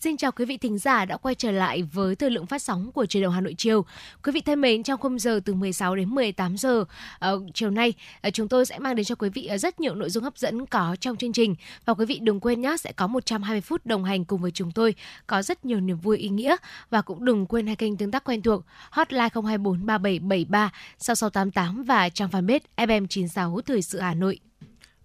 Xin chào quý vị thính giả đã quay trở lại với thời lượng phát sóng của truyền động Hà Nội chiều. Quý vị thân mến, trong khung giờ từ 16 đến 18 giờ uh, chiều nay, uh, chúng tôi sẽ mang đến cho quý vị uh, rất nhiều nội dung hấp dẫn có trong chương trình và quý vị đừng quên nhé sẽ có 120 phút đồng hành cùng với chúng tôi, có rất nhiều niềm vui ý nghĩa và cũng đừng quên hai kênh tương tác quen thuộc hotline 024 3773 6688 và trang fanpage FM96 Thời sự Hà Nội.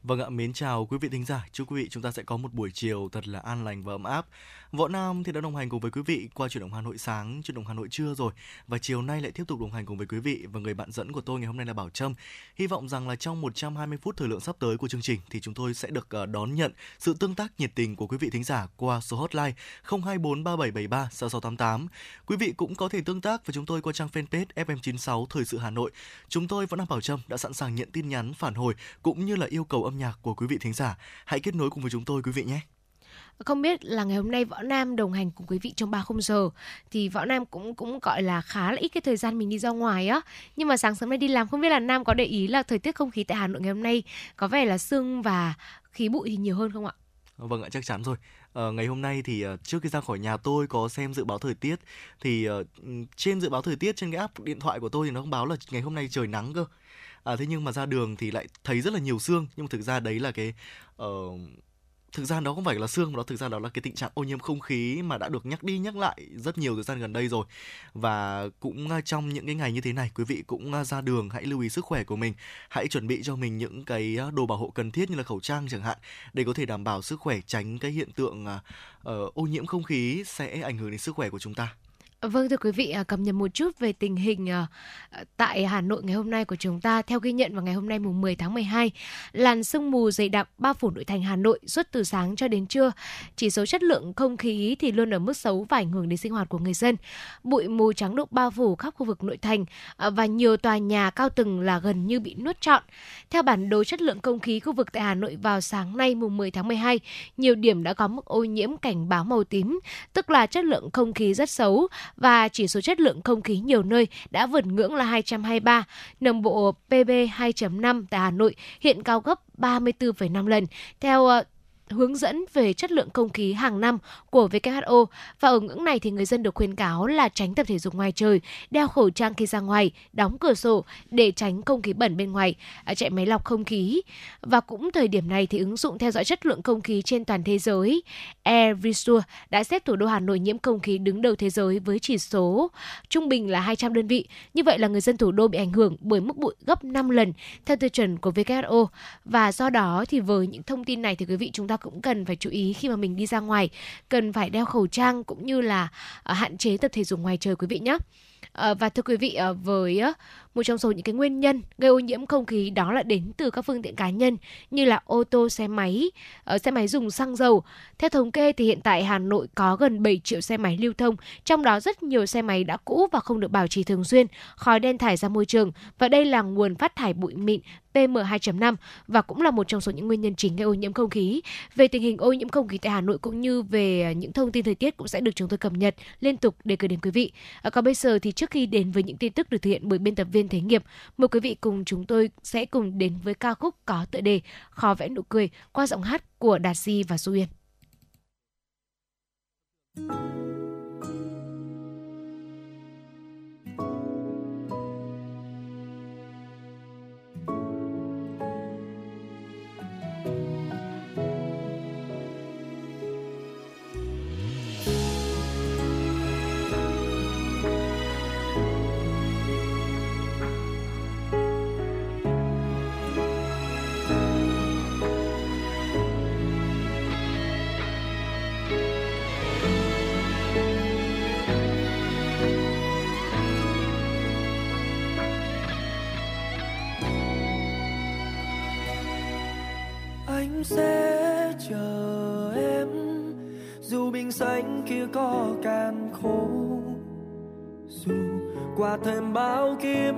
Vâng ạ, mến chào quý vị thính giả. Chúc quý vị chúng ta sẽ có một buổi chiều thật là an lành và ấm áp. Võ Nam thì đã đồng hành cùng với quý vị qua chuyển động Hà Nội sáng, chuyển động Hà Nội trưa rồi và chiều nay lại tiếp tục đồng hành cùng với quý vị và người bạn dẫn của tôi ngày hôm nay là Bảo Trâm. Hy vọng rằng là trong 120 phút thời lượng sắp tới của chương trình thì chúng tôi sẽ được ờ, đón nhận sự tương tác nhiệt tình của quý vị thính giả qua số hotline 0243773 6688. Quý vị cũng có thể tương tác với chúng tôi qua trang fanpage FM96 Thời sự Hà Nội. Chúng tôi vẫn là Bảo Trâm đã sẵn sàng nhận tin nhắn phản hồi cũng như là yêu cầu âm nhạc của quý vị thính giả. Hãy kết nối cùng với chúng tôi quý vị nhé. Không biết là ngày hôm nay Võ Nam đồng hành cùng quý vị trong ba khung giờ thì Võ Nam cũng cũng gọi là khá là ít cái thời gian mình đi ra ngoài á. Nhưng mà sáng sớm nay đi làm không biết là Nam có để ý là thời tiết không khí tại Hà Nội ngày hôm nay có vẻ là sương và khí bụi thì nhiều hơn không ạ? Vâng ạ, chắc chắn rồi. À, ngày hôm nay thì uh, trước khi ra khỏi nhà tôi có xem dự báo thời tiết thì uh, trên dự báo thời tiết trên cái app điện thoại của tôi thì nó thông báo là ngày hôm nay trời nắng cơ. À, thế nhưng mà ra đường thì lại thấy rất là nhiều sương nhưng mà thực ra đấy là cái uh, thực ra đó không phải là xương mà đó thực ra đó là cái tình trạng ô nhiễm không khí mà đã được nhắc đi nhắc lại rất nhiều thời gian gần đây rồi. Và cũng trong những cái ngày như thế này quý vị cũng ra đường hãy lưu ý sức khỏe của mình. Hãy chuẩn bị cho mình những cái đồ bảo hộ cần thiết như là khẩu trang chẳng hạn để có thể đảm bảo sức khỏe tránh cái hiện tượng uh, ô nhiễm không khí sẽ ảnh hưởng đến sức khỏe của chúng ta. Vâng thưa quý vị, à, cập nhật một chút về tình hình à, tại Hà Nội ngày hôm nay của chúng ta. Theo ghi nhận vào ngày hôm nay mùng 10 tháng 12, làn sương mù dày đặc bao phủ nội thành Hà Nội suốt từ sáng cho đến trưa. Chỉ số chất lượng không khí thì luôn ở mức xấu và ảnh hưởng đến sinh hoạt của người dân. Bụi mù trắng đục bao phủ khắp khu vực nội thành à, và nhiều tòa nhà cao tầng là gần như bị nuốt trọn. Theo bản đồ chất lượng không khí khu vực tại Hà Nội vào sáng nay mùng 10 tháng 12, nhiều điểm đã có mức ô nhiễm cảnh báo màu tím, tức là chất lượng không khí rất xấu và chỉ số chất lượng không khí nhiều nơi đã vượt ngưỡng là 223. Nồng độ PB 2.5 tại Hà Nội hiện cao gấp 34,5 lần. Theo ờ, hướng dẫn về chất lượng không khí hàng năm của WHO và ở ngưỡng này thì người dân được khuyến cáo là tránh tập thể dục ngoài trời, đeo khẩu trang khi ra ngoài, đóng cửa sổ để tránh không khí bẩn bên ngoài, à, chạy máy lọc không khí. Và cũng thời điểm này thì ứng dụng theo dõi chất lượng không khí trên toàn thế giới Air Visual đã xếp thủ đô Hà Nội nhiễm không khí đứng đầu thế giới với chỉ số trung bình là 200 đơn vị. Như vậy là người dân thủ đô bị ảnh hưởng bởi mức bụi gấp 5 lần theo tiêu chuẩn của WHO. Và do đó thì với những thông tin này thì quý vị chúng ta ta cũng cần phải chú ý khi mà mình đi ra ngoài, cần phải đeo khẩu trang cũng như là à, hạn chế tập thể dục ngoài trời quý vị nhé ờ, và thưa quý vị ờ, với một trong số những cái nguyên nhân gây ô nhiễm không khí đó là đến từ các phương tiện cá nhân như là ô tô, xe máy, ờ, xe máy dùng xăng dầu. Theo thống kê thì hiện tại Hà Nội có gần 7 triệu xe máy lưu thông, trong đó rất nhiều xe máy đã cũ và không được bảo trì thường xuyên, khói đen thải ra môi trường và đây là nguồn phát thải bụi mịn PM2.5 và cũng là một trong số những nguyên nhân chính gây ô nhiễm không khí. Về tình hình ô nhiễm không khí tại Hà Nội cũng như về những thông tin thời tiết cũng sẽ được chúng tôi cập nhật liên tục để gửi đến quý vị. À, còn bây giờ thì trước khi đến với những tin tức được thực hiện bởi biên tập viên Thế Nghiệp, mời quý vị cùng chúng tôi sẽ cùng đến với ca khúc có tựa đề Khó vẽ nụ cười qua giọng hát của Đạt Di và Du Yên. Thank you sẽ chờ em. Dù bình xanh kia có càn khô, dù qua thêm bao kiếp,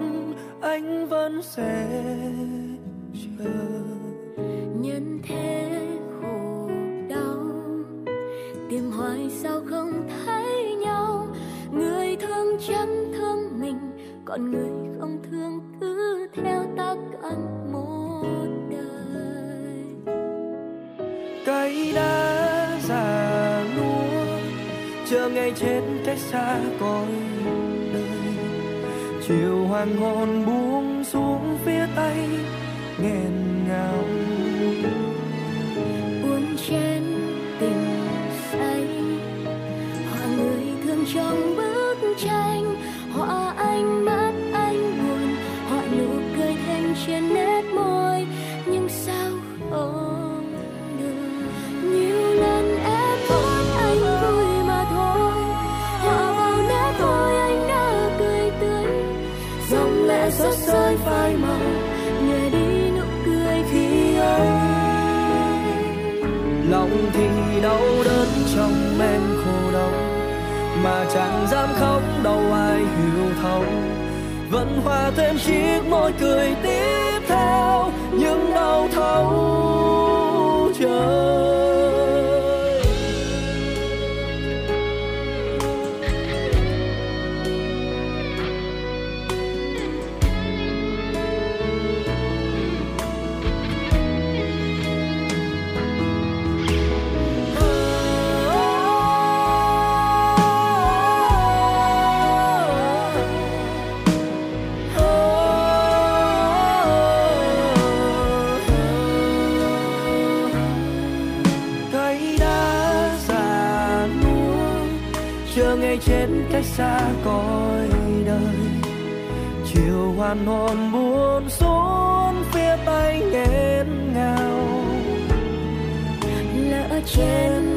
anh vẫn sẽ chờ. Nhân thế khổ đau, tìm hoài sao không thấy nhau. Người thương chẳng thương mình, còn người không thương cứ theo ta cạn môi. Cây đã già nua chờ ngày chết cách xa cõi đời. Chiều hoàng hôn buông xuống phía tây, nghẹn ngào. Uống chén tình say, hòa người thương trong bức tranh, hòa anh mãi thì đau đớn trong em khổ đau. Mà chẳng dám khóc, đâu ai hiểu thấu. Vẫn hòa thêm chiếc môi cười tiếp theo, những đau thấu trời xa cõi đời. Chiều hoàn hồn buồn xuống phía tây nghẹn ngào. Lỡ trên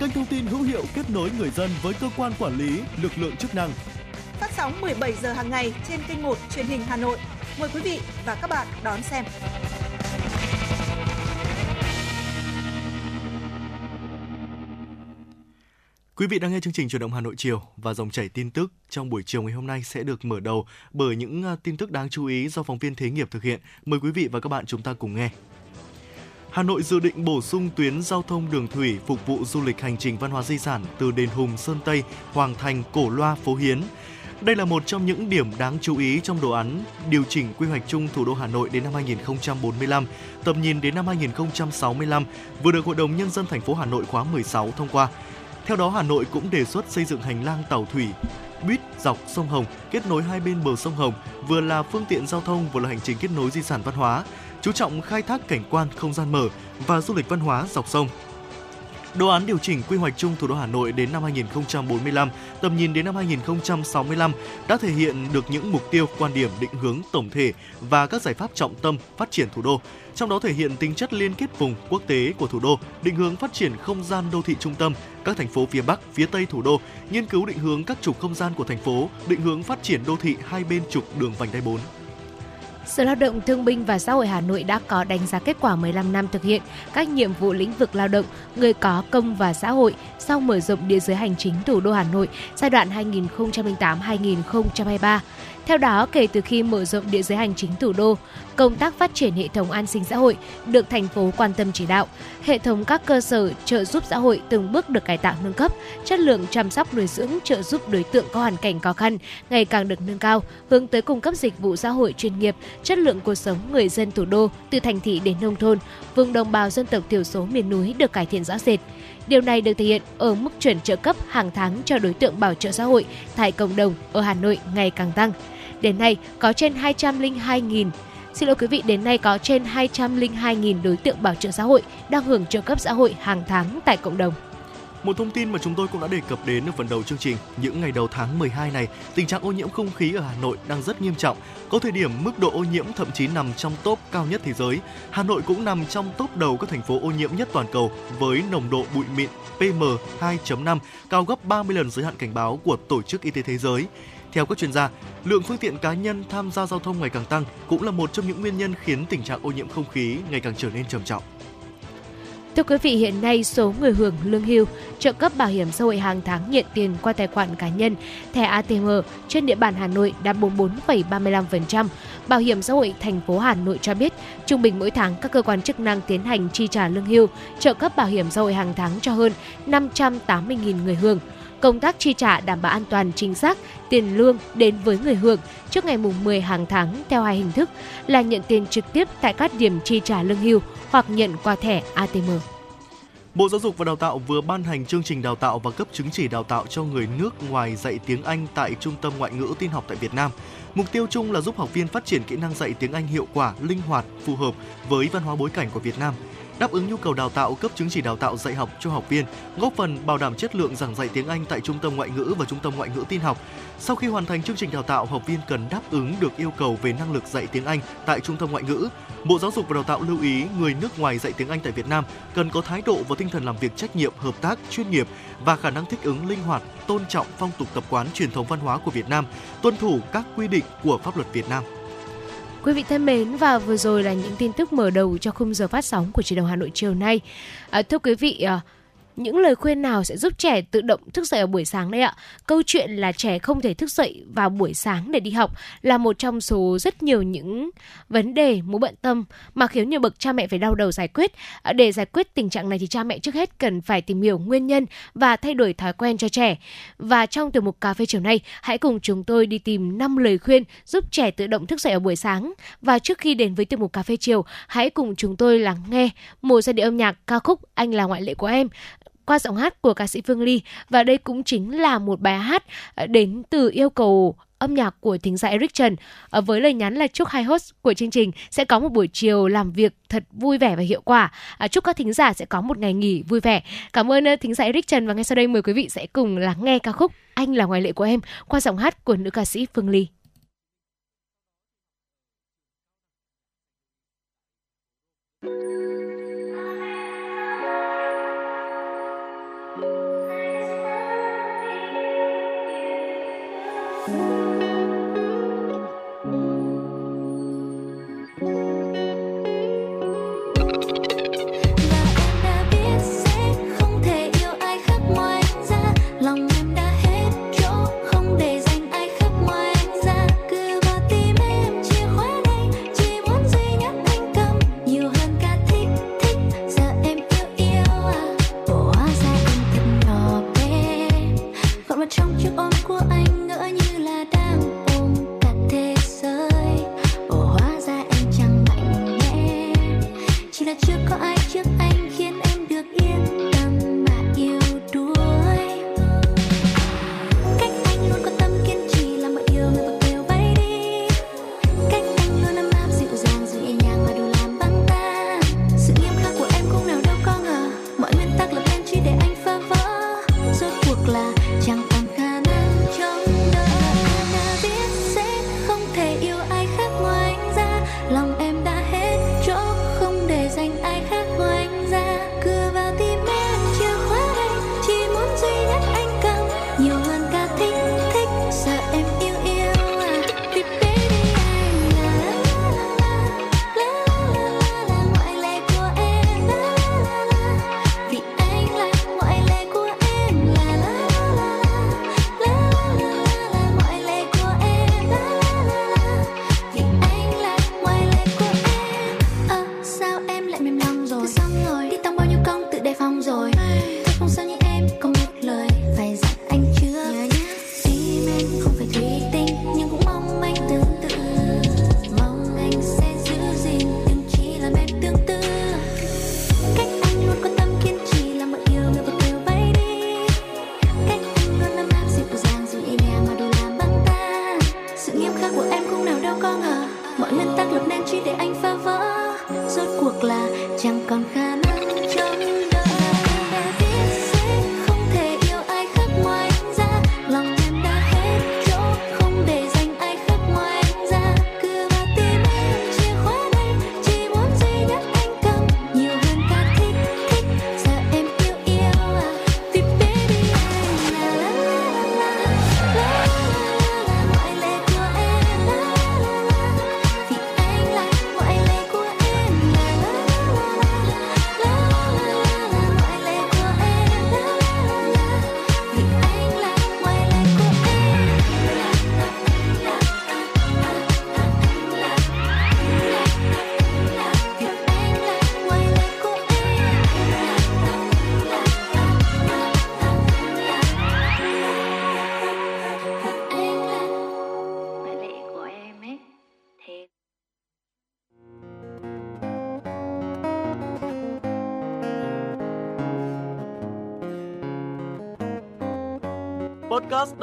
kênh thông tin hữu hiệu kết nối người dân với cơ quan quản lý, lực lượng chức năng. Phát sóng 17 giờ hàng ngày trên kênh 1 truyền hình Hà Nội. Mời quý vị và các bạn đón xem. Quý vị đang nghe chương trình chuyển động Hà Nội chiều và dòng chảy tin tức trong buổi chiều ngày hôm nay sẽ được mở đầu bởi những à, tin tức đáng chú ý do phóng viên Thế nghiệp thực hiện. Mời quý vị và các bạn chúng ta cùng nghe. Hà Nội dự định bổ sung tuyến giao thông đường thủy phục vụ du lịch hành trình văn hóa di sản từ đền Hùng Sơn Tây, Hoàng Thành, Cổ Loa, Phố Hiến. Đây là một trong những điểm đáng chú ý trong đồ án điều chỉnh quy hoạch chung thủ đô Hà Nội đến năm 2045, tầm nhìn đến năm 2065 vừa được Hội đồng nhân dân thành phố Hà Nội khóa 16 thông qua. Theo đó, Hà Nội cũng đề xuất xây dựng hành lang tàu thủy buýt dọc sông Hồng kết nối hai bên bờ sông Hồng, vừa là phương tiện giao thông vừa là hành trình kết nối di sản văn hóa, chú trọng khai thác cảnh quan không gian mở và du lịch văn hóa dọc sông. Đồ án điều chỉnh quy hoạch chung thủ đô Hà Nội đến năm 2045, tầm nhìn đến năm 2065 đã thể hiện được những mục tiêu, quan điểm, định hướng tổng thể và các giải pháp trọng tâm phát triển thủ đô, trong đó thể hiện tính chất liên kết vùng quốc tế của thủ đô, định hướng phát triển không gian đô thị trung tâm, các thành phố phía Bắc, phía Tây thủ đô, nghiên cứu định hướng các trục không gian của thành phố, định hướng phát triển đô thị hai bên trục đường vành đai 4. Sở Lao động Thương binh và Xã hội Hà Nội đã có đánh giá kết quả 15 năm thực hiện các nhiệm vụ lĩnh vực lao động, người có công và xã hội sau mở rộng địa giới hành chính thủ đô Hà Nội giai đoạn 2008-2023. Theo đó, kể từ khi mở rộng địa giới hành chính thủ đô, công tác phát triển hệ thống an sinh xã hội được thành phố quan tâm chỉ đạo. Hệ thống các cơ sở trợ giúp xã hội từng bước được cải tạo nâng cấp, chất lượng chăm sóc nuôi dưỡng trợ giúp đối tượng có hoàn cảnh khó khăn ngày càng được nâng cao, hướng tới cung cấp dịch vụ xã hội chuyên nghiệp, chất lượng cuộc sống người dân thủ đô từ thành thị đến nông thôn, vùng đồng bào dân tộc thiểu số miền núi được cải thiện rõ rệt. Điều này được thể hiện ở mức chuyển trợ cấp hàng tháng cho đối tượng bảo trợ xã hội tại cộng đồng ở Hà Nội ngày càng tăng. Đến nay có trên 202.000 Xin lỗi quý vị, đến nay có trên 202.000 đối tượng bảo trợ xã hội đang hưởng trợ cấp xã hội hàng tháng tại cộng đồng. Một thông tin mà chúng tôi cũng đã đề cập đến ở phần đầu chương trình, những ngày đầu tháng 12 này, tình trạng ô nhiễm không khí ở Hà Nội đang rất nghiêm trọng. Có thời điểm mức độ ô nhiễm thậm chí nằm trong top cao nhất thế giới. Hà Nội cũng nằm trong top đầu các thành phố ô nhiễm nhất toàn cầu với nồng độ bụi mịn PM2.5 cao gấp 30 lần giới hạn cảnh báo của Tổ chức Y tế Thế giới. Theo các chuyên gia, lượng phương tiện cá nhân tham gia giao thông ngày càng tăng cũng là một trong những nguyên nhân khiến tình trạng ô nhiễm không khí ngày càng trở nên trầm trọng. Thưa quý vị, hiện nay số người hưởng lương hưu, trợ cấp bảo hiểm xã hội hàng tháng nhận tiền qua tài khoản cá nhân, thẻ ATM trên địa bàn Hà Nội đạt 44,35%. Bảo hiểm xã hội thành phố Hà Nội cho biết, trung bình mỗi tháng các cơ quan chức năng tiến hành chi trả lương hưu, trợ cấp bảo hiểm xã hội hàng tháng cho hơn 580.000 người hưởng công tác chi trả đảm bảo an toàn chính xác tiền lương đến với người hưởng trước ngày mùng 10 hàng tháng theo hai hình thức là nhận tiền trực tiếp tại các điểm chi trả lương hưu hoặc nhận qua thẻ ATM. Bộ Giáo dục và Đào tạo vừa ban hành chương trình đào tạo và cấp chứng chỉ đào tạo cho người nước ngoài dạy tiếng Anh tại Trung tâm Ngoại ngữ Tin học tại Việt Nam. Mục tiêu chung là giúp học viên phát triển kỹ năng dạy tiếng Anh hiệu quả, linh hoạt, phù hợp với văn hóa bối cảnh của Việt Nam – đáp ứng nhu cầu đào tạo cấp chứng chỉ đào tạo dạy học cho học viên, góp phần bảo đảm chất lượng giảng dạy tiếng Anh tại trung tâm ngoại ngữ và trung tâm ngoại ngữ tin học. Sau khi hoàn thành chương trình đào tạo, học viên cần đáp ứng được yêu cầu về năng lực dạy tiếng Anh tại trung tâm ngoại ngữ. Bộ Giáo dục và Đào tạo lưu ý người nước ngoài dạy tiếng Anh tại Việt Nam cần có thái độ và tinh thần làm việc trách nhiệm, hợp tác, chuyên nghiệp và khả năng thích ứng linh hoạt, tôn trọng phong tục tập quán truyền thống văn hóa của Việt Nam, tuân thủ các quy định của pháp luật Việt Nam. Quý vị thân mến và vừa rồi là những tin tức mở đầu cho khung giờ phát sóng của truyền đầu Hà Nội chiều nay. À, thưa quý vị, à, những lời khuyên nào sẽ giúp trẻ tự động thức dậy ở buổi sáng đây ạ? Câu chuyện là trẻ không thể thức dậy vào buổi sáng để đi học là một trong số rất nhiều những vấn đề mối bận tâm mà khiến nhiều bậc cha mẹ phải đau đầu giải quyết. À, để giải quyết tình trạng này thì cha mẹ trước hết cần phải tìm hiểu nguyên nhân và thay đổi thói quen cho trẻ. Và trong tiểu mục cà phê chiều nay, hãy cùng chúng tôi đi tìm 5 lời khuyên giúp trẻ tự động thức dậy ở buổi sáng. Và trước khi đến với tiểu mục cà phê chiều, hãy cùng chúng tôi lắng nghe một giai điệu âm nhạc ca khúc Anh là ngoại lệ của em qua giọng hát của ca sĩ Phương Ly và đây cũng chính là một bài hát ờ, đến từ yêu cầu âm nhạc của thính giả Eric Trần ờ, với lời nhắn là chúc hai host của chương trình sẽ có một buổi chiều làm việc thật vui vẻ và hiệu quả. À, chúc các thính giả sẽ có một ngày nghỉ vui vẻ. Cảm ơn ờ, thính giả Eric Trần và ngay sau đây mời quý vị sẽ cùng lắng nghe ca khúc Anh là ngoại lệ của em qua giọng hát của nữ ca sĩ Phương Ly. Thank you.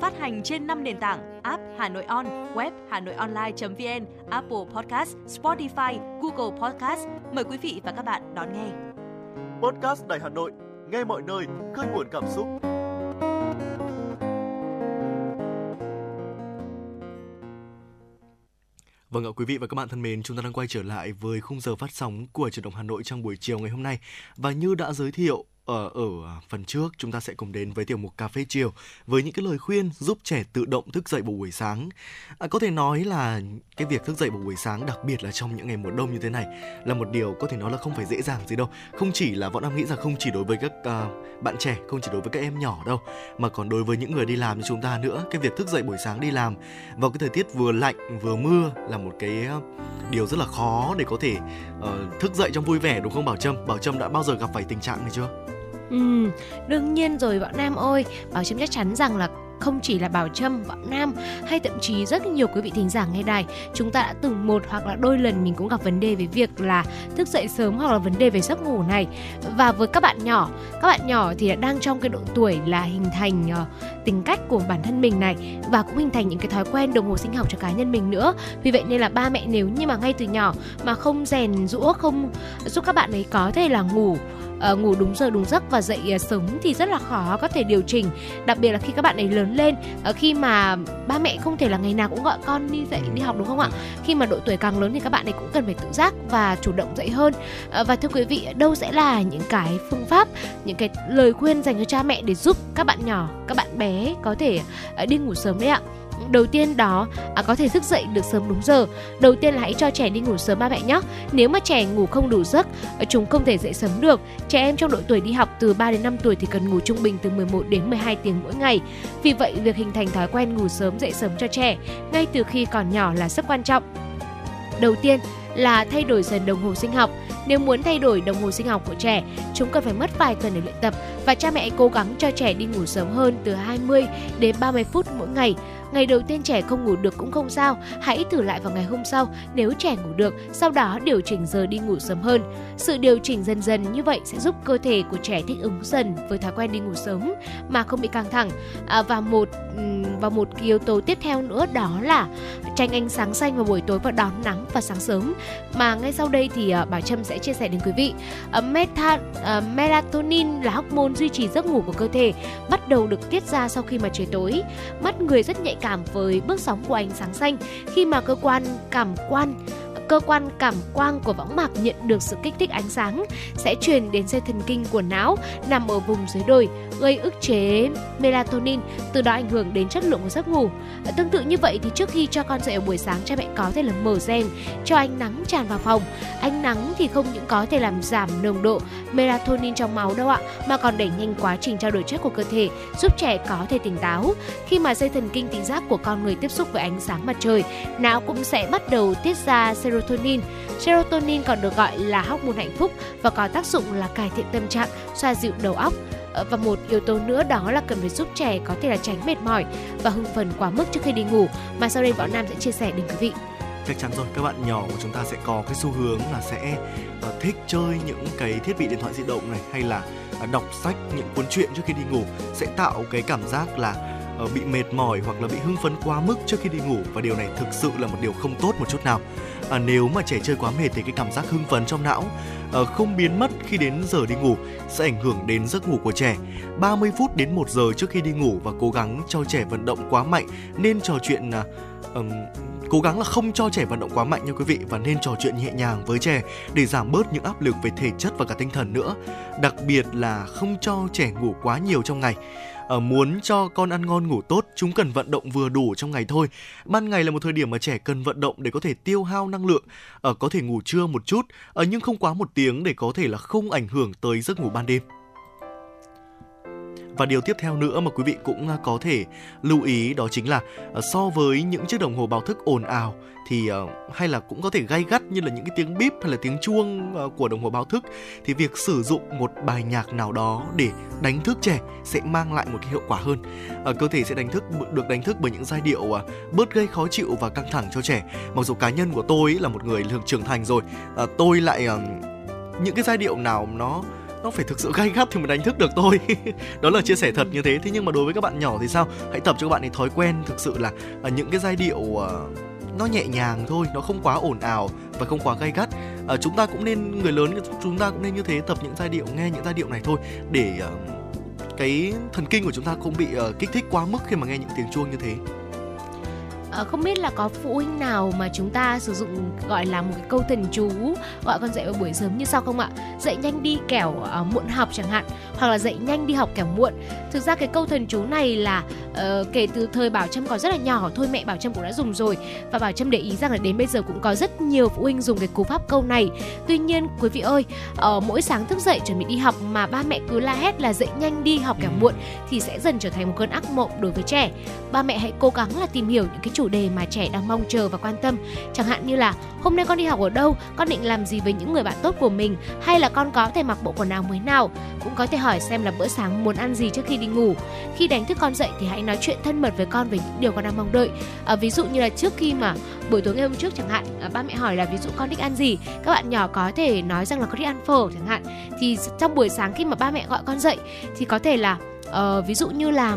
Phát hành trên 5 nền tảng app Hà Nội On, web Hà Nội Online.vn, Apple Podcast, Spotify, Google Podcast. Mời quý vị và các bạn đón nghe. Podcast Đài Hà Nội, nghe mọi nơi, khơi nguồn cảm xúc. Vâng ạ quý vị và các bạn thân mến, chúng ta đang quay trở lại với khung giờ phát sóng của truyền động Hà Nội trong buổi chiều ngày hôm nay. Và như đã giới thiệu Ờ, ở ở phần trước chúng ta sẽ cùng đến với tiểu mục cà phê chiều với những cái lời khuyên giúp trẻ tự động thức dậy vào buổi sáng. À, có thể nói là cái việc thức dậy vào buổi sáng đặc biệt là trong những ngày mùa đông như thế này là một điều có thể nói là không phải dễ dàng gì đâu. Không chỉ là bọn em nghĩ rằng không chỉ đối với các uh, bạn trẻ, không chỉ đối với các em nhỏ đâu mà còn đối với những người đi làm như chúng ta nữa. Cái việc thức dậy buổi sáng đi làm vào cái thời tiết vừa lạnh vừa mưa là một cái à, điều rất là khó để có thể uh, thức dậy trong vui vẻ đúng không Bảo Trâm? Bảo Trâm đã bao giờ gặp phải tình trạng này chưa? Ừ, đương nhiên rồi Bảo Nam ơi, Bảo Trâm chắc chắn rằng là không chỉ là Bảo Trâm, Bảo Nam hay thậm chí rất nhiều quý vị thính giả nghe đài, chúng ta đã từng một hoặc là đôi lần mình cũng gặp vấn đề về việc là thức dậy sớm hoặc là vấn đề về giấc ngủ này. Và với các bạn nhỏ, các bạn nhỏ thì đang trong cái độ tuổi là hình thành uh, tính cách của bản thân mình này và cũng hình thành những cái thói quen đồng hồ sinh học cho cá nhân mình nữa. Vì vậy nên là ba mẹ nếu như mà ngay từ nhỏ mà không rèn rũa không giúp các bạn ấy có thể là ngủ uh, ngủ đúng giờ đúng giấc và dậy uh, sớm thì rất là khó có thể điều chỉnh. Đặc biệt là khi các bạn ấy lớn lên uh, khi mà ba mẹ không thể là ngày nào cũng gọi con đi dậy đi học đúng không ạ? Khi mà độ tuổi càng lớn thì các bạn ấy cũng cần phải tự giác và chủ động dậy hơn. Uh, và thưa quý vị đâu sẽ là những cái phương pháp những cái lời khuyên dành cho cha mẹ để giúp các bạn nhỏ các bạn bé có thể uh, đi ngủ sớm đấy ạ đầu tiên đó à, có thể thức dậy được sớm đúng giờ. Đầu tiên là hãy cho trẻ đi ngủ sớm ba mẹ nhé. Nếu mà trẻ ngủ không đủ giấc à, chúng không thể dậy sớm được. Trẻ em trong độ tuổi đi học từ 3 đến 5 tuổi thì cần ngủ trung bình từ 11 đến 12 tiếng mỗi ngày. Vì vậy việc hình thành thói quen ngủ sớm dậy sớm cho trẻ ngay từ khi còn nhỏ là rất quan trọng. Đầu tiên là thay đổi dần đồng hồ sinh học. Nếu muốn thay đổi đồng hồ sinh học của trẻ, chúng cần phải mất vài tuần để luyện tập và cha mẹ cố gắng cho trẻ đi ngủ sớm hơn từ 20 đến 30 phút mỗi ngày. Ngày đầu tiên trẻ không ngủ được cũng không sao, hãy thử lại vào ngày hôm sau nếu trẻ ngủ được, sau đó điều chỉnh giờ đi ngủ sớm hơn. Sự điều chỉnh dần dần như vậy sẽ giúp cơ thể của trẻ thích ứng dần với thói quen đi ngủ sớm mà không bị căng thẳng. À, và một và một yếu tố tiếp theo nữa đó là tránh ánh sáng xanh vào buổi tối và đón nắng vào sáng sớm. Mà ngay sau đây thì à, Bảo Trâm sẽ chia sẻ đến quý vị. À, meta, à, melatonin là hormone duy trì giấc ngủ của cơ thể, bắt đầu được tiết ra sau khi mà trời tối. Mắt người rất nhạy cảm với bước sóng của ánh sáng xanh khi mà cơ quan cảm quan cơ quan cảm quang của võng mạc nhận được sự kích thích ánh sáng sẽ truyền đến dây thần kinh của não nằm ở vùng dưới đồi, gây ức chế melatonin, từ đó ảnh hưởng đến chất lượng của giấc ngủ. Tương tự như vậy thì trước khi cho con dậy ở buổi sáng, cha mẹ có thể là mở rèm cho ánh nắng tràn vào phòng. Ánh nắng thì không những có thể làm giảm nồng độ melatonin trong máu đâu ạ, mà còn đẩy nhanh quá trình trao đổi chất của cơ thể, giúp trẻ có thể tỉnh táo. Khi mà dây thần kinh thị giác của con người tiếp xúc với ánh sáng mặt trời, não cũng sẽ bắt đầu tiết ra serotonin. Serotonin. Serotonin còn được gọi là hormone hạnh phúc và có tác dụng là cải thiện tâm trạng, xoa dịu đầu óc. Ờ, và một yếu tố nữa đó là cần phải giúp trẻ có thể là tránh mệt mỏi và hưng phấn quá mức trước khi đi ngủ. Mà sau đây Võ Nam sẽ chia sẻ đến quý vị. Chắc chắn rồi các bạn nhỏ của chúng ta sẽ có cái xu hướng là sẽ uh, thích chơi những cái thiết bị điện thoại di động này hay là uh, đọc sách những cuốn truyện trước khi đi ngủ. Sẽ tạo cái cảm giác là uh, bị mệt mỏi hoặc là bị hưng phấn quá mức trước khi đi ngủ. Và điều này thực sự là một điều không tốt một chút nào à, nếu mà trẻ chơi quá mệt thì cái cảm giác hưng phấn trong não à, không biến mất khi đến giờ đi ngủ sẽ ảnh hưởng đến giấc ngủ của trẻ. 30 phút đến 1 giờ trước khi đi ngủ và cố gắng cho trẻ vận động quá mạnh nên trò chuyện à, um, cố gắng là không cho trẻ vận động quá mạnh nha quý vị và nên trò chuyện nhẹ nhàng với trẻ để giảm bớt những áp lực về thể chất và cả tinh thần nữa. Đặc biệt là không cho trẻ ngủ quá nhiều trong ngày uh, muốn cho con ăn ngon ngủ tốt chúng cần vận động vừa đủ trong ngày thôi. Ban ngày là một thời điểm mà trẻ cần vận động để có thể tiêu hao năng lượng uh, có thể ngủ trưa một chút uh, nhưng không quá một tiếng để có thể là không ảnh hưởng tới giấc ngủ ban đêm và điều tiếp theo nữa mà quý vị cũng à, có thể lưu ý đó chính là ờ, so với những chiếc đồng hồ báo thức ồn ào thì ờ, hay là cũng có thể gay gắt như là những cái tiếng bíp hay là tiếng chuông ờ, của đồng hồ báo thức thì việc sử dụng một bài nhạc nào đó để đánh thức trẻ sẽ mang lại một cái hiệu quả hơn. Cơ thể sẽ đánh thức được đánh thức bởi những giai điệu à, bớt gây khó chịu và căng thẳng cho trẻ. Mặc dù cá nhân của tôi là một người trưởng thành rồi, tôi lại những cái giai điệu nào nó nó phải thực sự gay gắt thì mới đánh thức được tôi? Đó là chia sẻ thật như thế. Thế nhưng mà đối với các bạn nhỏ thì sao? Hãy tập cho các bạn ấy thói quen thực sự là uh, những cái giai điệu uh, nó nhẹ nhàng thôi nó không quá ồn ào và không quá gay gắt. Uh, chúng ta cũng nên người lớn chúng ta cũng nên như thế tập những giai điệu nghe những giai điệu này thôi để uh, cái thần kinh của chúng ta không bị uh, kích thích quá mức khi mà nghe những tiếng chuông như thế à, không biết là có phụ huynh nào mà chúng ta sử dụng gọi là một cái câu thần chú gọi con dậy vào buổi sớm như sau không ạ? Dậy nhanh đi kẻo uh, muộn học chẳng hạn hoặc là dậy nhanh đi học kẻo muộn. Thực ra cái câu thần chú này là uh, kể từ thời bảo trâm còn rất là nhỏ thôi mẹ bảo trâm cũng đã dùng rồi. Và bảo trâm để ý rằng là đến bây giờ cũng có rất nhiều phụ huynh dùng cái cú pháp câu này. Tuy nhiên quý vị ơi uh, mỗi sáng thức dậy chuẩn bị đi học mà ba mẹ cứ la hét là dậy nhanh đi học kẻo muộn thì sẽ dần trở thành một cơn ác mộng đối với trẻ. Ba mẹ hãy cố gắng là tìm hiểu những cái chủ đề mà trẻ đang mong chờ và quan tâm. Chẳng hạn như là hôm nay con đi học ở đâu? Con định làm gì với những người bạn tốt của mình? Hay là con có thể mặc bộ quần áo mới nào? Cũng có thể hỏi xem là bữa sáng muốn ăn gì trước khi đi ngủ. Khi đánh thức con dậy thì hãy nói chuyện thân mật với con về những điều con đang mong đợi. À, ví dụ như là trước khi mà buổi tối ngày hôm trước chẳng hạn à, ba mẹ hỏi là ví dụ con thích ăn gì? Các bạn nhỏ có thể nói rằng là con thích ăn phở chẳng hạn. Thì trong buổi sáng khi mà ba mẹ gọi con dậy thì có thể là uh, ví dụ như là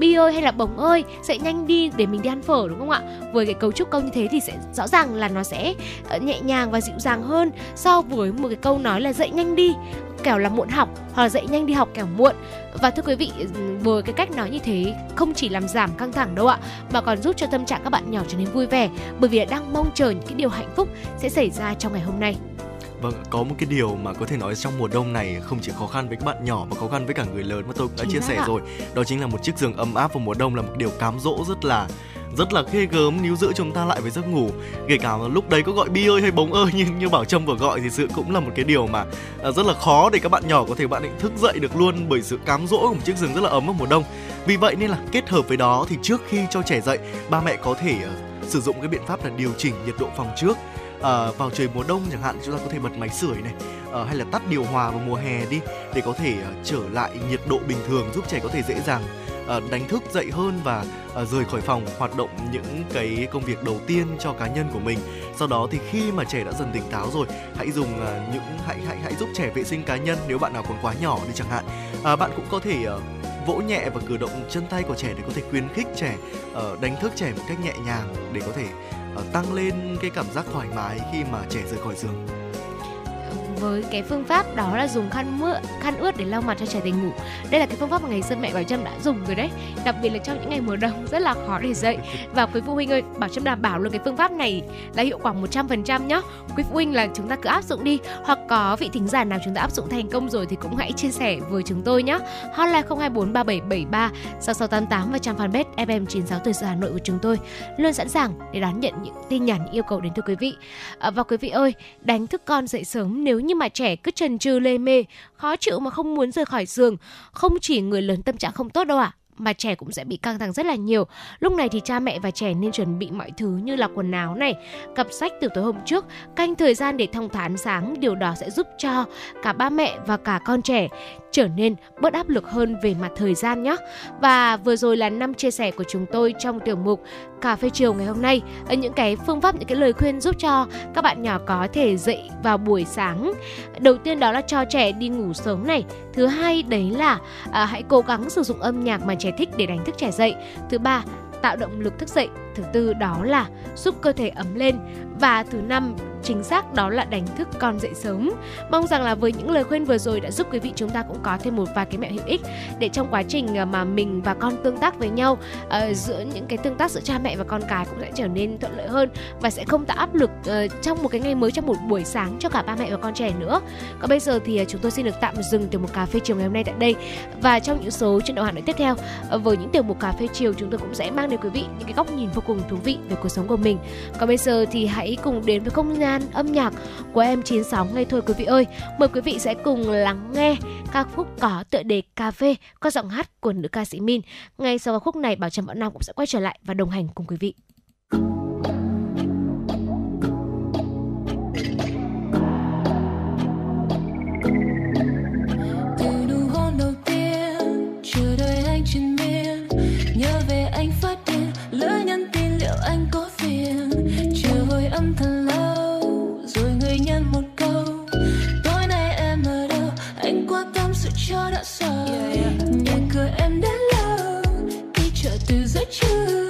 bi ơi hay là bồng ơi dậy nhanh đi để mình đi ăn phở, đúng không ạ? Với cái cấu trúc câu như thế thì sẽ rõ ràng là nó sẽ ờ, nhẹ nhàng và dịu dàng hơn so với một cái câu nói là dậy nhanh đi, kẻo là muộn học, hoặc là dậy nhanh đi học kẻo muộn. Và thưa quý vị, với cái cách nói như thế, không chỉ làm giảm căng thẳng đâu ạ, mà còn giúp cho tâm trạng các bạn nhỏ trở nên vui vẻ, bởi vì đang mong chờ những cái điều hạnh phúc sẽ xảy ra trong ngày hôm nay. Vâng, có một cái điều mà có thể nói trong mùa đông này không chỉ khó khăn với các bạn nhỏ mà khó khăn với cả người lớn mà tôi cũng đã chia sẻ ạ. rồi. Đó chính là một chiếc giường ấm áp vào mùa đông là một điều cám dỗ rất là rất là ghê gớm níu giữ chúng ta lại với giấc ngủ kể cả lúc đấy có gọi bi ơi hay bóng ơi nhưng như bảo trâm vừa gọi thì sự cũng là một cái điều mà à, rất là khó để các bạn nhỏ có thể bạn định thức dậy được luôn bởi sự cám dỗ của một chiếc giường rất là ấm vào mùa đông vì vậy nên là kết hợp với đó thì trước khi cho trẻ dậy ba mẹ có thể uh, sử dụng cái biện pháp là điều chỉnh nhiệt độ phòng trước uh, vào trời mùa đông chẳng hạn chúng ta có thể bật máy sưởi này uh, hay là tắt điều hòa vào mùa hè đi để có thể uh, trở lại nhiệt độ bình thường giúp trẻ có thể dễ dàng uh, đánh thức dậy hơn và uh, rời khỏi phòng hoạt động những cái công việc đầu tiên cho cá nhân của mình. Sau đó thì khi mà trẻ đã dần tỉnh táo rồi hãy dùng uh, những hãy hãy hãy giúp trẻ vệ sinh cá nhân nếu bạn nào còn quá nhỏ đi chẳng hạn. Uh, bạn cũng có thể uh, vỗ nhẹ và cử động chân tay của trẻ để có thể khuyến khích trẻ uh, đánh thức trẻ một cách nhẹ nhàng để có thể Ờ, tăng lên cái cảm giác thoải mái khi mà trẻ rời khỏi giường với cái phương pháp đó là dùng khăn mưa khăn ướt để lau mặt cho trẻ tỉnh ngủ. Đây là cái phương pháp mà ngày xưa mẹ bảo trâm đã dùng rồi đấy. Đặc biệt là trong những ngày mùa đông rất là khó để dậy. Và quý phụ huynh ơi bảo trâm đảm bảo luôn cái phương pháp này là hiệu quả 100% nhá. Quý phụ huynh là chúng ta cứ áp dụng đi. Hoặc có vị thính giả nào chúng ta áp dụng thành công rồi thì cũng hãy chia sẻ với chúng tôi nhé hotline 024 3773 6688 và trang fanpage FM 96 tuổi sự Hà Nội của chúng tôi. Luôn sẵn sàng để đón nhận những tin nhắn yêu cầu đến từ quý vị. À, và quý vị ơi đánh thức con dậy sớm nếu như mà trẻ cứ trần trừ lê mê khó chịu mà không muốn rời khỏi giường. Không chỉ người lớn tâm trạng không tốt đâu ạ à mà trẻ cũng sẽ bị căng thẳng rất là nhiều. Lúc này thì cha mẹ và trẻ nên chuẩn bị mọi thứ như là quần áo này, cặp sách từ tối hôm trước, canh thời gian để thông thoáng sáng, điều đó sẽ giúp cho cả ba mẹ và cả con trẻ trở nên bớt áp lực hơn về mặt thời gian nhé. Và vừa rồi là năm chia sẻ của chúng tôi trong tiểu mục cà phê chiều ngày hôm nay. Những cái phương pháp những cái lời khuyên giúp cho các bạn nhỏ có thể dậy vào buổi sáng. Đầu tiên đó là cho trẻ đi ngủ sớm này. Thứ hai đấy là à, hãy cố gắng sử dụng âm nhạc mà trẻ thích để đánh thức trẻ dậy. Thứ ba tạo động lực thức dậy. Thứ tư đó là giúp cơ thể ấm lên và thứ năm chính xác đó là đánh thức con dậy sớm. Mong rằng là với những lời khuyên vừa rồi đã giúp quý vị chúng ta cũng có thêm một vài cái mẹo hữu ích để trong quá trình ờ, mà mình và con tương tác với nhau uh, giữa những cái tương tác giữa cha mẹ và con cái cũng sẽ trở nên thuận lợi hơn và sẽ không tạo áp lực uh, trong một cái ngày mới trong một buổi sáng cho cả ba mẹ và con trẻ nữa. Còn bây giờ thì uh, chúng tôi xin được tạm dừng tiểu mục cà phê chiều ngày hôm nay tại đây và trong những số chuyển đầu Hà Nội tiếp theo uh, với những tiểu mục cà phê chiều chúng tôi cũng sẽ mang đến quý vị những cái góc nhìn vô cùng thú vị về cuộc sống của mình. Còn bây giờ thì hãy cùng đến với không gian âm nhạc của em 96 ngay thôi quý vị ơi. Mời quý vị sẽ cùng lắng nghe ca khúc có tựa đề Cà phê có giọng hát của nữ ca sĩ Min. Ngay sau ca khúc này, Bảo Trâm Bảo Nam cũng sẽ quay trở lại và đồng hành cùng quý vị. trên từ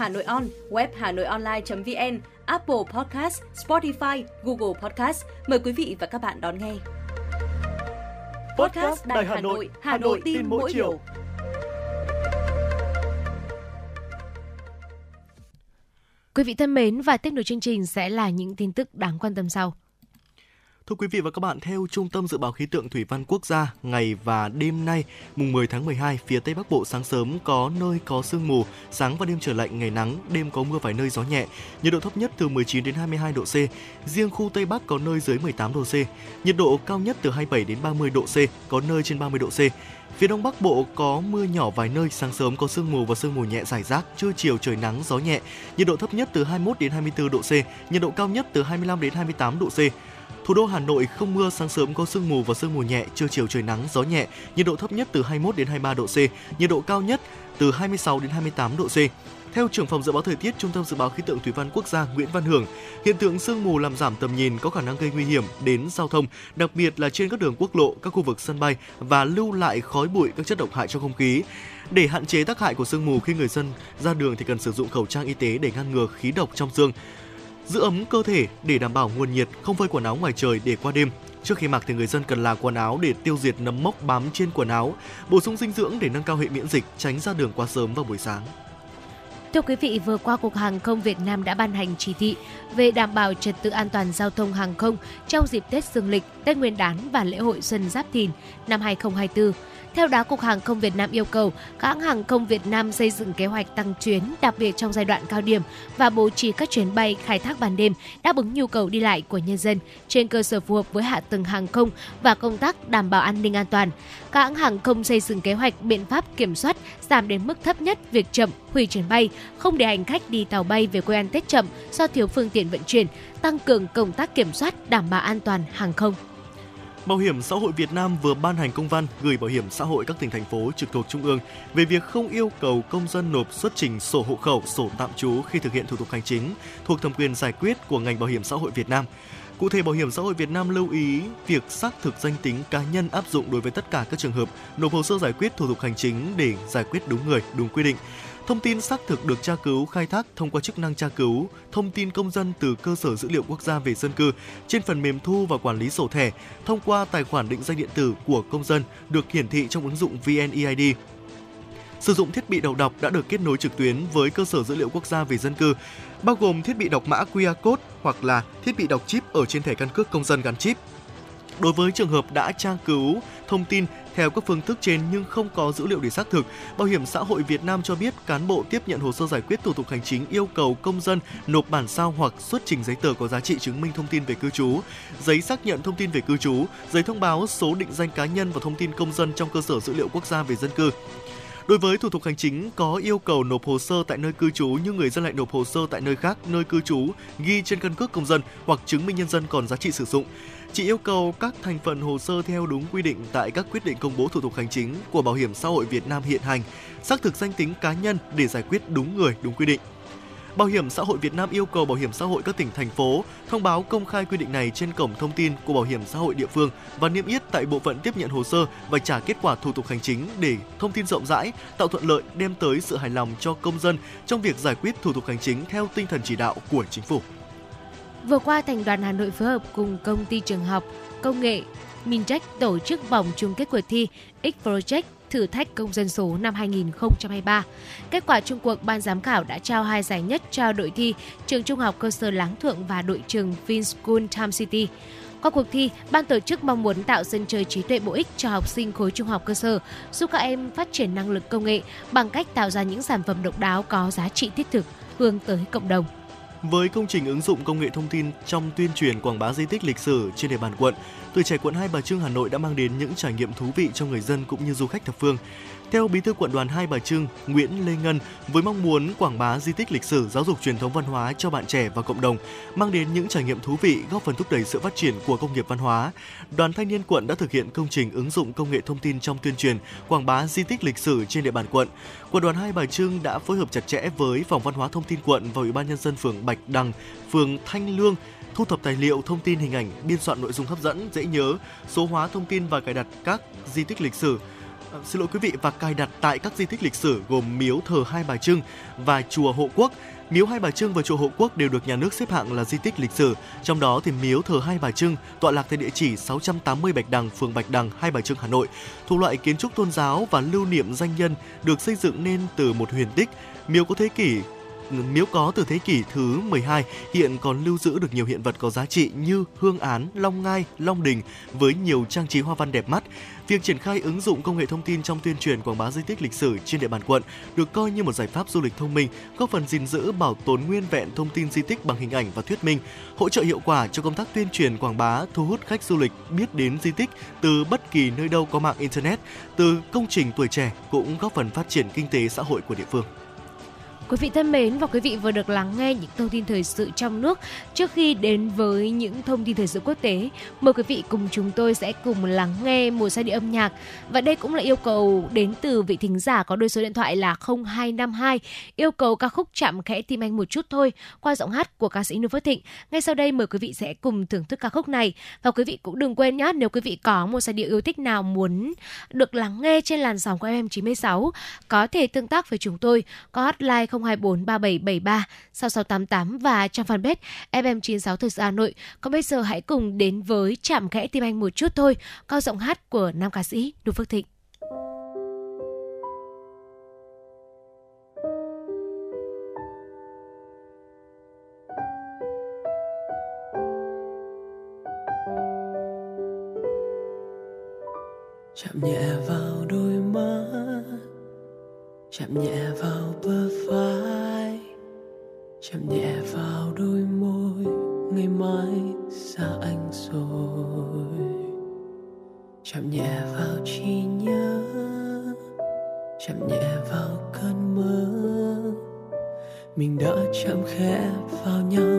Hà Nội On, web Hà Nội Online.vn, Apple Podcast, Spotify, Google Podcast. Mời quý vị và các bạn đón nghe. Podcast Đài Hà Nội, Hà Nội tin mỗi chiều. Quý vị thân mến và tiếp nối chương trình sẽ là những tin tức đáng quan tâm sau. Thưa quý vị và các bạn, theo Trung tâm Dự báo Khí tượng Thủy văn Quốc gia, ngày và đêm nay, mùng 10 tháng 12, phía Tây Bắc Bộ sáng sớm có nơi có sương mù, sáng và đêm trời lạnh, ngày nắng, đêm có mưa vài nơi gió nhẹ. Nhiệt độ thấp nhất từ 19 đến 22 độ C, riêng khu Tây Bắc có nơi dưới 18 độ C. Nhiệt độ cao nhất từ 27 đến 30 độ C, có nơi trên 30 độ C. Phía Đông Bắc Bộ có mưa nhỏ vài nơi, sáng sớm có sương mù và sương mù nhẹ rải rác, trưa chiều trời nắng, gió nhẹ. Nhiệt độ thấp nhất từ 21 đến 24 độ C, nhiệt độ cao nhất từ 25 đến 28 độ C. Thủ đô Hà Nội không mưa, sáng sớm có sương mù và sương mù nhẹ, trưa chiều trời nắng, gió nhẹ, nhiệt độ thấp nhất từ 21 đến 23 độ C, nhiệt độ cao nhất từ 26 đến 28 độ C. Theo trưởng phòng dự báo thời tiết Trung tâm dự báo khí tượng thủy văn quốc gia Nguyễn Văn Hưởng, hiện tượng sương mù làm giảm tầm nhìn có khả năng gây nguy hiểm đến giao thông, đặc biệt là trên các đường quốc lộ, các khu vực sân bay và lưu lại khói bụi các chất độc hại trong không khí. Để hạn chế tác hại của sương mù khi người dân ra đường thì cần sử dụng khẩu trang y tế để ngăn ngừa khí độc trong sương giữ ấm cơ thể để đảm bảo nguồn nhiệt, không phơi quần áo ngoài trời để qua đêm. Trước khi mặc thì người dân cần là quần áo để tiêu diệt nấm mốc bám trên quần áo, bổ sung dinh dưỡng để nâng cao hệ miễn dịch, tránh ra đường quá sớm vào buổi sáng. Thưa quý vị, vừa qua Cục Hàng không Việt Nam đã ban hành chỉ thị về đảm bảo trật tự an toàn giao thông hàng không trong dịp Tết Dương lịch, Tết Nguyên đán và lễ hội Xuân Giáp Thìn năm 2024. Theo đó, Cục Hàng không Việt Nam yêu cầu các hãng hàng không Việt Nam xây dựng kế hoạch tăng chuyến, đặc biệt trong giai đoạn cao điểm và bố trí các chuyến bay khai thác ban đêm đáp ứng nhu cầu đi lại của nhân dân trên cơ sở phù hợp với hạ tầng hàng không và công tác đảm bảo an ninh an toàn. Các hãng hàng không xây dựng kế hoạch biện pháp kiểm soát giảm đến mức thấp nhất việc chậm, hủy chuyến bay, không để hành khách đi tàu bay về quê ăn Tết chậm do thiếu phương tiện vận chuyển, tăng cường công tác kiểm soát đảm bảo an toàn hàng không. Bảo hiểm xã hội Việt Nam vừa ban hành công văn gửi Bảo hiểm xã hội các tỉnh thành phố trực thuộc trung ương về việc không yêu cầu công dân nộp xuất trình sổ hộ khẩu, sổ tạm trú khi thực hiện thủ tục hành chính thuộc thẩm quyền giải quyết của ngành Bảo hiểm xã hội Việt Nam. Cụ thể, Bảo hiểm xã hội Việt Nam lưu ý việc xác thực danh tính cá nhân áp dụng đối với tất cả các trường hợp nộp hồ sơ giải quyết thủ tục hành chính để giải quyết đúng người, đúng quy định. Thông tin xác thực được tra cứu khai thác thông qua chức năng tra cứu thông tin công dân từ cơ sở dữ liệu quốc gia về dân cư trên phần mềm thu và quản lý sổ thẻ thông qua tài khoản định danh điện tử của công dân được hiển thị trong ứng dụng VNeID. Sử dụng thiết bị đầu đọc đã được kết nối trực tuyến với cơ sở dữ liệu quốc gia về dân cư, bao gồm thiết bị đọc mã QR code hoặc là thiết bị đọc chip ở trên thẻ căn cước công dân gắn chip. Đối với trường hợp đã tra cứu thông tin theo các phương thức trên nhưng không có dữ liệu để xác thực, Bảo hiểm xã hội Việt Nam cho biết cán bộ tiếp nhận hồ sơ giải quyết thủ tục hành chính yêu cầu công dân nộp bản sao hoặc xuất trình giấy tờ có giá trị chứng minh thông tin về cư trú, giấy xác nhận thông tin về cư trú, giấy thông báo số định danh cá nhân và thông tin công dân trong cơ sở dữ liệu quốc gia về dân cư. Đối với thủ tục hành chính có yêu cầu nộp hồ sơ tại nơi cư trú nhưng người dân lại nộp hồ sơ tại nơi khác nơi cư trú ghi trên căn cước công dân hoặc chứng minh nhân dân còn giá trị sử dụng. Chỉ yêu cầu các thành phần hồ sơ theo đúng quy định tại các quyết định công bố thủ tục hành chính của Bảo hiểm xã hội Việt Nam hiện hành, xác thực danh tính cá nhân để giải quyết đúng người, đúng quy định. Bảo hiểm xã hội Việt Nam yêu cầu bảo hiểm xã hội các tỉnh thành phố thông báo công khai quy định này trên cổng thông tin của bảo hiểm xã hội địa phương và niêm yết tại bộ phận tiếp nhận hồ sơ và trả kết quả thủ tục hành chính để thông tin rộng rãi, tạo thuận lợi đem tới sự hài lòng cho công dân trong việc giải quyết thủ tục hành chính theo tinh thần chỉ đạo của chính phủ. Vừa qua, Thành đoàn Hà Nội phối hợp cùng công ty trường học, công nghệ Mintech tổ chức vòng chung kết cuộc thi X Project thử thách công dân số năm 2023. Kết quả chung cuộc, ban giám khảo đã trao hai giải nhất cho đội thi trường trung học cơ sở Láng Thượng và đội trường Vinschool Time City. Qua cuộc thi, ban tổ chức mong muốn tạo sân chơi trí tuệ bổ ích cho học sinh khối trung học cơ sở, giúp các em phát triển năng lực công nghệ bằng cách tạo ra những sản phẩm độc đáo có giá trị thiết thực, hướng tới cộng đồng. Với công trình ứng dụng công nghệ thông tin trong tuyên truyền quảng bá di tích lịch sử trên địa bàn quận, tuổi trẻ quận Hai Bà Trưng Hà Nội đã mang đến những trải nghiệm thú vị cho người dân cũng như du khách thập phương. Theo Bí thư quận đoàn Hai Bà Trưng, Nguyễn Lê Ngân, với mong muốn quảng bá di tích lịch sử, giáo dục truyền thống văn hóa cho bạn trẻ và cộng đồng, mang đến những trải nghiệm thú vị, góp phần thúc đẩy sự phát triển của công nghiệp văn hóa, Đoàn Thanh niên quận đã thực hiện công trình ứng dụng công nghệ thông tin trong tuyên truyền, quảng bá di tích lịch sử trên địa bàn quận. Quận đoàn Hai Bà Trưng đã phối hợp chặt chẽ với Phòng Văn hóa Thông tin quận và Ủy ban nhân dân phường Bạch Đằng, phường Thanh Lương thu thập tài liệu, thông tin hình ảnh, biên soạn nội dung hấp dẫn, dễ nhớ, số hóa thông tin và cài đặt các di tích lịch sử. À, xin lỗi quý vị và cài đặt tại các di tích lịch sử gồm miếu thờ Hai Bà Trưng và chùa Hộ Quốc. Miếu Hai Bà Trưng và chùa Hộ Quốc đều được nhà nước xếp hạng là di tích lịch sử. Trong đó thì miếu thờ Hai Bà Trưng tọa lạc tại địa chỉ 680 Bạch Đằng, phường Bạch Đằng, Hai Bà Trưng, Hà Nội. Thuộc loại kiến trúc tôn giáo và lưu niệm danh nhân được xây dựng nên từ một huyền tích. Miếu có thế kỷ miếu có từ thế kỷ thứ 12 hiện còn lưu giữ được nhiều hiện vật có giá trị như hương án, long ngai, long đình với nhiều trang trí hoa văn đẹp mắt. Việc triển khai ứng dụng công nghệ thông tin trong tuyên truyền quảng bá di tích lịch sử trên địa bàn quận được coi như một giải pháp du lịch thông minh, góp phần gìn giữ bảo tồn nguyên vẹn thông tin di tích bằng hình ảnh và thuyết minh, hỗ trợ hiệu quả cho công tác tuyên truyền quảng bá, thu hút khách du lịch biết đến di tích từ bất kỳ nơi đâu có mạng internet, từ công trình tuổi trẻ cũng góp phần phát triển kinh tế xã hội của địa phương. Quý vị thân mến và quý vị vừa được lắng nghe những thông tin thời sự trong nước. Trước khi đến với những thông tin thời sự quốc tế, mời quý vị cùng chúng tôi sẽ cùng lắng nghe một giai điệu âm nhạc. Và đây cũng là yêu cầu đến từ vị thính giả có đôi số điện thoại là 0252, yêu cầu ca khúc chạm khẽ tim anh một chút thôi qua giọng hát của ca sĩ Noo Phước Thịnh. Ngay sau đây mời quý vị sẽ cùng thưởng thức ca khúc này. Và quý vị cũng đừng quên nhé, nếu quý vị có một giai điệu yêu thích nào muốn được lắng nghe trên làn sóng của FM96, có thể tương tác với chúng tôi có hotline 024 3773 6688 và trong fanpage FM96 Thời sự Hà Nội. Còn bây giờ hãy cùng đến với chạm khẽ tim anh một chút thôi, cao giọng hát của nam ca sĩ Đỗ Phước Thịnh. chạm nhẹ vào đôi mắt chạm nhẹ vào bờ vai, chạm nhẹ vào đôi môi, ngày mai xa anh rồi. Chạm nhẹ vào trí nhớ, chạm nhẹ vào cơn mơ. Mình đã chạm khẽ vào nhau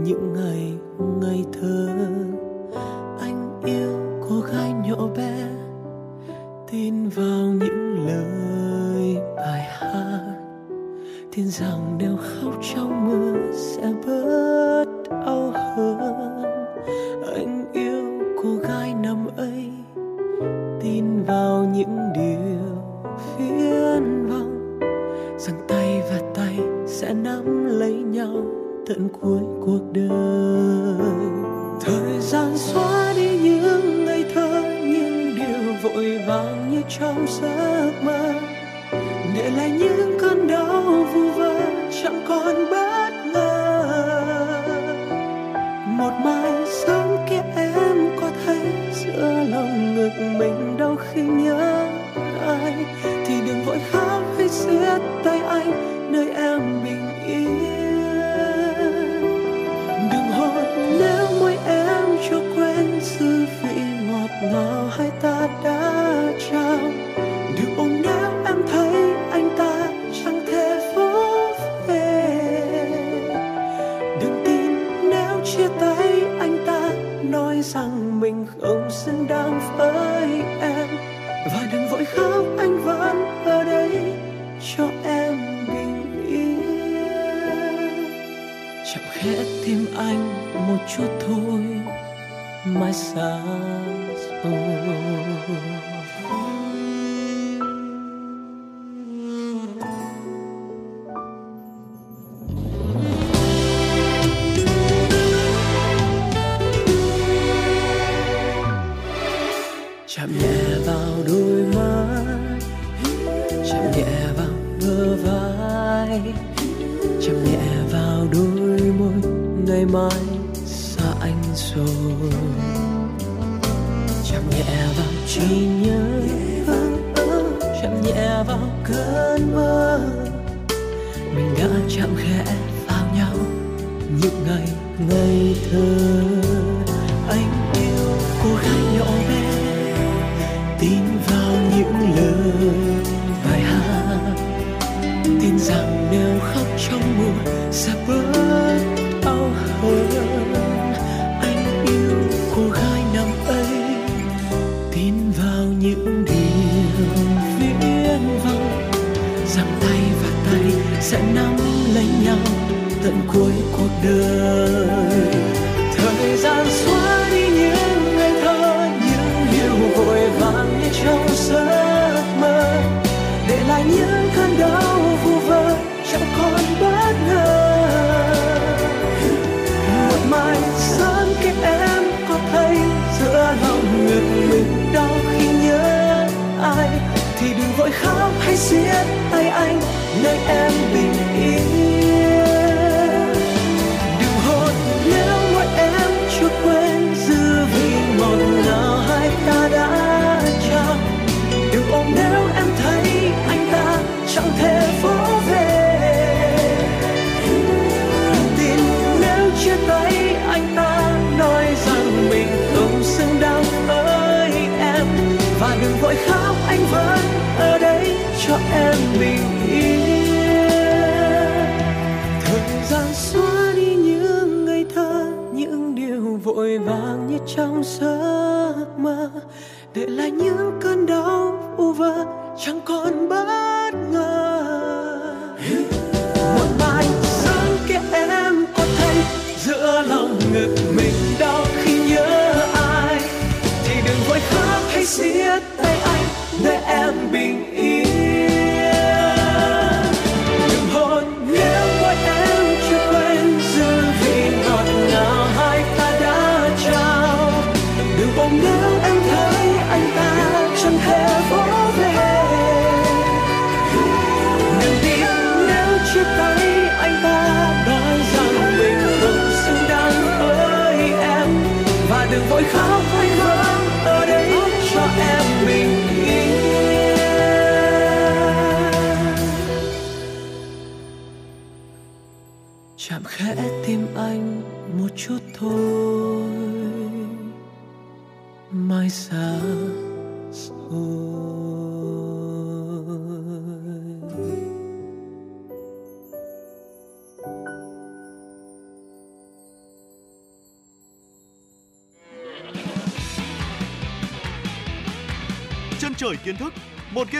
những ngày ngây thơ. Anh yêu cô gái nhỏ bé, tin vào những lời bài hát. Tin rằng nếu khóc trong mưa sẽ bớt đau hơn. Anh yêu cô gái năm ấy, tin vào những điều phiền vọng rằng tay và tay sẽ nắm lấy nhau tận cuối cuộc đời. Thời gian xóa đi những ngày thơ, những điều vội vàng như trong giấc mơ để lại những cơn đau vu vơ chẳng còn bất ngờ. Một mai sớm kia em có thấy giữa lòng ngực mình đau khi nhớ ai. Thì đừng vội khóc hay siết tay anh, nơi em bình yên. Đừng hôn nếu môi em cho quên dư vị ngọt ngào hai ta khẽ tim anh một chút thôi mai xa rồi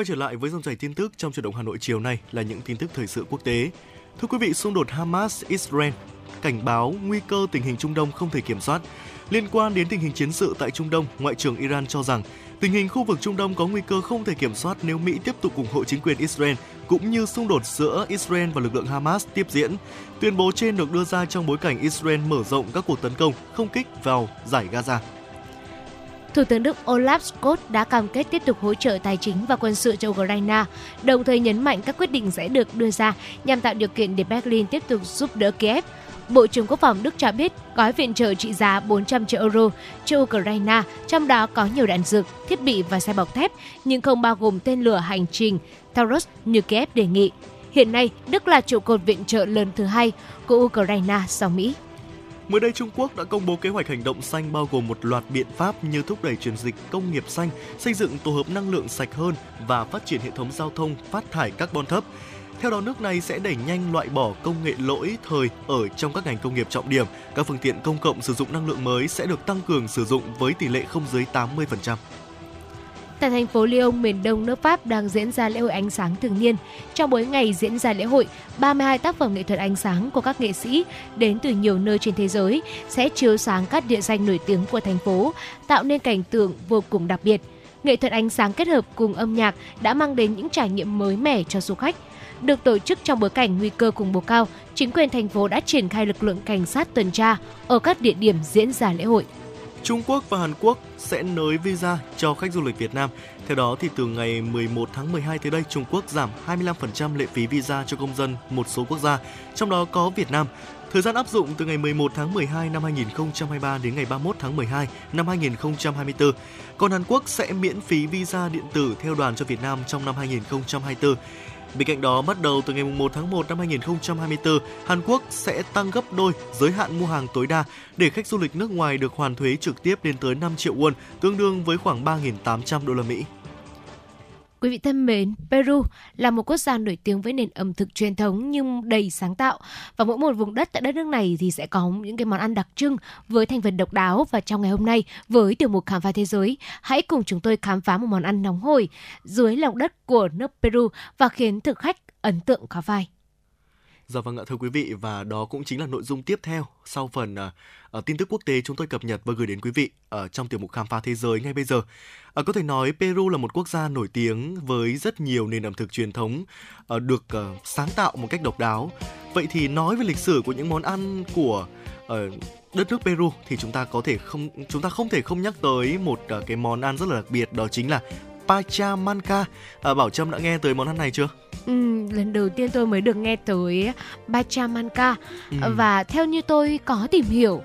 Quay trở lại với dòng chảy tin tức trong chuyển động Hà Nội chiều nay là những tin tức thời sự quốc tế. Thưa quý vị, xung đột Hamas-Israel cảnh báo nguy cơ tình hình Trung Đông không thể kiểm soát. Liên quan đến tình hình chiến sự tại Trung Đông, Ngoại trưởng Iran cho rằng tình hình khu vực Trung Đông có nguy cơ không thể kiểm soát nếu Mỹ tiếp tục ủng hộ chính quyền Israel cũng như xung đột giữa Israel và lực lượng Hamas tiếp diễn. Tuyên bố trên được đưa ra trong bối cảnh Israel mở rộng các cuộc tấn công không kích vào giải Gaza. Thủ tướng Đức Olaf Scholz đã cam kết tiếp tục hỗ trợ tài chính và quân sự cho Ukraine, đồng thời nhấn mạnh các quyết định sẽ được đưa ra nhằm tạo điều kiện để Berlin tiếp tục giúp đỡ Kiev. Bộ trưởng Quốc phòng Đức cho biết gói viện trợ trị giá 400 triệu euro cho Ukraine, trong đó có nhiều đạn dược, thiết bị và xe bọc thép, nhưng không bao gồm tên lửa hành trình Taurus như Kiev đề nghị. Hiện nay, Đức là trụ cột viện trợ lớn thứ hai của Ukraine sau Mỹ. Mới đây, Trung Quốc đã công bố kế hoạch hành động xanh bao gồm một loạt biện pháp như thúc đẩy chuyển dịch công nghiệp xanh, xây dựng tổ hợp năng lượng sạch hơn và phát triển hệ thống giao thông phát thải carbon thấp. Theo đó, nước này sẽ đẩy nhanh loại bỏ công nghệ lỗi thời ở trong các ngành công nghiệp trọng điểm. Các phương tiện công cộng sử dụng năng lượng mới sẽ được tăng cường sử dụng với tỷ lệ không dưới 80%. Tại thành phố Lyon, miền đông nước Pháp đang diễn ra lễ hội ánh sáng thường niên. Trong mỗi ngày diễn ra lễ hội, 32 tác phẩm nghệ thuật ánh sáng của các nghệ sĩ đến từ nhiều nơi trên thế giới sẽ chiếu sáng các địa danh nổi tiếng của thành phố, tạo nên cảnh tượng vô cùng đặc biệt. Nghệ thuật ánh sáng kết hợp cùng âm nhạc đã mang đến những trải nghiệm mới mẻ cho du khách. Được tổ chức trong bối cảnh nguy cơ khủng bố cao, chính quyền thành phố đã triển khai lực lượng cảnh sát tuần tra ở các địa điểm diễn ra lễ hội. Trung Quốc và Hàn Quốc sẽ nới visa cho khách du lịch Việt Nam. Theo đó thì từ ngày 11 tháng 12 tới đây, Trung Quốc giảm 25% lệ phí visa cho công dân một số quốc gia, trong đó có Việt Nam. Thời gian áp dụng từ ngày 11 tháng 12 năm 2023 đến ngày 31 tháng 12 năm 2024. Còn Hàn Quốc sẽ miễn phí visa điện tử theo đoàn cho Việt Nam trong năm 2024. Bên cạnh đó, bắt đầu từ ngày 1 tháng 1 năm 2024, Hàn Quốc sẽ tăng gấp đôi giới hạn mua hàng tối đa để khách du lịch nước ngoài được hoàn thuế trực tiếp lên tới 5 triệu won, tương đương với khoảng 3.800 đô la Mỹ. Quý vị thân mến, Peru là một quốc gia nổi tiếng với nền ẩm thực truyền thống nhưng đầy sáng tạo và mỗi một vùng đất tại đất nước này thì sẽ có những cái món ăn đặc trưng với thành phần độc đáo và trong ngày hôm nay với tiểu mục khám phá thế giới, hãy cùng chúng tôi khám phá một món ăn nóng hổi dưới lòng đất của nước Peru và khiến thực khách ấn tượng khó phai. Dạ vâng ạ thưa quý vị và đó cũng chính là nội dung tiếp theo sau phần uh, tin tức quốc tế chúng tôi cập nhật và gửi đến quý vị ở uh, trong tiểu mục khám phá thế giới ngay bây giờ. Uh, có thể nói Peru là một quốc gia nổi tiếng với rất nhiều nền ẩm thực truyền thống uh, được uh, sáng tạo một cách độc đáo. Vậy thì nói về lịch sử của những món ăn của uh, đất nước Peru thì chúng ta có thể không chúng ta không thể không nhắc tới một uh, cái món ăn rất là đặc biệt đó chính là pachamanca. Uh, Bảo Trâm đã nghe tới món ăn này chưa? Ừ, lần đầu tiên tôi mới được nghe tới pachamanca ừ. và theo như tôi có tìm hiểu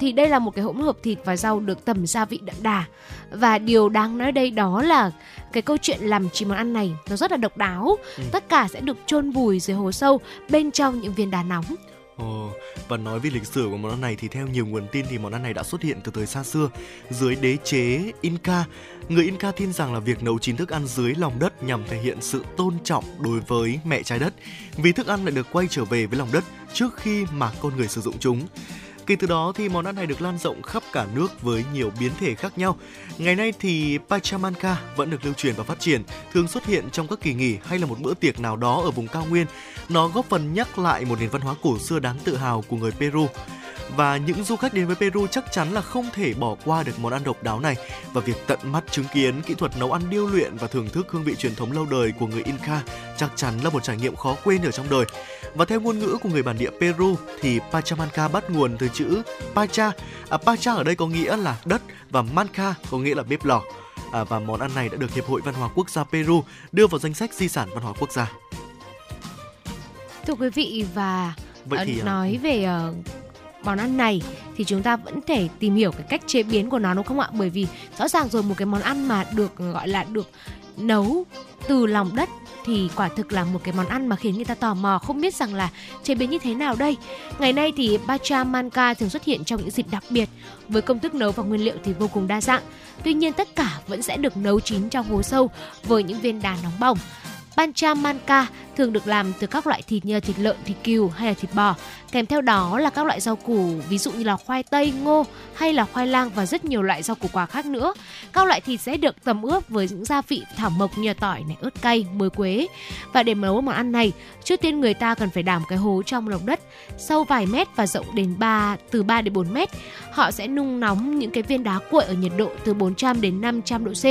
thì đây là một cái hỗn hợp thịt và rau được tẩm gia vị đậm đà và điều đáng nói đây đó là cái câu chuyện làm chỉ món ăn này nó rất là độc đáo ừ. tất cả sẽ được chôn vùi dưới hố sâu bên trong những viên đá nóng Ồ, và nói về lịch sử của món ăn này thì theo nhiều nguồn tin thì món ăn này đã xuất hiện từ thời xa xưa dưới đế chế Inca. Người Inca tin rằng là việc nấu chín thức ăn dưới lòng đất nhằm thể hiện sự tôn trọng đối với mẹ trái đất, vì thức ăn lại được quay trở về với lòng đất trước khi mà con người sử dụng chúng. Kể từ đó thì món ăn này được lan rộng khắp cả nước với nhiều biến thể khác nhau. Ngày nay thì pachamanca vẫn được lưu truyền và phát triển, thường xuất hiện trong các kỳ nghỉ hay là một bữa tiệc nào đó ở vùng cao nguyên. Nó góp phần nhắc lại một nền văn hóa cổ xưa đáng tự hào của người Peru và những du khách đến với Peru chắc chắn là không thể bỏ qua được món ăn độc đáo này và việc tận mắt chứng kiến kỹ thuật nấu ăn điêu luyện và thưởng thức hương vị truyền thống lâu đời của người Inca chắc chắn là một trải nghiệm khó quên ở trong đời. Và theo ngôn ngữ của người bản địa Peru thì Pachamanca bắt nguồn từ chữ Pacha. À, Pacha ở đây có nghĩa là đất và Manca có nghĩa là bếp lò. À, và món ăn này đã được Hiệp hội Văn hóa Quốc gia Peru đưa vào danh sách di sản văn hóa quốc gia. Thưa quý vị và Vậy thì, à, nói về uh, món ăn này thì chúng ta vẫn thể tìm hiểu cái cách chế biến của nó, đúng không ạ? Bởi vì rõ ràng rồi, một cái món ăn mà được ờ, gọi là được nấu từ lòng đất thì quả thực là một cái món ăn mà khiến người ta tò mò, không biết rằng là chế biến như thế nào đây. Ngày nay thì bacha manka thường xuất hiện trong những dịp đặc biệt với công thức nấu và nguyên liệu thì vô cùng đa dạng. Tuy nhiên tất cả vẫn sẽ được nấu chín trong hố sâu với những viên đá nóng bỏng. Pancha manka thường được làm từ các loại thịt như thịt lợn, thịt cừu hay là thịt bò. Kèm theo đó là các loại rau củ, ví dụ như là khoai tây, ngô hay là khoai lang và rất nhiều loại rau củ quả khác nữa. Các loại thịt sẽ được tẩm ướp với những gia vị thảo mộc như tỏi, này, ớt cay, muối quế. Và để nấu món ăn này, trước tiên người ta cần phải đào một cái hố trong lòng đất sâu vài mét và rộng đến 3 từ 3 đến 4 mét. Họ sẽ nung nóng những cái viên đá cuội ở nhiệt độ từ 400 đến 500 độ C.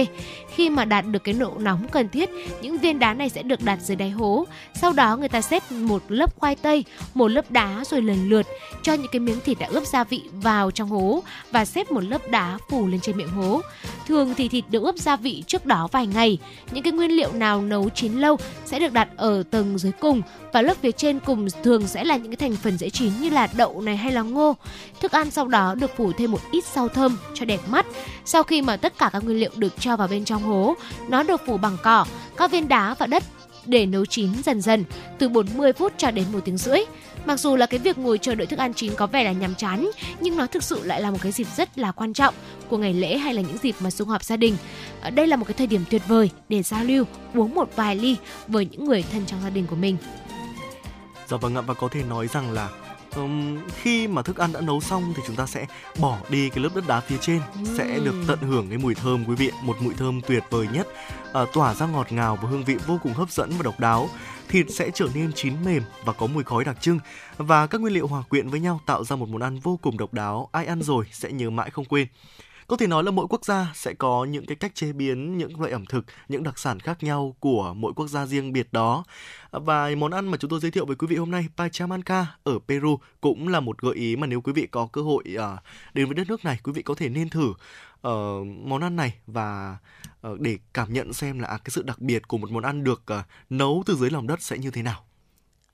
Khi mà đạt được cái độ nóng cần thiết, những viên đá này sẽ được đặt dưới đáy hố. Sau đó người ta xếp một lớp khoai tây, một lớp đá rồi lần lượt cho những cái miếng thịt đã ướp gia vị vào trong hố và xếp một lớp đá phủ lên trên miệng hố. Thường thì thịt được ướp gia vị trước đó vài ngày. Những cái nguyên liệu nào nấu chín lâu sẽ được đặt ở tầng dưới cùng và lớp phía trên cùng thường sẽ là những cái thành phần dễ chín như là đậu này hay là ngô. Thức ăn sau đó được phủ thêm một ít rau thơm cho đẹp mắt. Sau khi mà tất cả các nguyên liệu được cho vào bên trong hố, nó được phủ bằng cỏ, các viên đá và đất để nấu chín dần dần từ 40 phút cho đến một tiếng rưỡi. Mặc dù là cái việc ngồi chờ đợi thức ăn chín có vẻ là nhàm chán, nhưng nó thực sự lại là một cái dịp rất là quan trọng của ngày lễ hay là những dịp mà sum họp gia đình. Đây là một cái thời điểm tuyệt vời để giao lưu, uống một vài ly với những người thân trong gia đình của mình. Dạ vâng ạ và có thể nói rằng là um, khi mà thức ăn đã nấu xong thì chúng ta sẽ bỏ đi cái lớp đất đá phía trên. Mm. sẽ được tận hưởng cái mùi thơm quý vị một mùi thơm tuyệt vời nhất. Uh, tỏa ra ngọt ngào và hương vị vô cùng hấp dẫn và độc đáo. Thịt sẽ trở nên chín mềm và có mùi khói đặc trưng. Và các nguyên liệu hòa quyện với nhau tạo ra một món ăn vô cùng độc đáo. Ai ăn rồi sẽ nhớ mãi không quên có thể nói là mỗi quốc gia sẽ có những cái cách chế biến những loại ẩm thực, những đặc sản khác nhau của mỗi quốc gia riêng biệt đó. Và món ăn mà chúng tôi giới thiệu với quý vị hôm nay, pachamanca ở Peru cũng là một gợi ý mà nếu quý vị có cơ hội à, đến với đất nước này, quý vị có thể nên thử uh, món ăn này và uh, để cảm nhận xem là à, cái sự đặc biệt của một món ăn được uh, nấu từ dưới lòng đất sẽ như thế nào.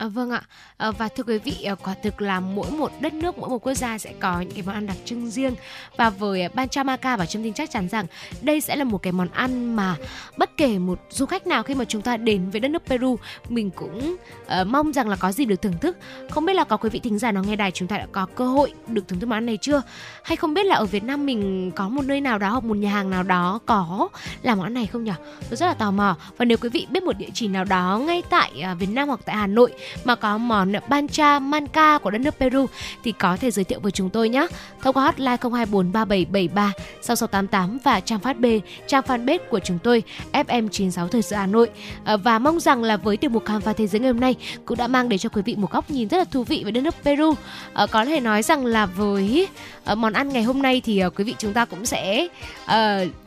À, vâng ạ. À, và thưa quý vị ờ, quả thực là mỗi một đất nước mỗi một quốc gia sẽ có những cái món ăn đặc trưng riêng. Và với ban chamaka và trâm tin chắc chắn rằng đây sẽ là một cái món ăn mà bất kể một du khách nào khi mà chúng ta đến với đất nước Peru mình cũng uh, mong rằng là có gì được thưởng thức. Không biết là có quý vị thính giả nào nghe đài chúng ta đã có cơ hội được thưởng thức món ăn này chưa? Hay không biết là ở Việt Nam mình có một nơi nào đó hoặc một nhà hàng nào đó có làm món ăn này không nhỉ? Tôi rất là tò mò. Và nếu quý vị biết một địa chỉ nào đó ngay tại Việt Nam hoặc tại Hà Nội mà có món bancha manca của đất nước Peru thì có thể giới thiệu với chúng tôi nhé. Thông qua hotline 0243773 6688 và trang phát B, trang fanpage của chúng tôi FM96 Thời sự Hà Nội. Ờ, và mong rằng là với tiểu mục khám phá thế giới ngày hôm nay cũng đã mang đến cho quý vị một góc nhìn rất là thú vị về đất nước Peru. Ờ, có thể nói rằng là với ờ, món ăn ngày hôm nay thì quý vị chúng ta cũng sẽ uh,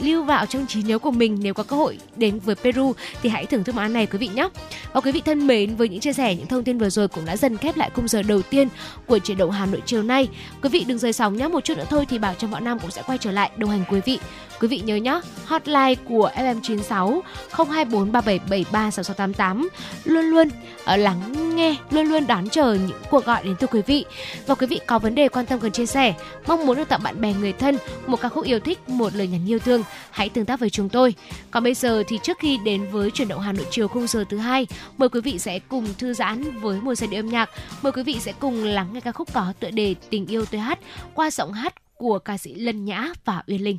lưu vào trong trí nhớ của mình nếu có cơ hội đến với Peru thì hãy thưởng thức món ăn này quý vị nhé. Và quý vị thân mến với những chia sẻ những thông Thông tin vừa rồi cũng đã dần khép lại khung giờ đầu tiên của chuyển động Hà Nội chiều nay. Quý vị đừng rời sóng nhé, một chút nữa thôi thì Bảo Trâm Võ Nam cũng sẽ quay trở lại đồng hành quý vị. Quý vị nhớ nhé, hotline của FM96 02437736688 luôn luôn ở lắng nghe, luôn luôn đón chờ những cuộc gọi đến từ quý vị. Và quý vị có vấn đề quan tâm cần chia sẻ, mong muốn được tặng bạn bè người thân một ca khúc yêu thích, một lời nhắn yêu thương, hãy tương tác với chúng tôi. Còn bây giờ thì trước khi đến với chuyển động Hà Nội chiều khung giờ thứ hai, mời quý vị sẽ cùng thư giãn với một giai điệu âm nhạc. Mời quý vị sẽ cùng lắng nghe ca khúc có tựa đề Tình yêu tôi hát qua giọng hát của ca sĩ Lân Nhã và Uyên Linh.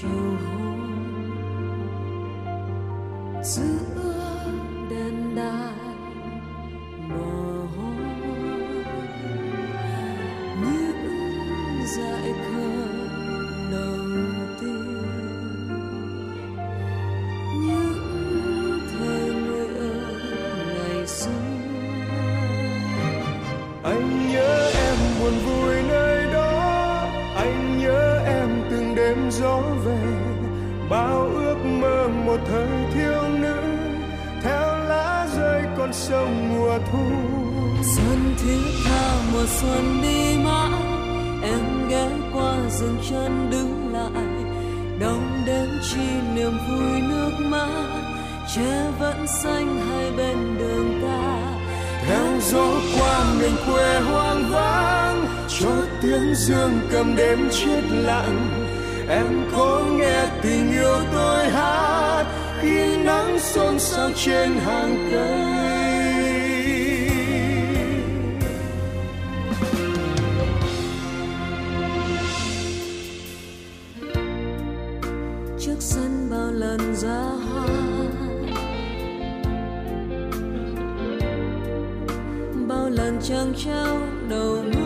chiều hôm giữa đêm đài mờ những dại khờ một thời thiếu nữ theo lá rơi con sông mùa thu. Xuân thiết tha mùa xuân đi mãi em ghé qua dừng chân đứng lại. Đong đến chi niềm vui nước mắt tre vẫn xanh hai bên đường ta. Theo gió qua miền quê hoang vắng cho tiếng dương cầm đêm chết lặng em có nghe tình yêu tôi hát khi nắng xôn xao trên hàng cây. Trước sân bao lần ra hoa, bao lần trăng treo đầu mưa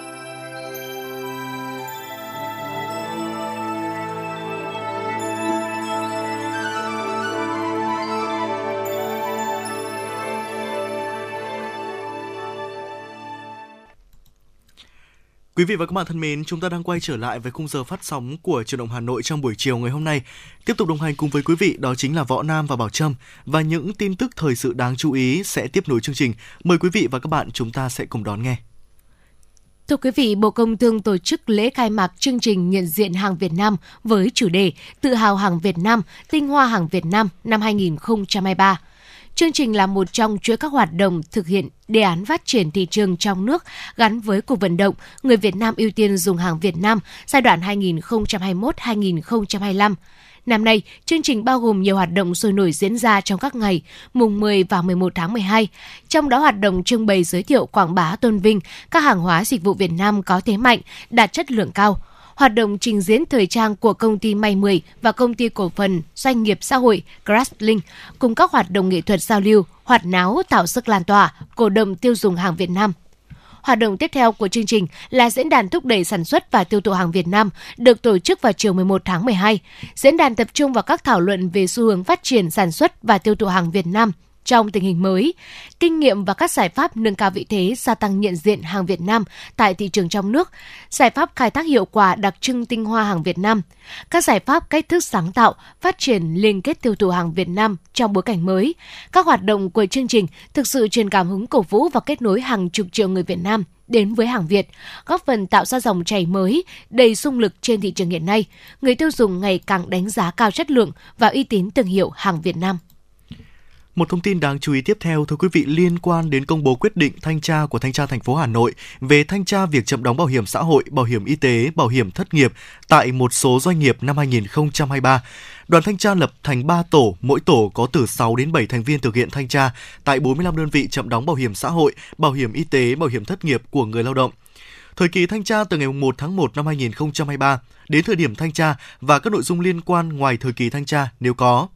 Quý vị và các bạn thân mến, chúng ta đang quay trở lại với khung giờ phát sóng của Truyền động Hà Nội trong buổi chiều ngày hôm nay. Tiếp tục đồng hành cùng với quý vị đó chính là Võ Nam và Bảo Trâm và những tin tức thời sự đáng chú ý sẽ tiếp nối chương trình. Mời quý vị và các bạn chúng ta sẽ cùng đón nghe. Thưa quý vị, Bộ Công Thương tổ chức lễ khai mạc chương trình nhận diện hàng Việt Nam với chủ đề Tự hào hàng Việt Nam, tinh hoa hàng Việt Nam năm 2023. Chương trình là một trong chuỗi các hoạt động thực hiện đề án phát triển thị trường trong nước gắn với cuộc vận động Người Việt Nam ưu tiên dùng hàng Việt Nam giai đoạn 2021-2025. Năm nay, chương trình bao gồm nhiều hoạt động sôi nổi diễn ra trong các ngày mùng 10 và 11 tháng 12. Trong đó hoạt động trưng bày giới thiệu quảng bá tôn vinh các hàng hóa dịch vụ Việt Nam có thế mạnh, đạt chất lượng cao hoạt động trình diễn thời trang của công ty May 10 và công ty cổ phần doanh nghiệp xã hội Craftlink cùng các hoạt động nghệ thuật giao lưu, hoạt náo tạo sức lan tỏa, cổ động tiêu dùng hàng Việt Nam. Hoạt động tiếp theo của chương trình là diễn đàn thúc đẩy sản xuất và tiêu thụ hàng Việt Nam được tổ chức vào chiều 11 tháng 12. Diễn đàn tập trung vào các thảo luận về xu hướng phát triển sản xuất và tiêu thụ hàng Việt Nam trong tình hình mới, kinh nghiệm và các giải pháp nâng cao vị thế gia tăng nhận diện hàng Việt Nam tại thị trường trong nước, giải pháp khai thác hiệu quả đặc trưng tinh hoa hàng Việt Nam, các giải pháp cách thức sáng tạo, phát triển liên kết tiêu thụ hàng Việt Nam trong bối cảnh mới. Các hoạt động của chương trình thực sự truyền cảm hứng cổ vũ và kết nối hàng chục triệu người Việt Nam đến với hàng Việt, góp phần tạo ra dòng chảy mới, đầy sung lực trên thị trường hiện nay. Người tiêu dùng ngày càng đánh giá cao chất lượng và uy tín thương hiệu hàng Việt Nam. Một thông tin đáng chú ý tiếp theo thưa quý vị liên quan đến công bố quyết định thanh tra của thanh tra thành phố Hà Nội về thanh tra việc chậm đóng bảo hiểm xã hội, bảo hiểm y tế, bảo hiểm thất nghiệp tại một số doanh nghiệp năm 2023. Đoàn thanh tra lập thành 3 tổ, mỗi tổ có từ 6 đến 7 thành viên thực hiện thanh tra tại 45 đơn vị chậm đóng bảo hiểm xã hội, bảo hiểm y tế, bảo hiểm thất nghiệp của người lao động. Thời kỳ thanh tra từ ngày 1 tháng 1 năm 2023 đến thời điểm thanh tra và các nội dung liên quan ngoài thời kỳ thanh tra nếu có.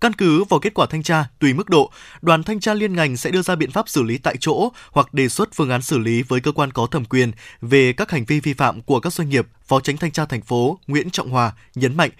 Căn cứ vào kết quả thanh tra, tùy mức độ, đoàn thanh tra liên ngành sẽ đưa ra biện pháp xử lý tại chỗ hoặc đề xuất phương án xử lý với cơ quan có thẩm quyền về các hành vi vi phạm của các doanh nghiệp, Phó Tránh thanh tra thành phố Nguyễn Trọng Hòa nhấn mạnh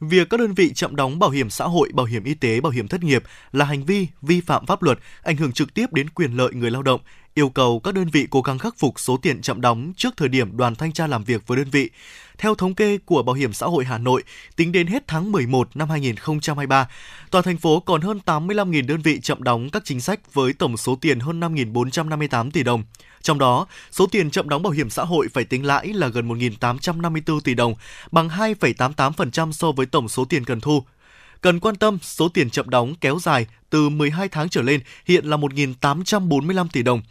Việc các đơn vị chậm đóng bảo hiểm xã hội, bảo hiểm y tế, bảo hiểm thất nghiệp là hành vi vi phạm pháp luật, ảnh hưởng trực tiếp đến quyền lợi người lao động, yêu cầu các đơn vị cố gắng khắc phục số tiền chậm đóng trước thời điểm đoàn thanh tra làm việc với đơn vị. Theo thống kê của Bảo hiểm xã hội Hà Nội, tính đến hết tháng 11 năm 2023, toàn thành phố còn hơn 85.000 đơn vị chậm đóng các chính sách với tổng số tiền hơn 5.458 tỷ đồng. Trong đó, số tiền chậm đóng bảo hiểm xã hội phải tính lãi là gần 1.854 tỷ đồng, bằng 2,88% so với tổng số tiền cần thu. Cần quan tâm, số tiền chậm đóng kéo dài từ 12 tháng trở lên hiện là 1.845 tỷ đồng,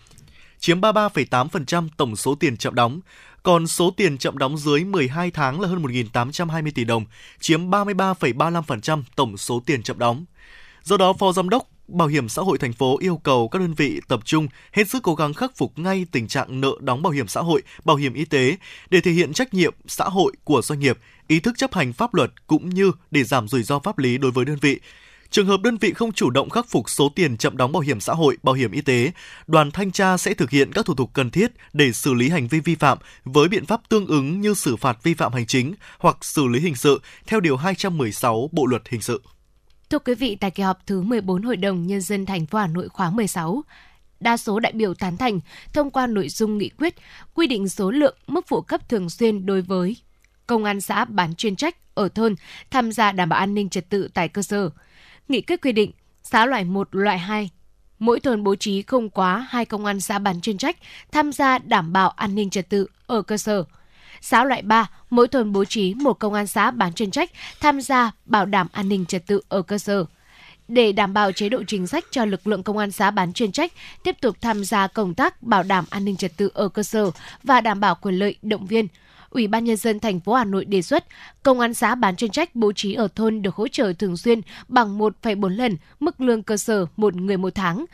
chiếm 33,8% tổng số tiền chậm đóng. Còn số tiền chậm đóng dưới 12 tháng là hơn 1.820 tỷ đồng, chiếm 33,35% tổng số tiền chậm đóng. Do đó, Phó Giám đốc Bảo hiểm xã hội thành phố yêu cầu các đơn vị tập trung hết sức cố gắng khắc phục ngay tình trạng nợ đóng bảo hiểm xã hội, bảo hiểm y tế để thể hiện trách nhiệm xã hội của doanh nghiệp, ý thức chấp hành pháp luật cũng như để giảm rủi ro pháp lý đối với đơn vị. Trường hợp đơn vị không chủ động khắc phục số tiền chậm đóng bảo hiểm xã hội, bảo hiểm y tế, đoàn thanh tra sẽ thực hiện các thủ tục cần thiết để xử lý hành vi vi phạm với biện pháp tương ứng như xử phạt vi phạm hành chính hoặc xử lý hình sự theo điều 216 Bộ luật hình sự. Thưa quý vị, tại kỳ họp thứ 14 Hội đồng Nhân dân thành phố Hà Nội khóa 16, đa số đại biểu tán thành thông qua nội dung nghị quyết quy định số lượng mức phụ cấp thường xuyên đối với công an xã bán chuyên trách ở thôn tham gia đảm bảo an ninh trật tự tại cơ sở. Nghị quyết quy định xã loại 1, loại 2 mỗi thôn bố trí không quá hai công an xã bán chuyên trách tham gia đảm bảo an ninh trật tự ở cơ sở. Xã loại 3, mỗi thôn bố trí một công an xã bán chuyên trách tham gia bảo đảm an ninh trật tự ở cơ sở. Để đảm bảo chế độ chính sách cho lực lượng công an xã bán chuyên trách tiếp tục tham gia công tác bảo đảm an ninh trật tự ở cơ sở và đảm bảo quyền lợi động viên, Ủy ban nhân dân thành phố Hà Nội đề xuất công an xã bán chuyên trách bố trí ở thôn được hỗ trợ thường xuyên bằng 1,4 lần mức lương cơ sở một người một tháng.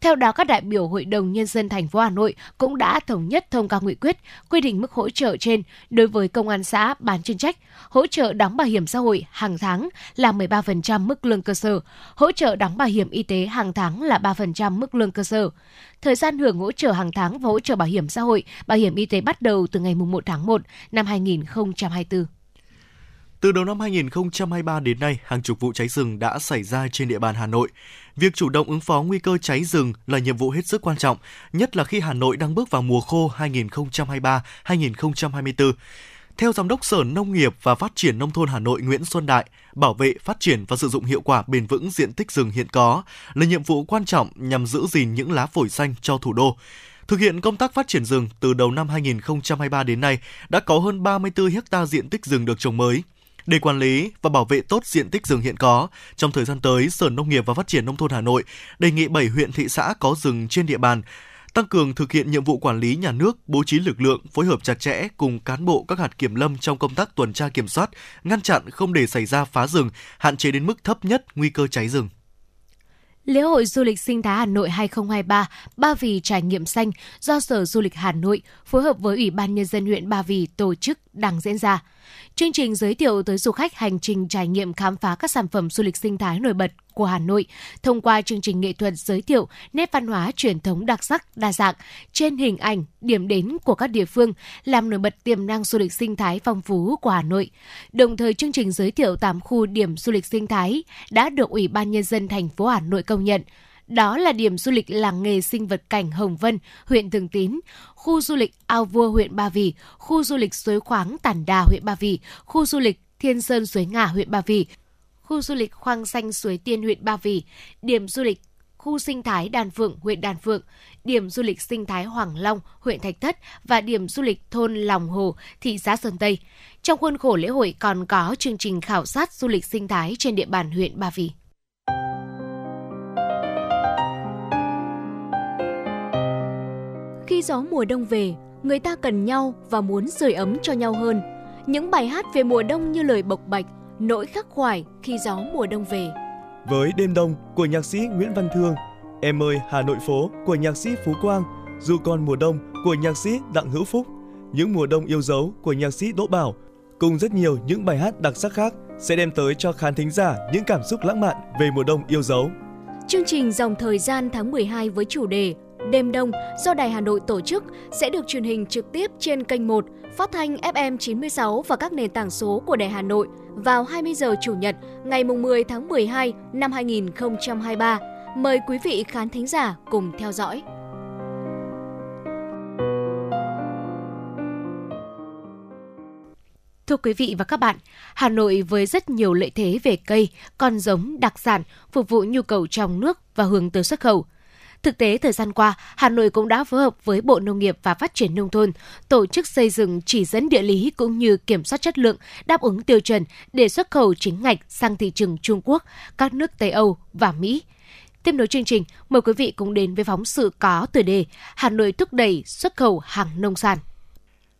Theo đó, các đại biểu Hội đồng Nhân dân thành phố Hà Nội cũng đã thống nhất thông qua nghị quyết quy định mức hỗ trợ trên đối với công an xã bán chuyên trách, hỗ trợ đóng bảo hiểm xã hội hàng tháng là 13% mức lương cơ sở, hỗ trợ đóng bảo hiểm y tế hàng tháng là 3% mức lương cơ sở. Thời gian hưởng hỗ trợ hàng tháng và hỗ trợ bảo hiểm xã hội, bảo hiểm y tế bắt đầu từ ngày 1 tháng 1 năm 2024. Từ đầu năm 2023 đến nay, hàng chục vụ cháy rừng đã xảy ra trên địa bàn Hà Nội. Việc chủ động ứng phó nguy cơ cháy rừng là nhiệm vụ hết sức quan trọng, nhất là khi Hà Nội đang bước vào mùa khô 2023-2024. Theo Giám đốc Sở Nông nghiệp và Phát triển Nông thôn Hà Nội Nguyễn Xuân Đại, bảo vệ, phát triển và sử dụng hiệu quả bền vững diện tích rừng hiện có là nhiệm vụ quan trọng nhằm giữ gìn những lá phổi xanh cho thủ đô. Thực hiện công tác phát triển rừng từ đầu năm 2023 đến nay đã có hơn 34 ha diện tích rừng được trồng mới. Để quản lý và bảo vệ tốt diện tích rừng hiện có, trong thời gian tới, Sở Nông nghiệp và Phát triển Nông thôn Hà Nội đề nghị 7 huyện thị xã có rừng trên địa bàn tăng cường thực hiện nhiệm vụ quản lý nhà nước, bố trí lực lượng, phối hợp chặt chẽ cùng cán bộ các hạt kiểm lâm trong công tác tuần tra kiểm soát, ngăn chặn không để xảy ra phá rừng, hạn chế đến mức thấp nhất nguy cơ cháy rừng. Lễ hội du lịch sinh thái Hà Nội 2023 Ba Vì trải nghiệm xanh do Sở Du lịch Hà Nội phối hợp với Ủy ban Nhân dân huyện Ba Vì tổ chức đang diễn ra. Chương trình giới thiệu tới du khách hành trình trải nghiệm khám phá các sản phẩm du lịch sinh thái nổi bật của Hà Nội thông qua chương trình nghệ thuật giới thiệu nét văn hóa truyền thống đặc sắc, đa dạng trên hình ảnh, điểm đến của các địa phương, làm nổi bật tiềm năng du lịch sinh thái phong phú của Hà Nội. Đồng thời chương trình giới thiệu 8 khu điểm du lịch sinh thái đã được Ủy ban nhân dân thành phố Hà Nội công nhận. Đó là điểm du lịch làng nghề sinh vật cảnh Hồng Vân, huyện Thường Tín, khu du lịch Ao Vua, huyện Ba Vì, khu du lịch Suối Khoáng Tản Đà, huyện Ba Vì, khu du lịch Thiên Sơn Suối Ngà, huyện Ba Vì, khu du lịch Khoang Xanh Suối Tiên, huyện Ba Vì, điểm du lịch khu sinh thái Đàn Phượng, huyện Đàn Phượng, điểm du lịch sinh thái Hoàng Long, huyện Thạch Thất và điểm du lịch thôn Lòng Hồ, thị xã Sơn Tây. Trong khuôn khổ lễ hội còn có chương trình khảo sát du lịch sinh thái trên địa bàn huyện Ba Vì. Khi gió mùa đông về, người ta cần nhau và muốn sưởi ấm cho nhau hơn. Những bài hát về mùa đông như lời bộc bạch, nỗi khắc khoải khi gió mùa đông về. Với Đêm Đông của nhạc sĩ Nguyễn Văn Thương, Em ơi Hà Nội phố của nhạc sĩ Phú Quang, Dù còn mùa đông của nhạc sĩ Đặng Hữu Phúc, Những mùa đông yêu dấu của nhạc sĩ Đỗ Bảo, cùng rất nhiều những bài hát đặc sắc khác sẽ đem tới cho khán thính giả những cảm xúc lãng mạn về mùa đông yêu dấu. Chương trình Dòng Thời gian tháng 12 với chủ đề Đêm Đông do Đài Hà Nội tổ chức sẽ được truyền hình trực tiếp trên kênh 1, phát thanh FM 96 và các nền tảng số của Đài Hà Nội vào 20 giờ Chủ nhật ngày 10 tháng 12 năm 2023. Mời quý vị khán thính giả cùng theo dõi. Thưa quý vị và các bạn, Hà Nội với rất nhiều lợi thế về cây, con giống, đặc sản phục vụ nhu cầu trong nước và hướng tới xuất khẩu. Thực tế thời gian qua, Hà Nội cũng đã phối hợp với Bộ Nông nghiệp và Phát triển nông thôn tổ chức xây dựng chỉ dẫn địa lý cũng như kiểm soát chất lượng đáp ứng tiêu chuẩn để xuất khẩu chính ngạch sang thị trường Trung Quốc, các nước Tây Âu và Mỹ. Tiếp nối chương trình, mời quý vị cùng đến với phóng sự có tựa đề Hà Nội thúc đẩy xuất khẩu hàng nông sản.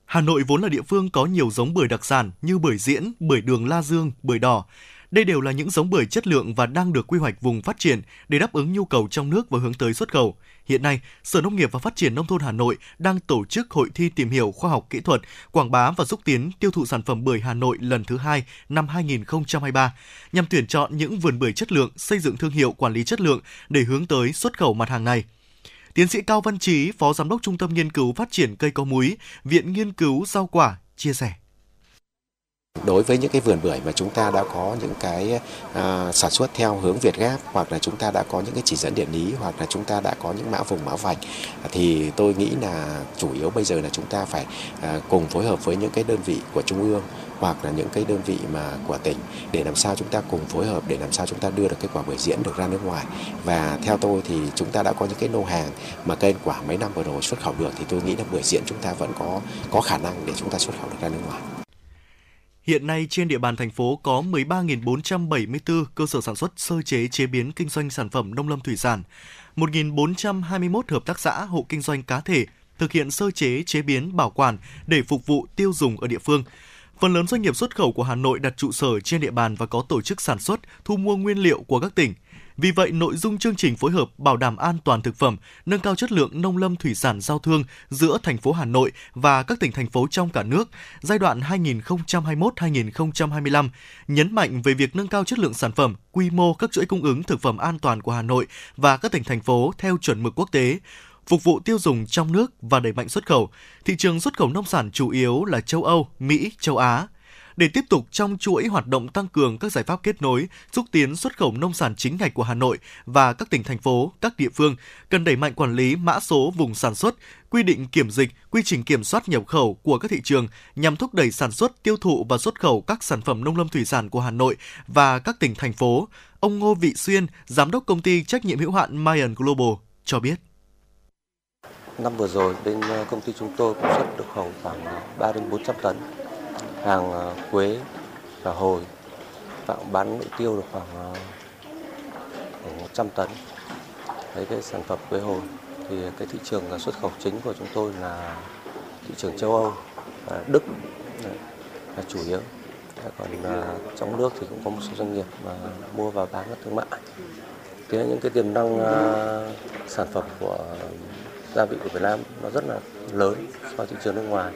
Hà Nội vốn là địa phương có nhiều giống bưởi đặc sản như bưởi diễn, bưởi đường La Dương, bưởi đỏ. Đây đều là những giống bưởi chất lượng và đang được quy hoạch vùng phát triển để đáp ứng nhu cầu trong nước và hướng tới xuất khẩu. Hiện nay, Sở Nông nghiệp và Phát triển Nông thôn Hà Nội đang tổ chức hội thi tìm hiểu khoa học kỹ thuật, quảng bá và xúc tiến tiêu thụ sản phẩm bưởi Hà Nội lần thứ hai năm 2023, nhằm tuyển chọn những vườn bưởi chất lượng, xây dựng thương hiệu quản lý chất lượng để hướng tới xuất khẩu mặt hàng này. Tiến sĩ Cao Văn Trí, Phó Giám đốc Trung tâm Nghiên cứu Phát triển cây có múi, Viện Nghiên cứu Rau quả, chia sẻ. Đối với những cái vườn bưởi mà chúng ta đã có những cái à, sản xuất theo hướng Việt Gáp hoặc là chúng ta đã có những cái chỉ dẫn địa lý hoặc là chúng ta đã có những mã vùng mã vạch thì tôi nghĩ là chủ yếu bây giờ là chúng ta phải à, cùng phối hợp với những cái đơn vị của trung ương hoặc là những cái đơn vị mà của tỉnh để làm sao chúng ta cùng phối hợp để làm sao chúng ta đưa được cái quả bưởi diễn được ra nước ngoài và theo tôi thì chúng ta đã có những cái lô hàng mà cây quả mấy năm vừa rồi xuất khẩu được thì tôi nghĩ là bưởi diễn chúng ta vẫn có có khả năng để chúng ta xuất khẩu được ra nước ngoài. Hiện nay trên địa bàn thành phố có 13.474 cơ sở sản xuất sơ chế chế biến kinh doanh sản phẩm nông lâm thủy sản, 1.421 hợp tác xã hộ kinh doanh cá thể thực hiện sơ chế chế biến bảo quản để phục vụ tiêu dùng ở địa phương. Phần lớn doanh nghiệp xuất khẩu của Hà Nội đặt trụ sở trên địa bàn và có tổ chức sản xuất, thu mua nguyên liệu của các tỉnh. Vì vậy, nội dung chương trình phối hợp bảo đảm an toàn thực phẩm, nâng cao chất lượng nông lâm thủy sản giao thương giữa thành phố Hà Nội và các tỉnh thành phố trong cả nước giai đoạn 2021-2025 nhấn mạnh về việc nâng cao chất lượng sản phẩm, quy mô các chuỗi cung ứng thực phẩm an toàn của Hà Nội và các tỉnh thành phố theo chuẩn mực quốc tế, phục vụ tiêu dùng trong nước và đẩy mạnh xuất khẩu. Thị trường xuất khẩu nông sản chủ yếu là châu Âu, Mỹ, châu Á. Để tiếp tục trong chuỗi hoạt động tăng cường các giải pháp kết nối, xúc tiến xuất khẩu nông sản chính ngạch của Hà Nội và các tỉnh thành phố, các địa phương, cần đẩy mạnh quản lý mã số vùng sản xuất, quy định kiểm dịch, quy trình kiểm soát nhập khẩu của các thị trường nhằm thúc đẩy sản xuất, tiêu thụ và xuất khẩu các sản phẩm nông lâm thủy sản của Hà Nội và các tỉnh thành phố. Ông Ngô Vị Xuyên, giám đốc công ty trách nhiệm hữu hạn Mayan Global cho biết. Năm vừa rồi bên ờ, công ty chúng tôi cũng xuất được khoảng 3 đến 400 tấn hàng ờ, quế và hồi và bán nội tiêu được khoảng ờ, một khoảng 100 tấn. Đấy cái sản phẩm quế hồi thì cái thị trường ờ, xuất khẩu chính của chúng tôi là thị trường châu Âu và Đức là chủ yếu. Còn trong nước thì cũng có một số doanh nghiệp mà mua và bán các thương mại. Thế những cái tiềm năng sản phẩm của gia vị của Việt Nam nó rất là lớn so với thị trường nước ngoài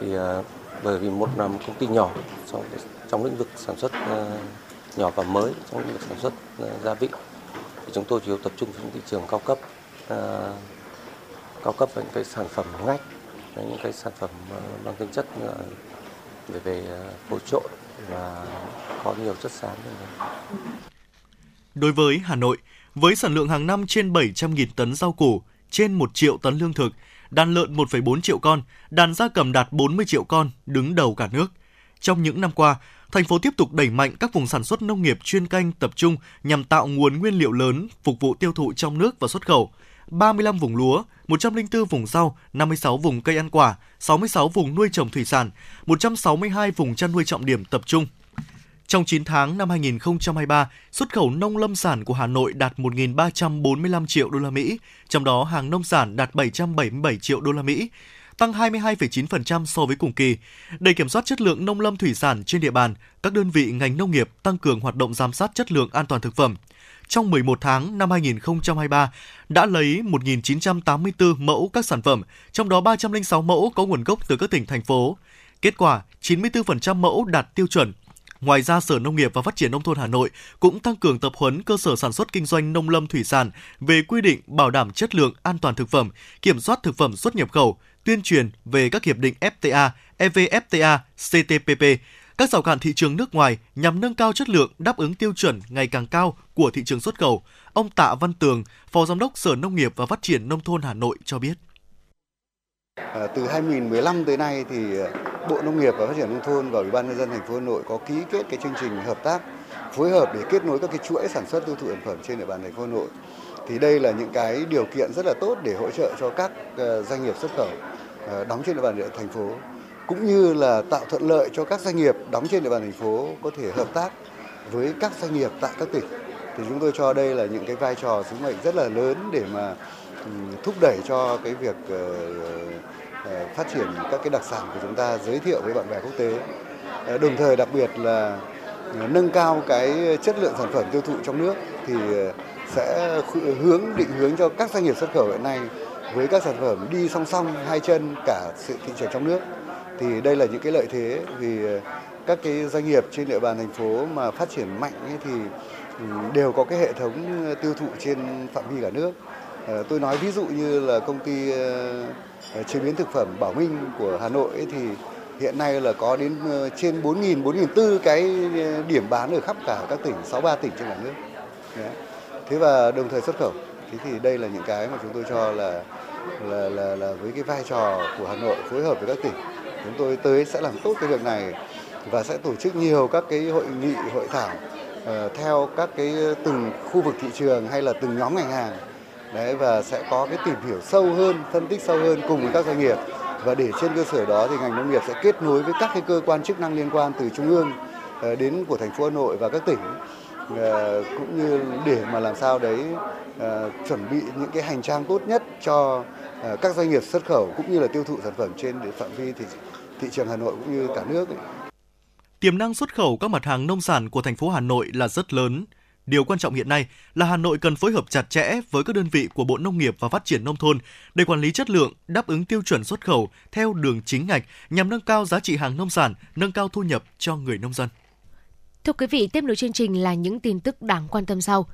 thì uh, bởi vì một là một công ty nhỏ trong trong lĩnh vực sản xuất ờ, nhỏ và mới trong lĩnh vực sản xuất ờ, gia vị. Thì chúng tôi chủ yếu tập trung vào những thị trường cao cấp ờ, cao cấp và những cái sản phẩm ngách những cái sản phẩm mang tính chất về về phối trộn và có nhiều chất xám Đối với Hà Nội, với sản lượng hàng năm trên 700.000 tấn rau củ, trên 1 triệu tấn lương thực, đàn lợn 1,4 triệu con, đàn gia cầm đạt 40 triệu con, đứng đầu cả nước. Trong những năm qua, thành phố tiếp tục đẩy mạnh các vùng sản xuất nông nghiệp chuyên canh tập trung nhằm tạo nguồn nguyên liệu lớn phục vụ tiêu thụ trong nước và xuất khẩu. 35 vùng lúa, 104 vùng rau, 56 vùng cây ăn quả, 66 vùng nuôi trồng thủy sản, 162 vùng chăn nuôi trọng điểm tập trung. Trong 9 tháng năm 2023, xuất khẩu nông lâm sản của Hà Nội đạt 1.345 triệu đô la Mỹ, trong đó hàng nông sản đạt 777 triệu đô la Mỹ, tăng 22,9% so với cùng kỳ. Để kiểm soát chất lượng nông lâm thủy sản trên địa bàn, các đơn vị ngành nông nghiệp tăng cường hoạt động giám sát chất lượng an toàn thực phẩm. Trong 11 tháng năm 2023 đã lấy 1.984 mẫu các sản phẩm, trong đó 306 mẫu có nguồn gốc từ các tỉnh thành phố. Kết quả, 94% mẫu đạt tiêu chuẩn, Ngoài ra, Sở Nông nghiệp và Phát triển Nông thôn Hà Nội cũng tăng cường tập huấn cơ sở sản xuất kinh doanh nông lâm thủy sản về quy định bảo đảm chất lượng an toàn thực phẩm, kiểm soát thực phẩm xuất nhập khẩu, tuyên truyền về các hiệp định FTA, EVFTA, CTPP, các rào cản thị trường nước ngoài nhằm nâng cao chất lượng đáp ứng tiêu chuẩn ngày càng cao của thị trường xuất khẩu. Ông Tạ Văn Tường, Phó Giám đốc Sở Nông nghiệp và Phát triển Nông thôn Hà Nội cho biết. À, từ 2015 tới nay thì ờ, Bộ Nông nghiệp và Phát triển nông thôn và Ủy ban nhân dân thành phố Hà Nội có ký kết cái chương trình hợp tác phối hợp để kết nối các cái chuỗi sản xuất tiêu thụ sản phẩm trên địa bàn thành phố Hà Nội. Thì đây là những cái điều kiện rất là tốt để hỗ trợ cho các ờ, doanh nghiệp xuất khẩu đóng trên địa bàn thành phố cũng như là tạo thuận lợi cho các doanh nghiệp đóng trên địa bàn thành phố có thể hợp tác với các doanh nghiệp tại các tỉnh. Thì chúng tôi cho đây là những cái vai trò sứ mệnh rất là lớn để mà thúc đẩy cho cái việc Ờ, phát triển các cái đặc sản của chúng ta, giới thiệu với bạn bè quốc tế. Ờ, đồng thời đặc biệt là ờ, nâng cao cái chất lượng sản phẩm tiêu thụ trong nước thì sẽ hướng, định hướng cho các doanh nghiệp xuất khẩu hiện nay với các sản phẩm đi song song, hai chân cả sự thị trường trong nước thì đây là những cái lợi thế vì các cái doanh nghiệp trên địa bàn thành phố mà phát triển mạnh ấy thì ừ, đều có cái hệ thống tiêu thụ trên phạm vi cả nước tôi nói ví dụ như là công ty Ờ, chế biến thực phẩm Bảo Minh của Hà Nội ấy thì hiện nay là có đến ờ, trên 4.000, 4.400 cái ờ, điểm bán ở khắp cả các tỉnh, 63 tỉnh trên cả nước. Dạ. Thế và đồng thời xuất khẩu. Thế thì đây là những cái mà chúng tôi cho là là là, là với cái vai trò của Hà Nội phối hợp với các tỉnh, chúng tôi tới sẽ làm tốt cái việc này và sẽ tổ chức nhiều các cái hội nghị, hội thảo uh, theo các cái từng khu vực thị trường hay là từng nhóm ngành hàng Đấy, và sẽ có cái tìm hiểu sâu hơn, phân tích sâu hơn cùng với các doanh nghiệp và để trên cơ sở đó thì ngành nông nghiệp sẽ kết nối với các cái cơ quan chức năng liên quan từ trung ương ờ, đến của thành phố Hà Nội và các tỉnh ờ, cũng như để mà làm sao đấy ờ, chuẩn bị những cái hành trang tốt nhất cho các doanh nghiệp xuất khẩu cũng như là tiêu thụ sản phẩm trên địa phạm vi thị, thị trường Hà Nội cũng như cả nước. Tiềm năng xuất khẩu các mặt hàng nông sản của thành phố Hà Nội là rất lớn. Điều quan trọng hiện nay là Hà Nội cần phối hợp chặt chẽ với các đơn vị của Bộ Nông nghiệp và Phát triển Nông thôn để quản lý chất lượng, đáp ứng tiêu chuẩn xuất khẩu theo đường chính ngạch nhằm nâng cao giá trị hàng nông sản, nâng cao thu nhập cho người nông dân. Thưa quý vị, tiếp nối chương trình là những tin tức đáng quan tâm sau.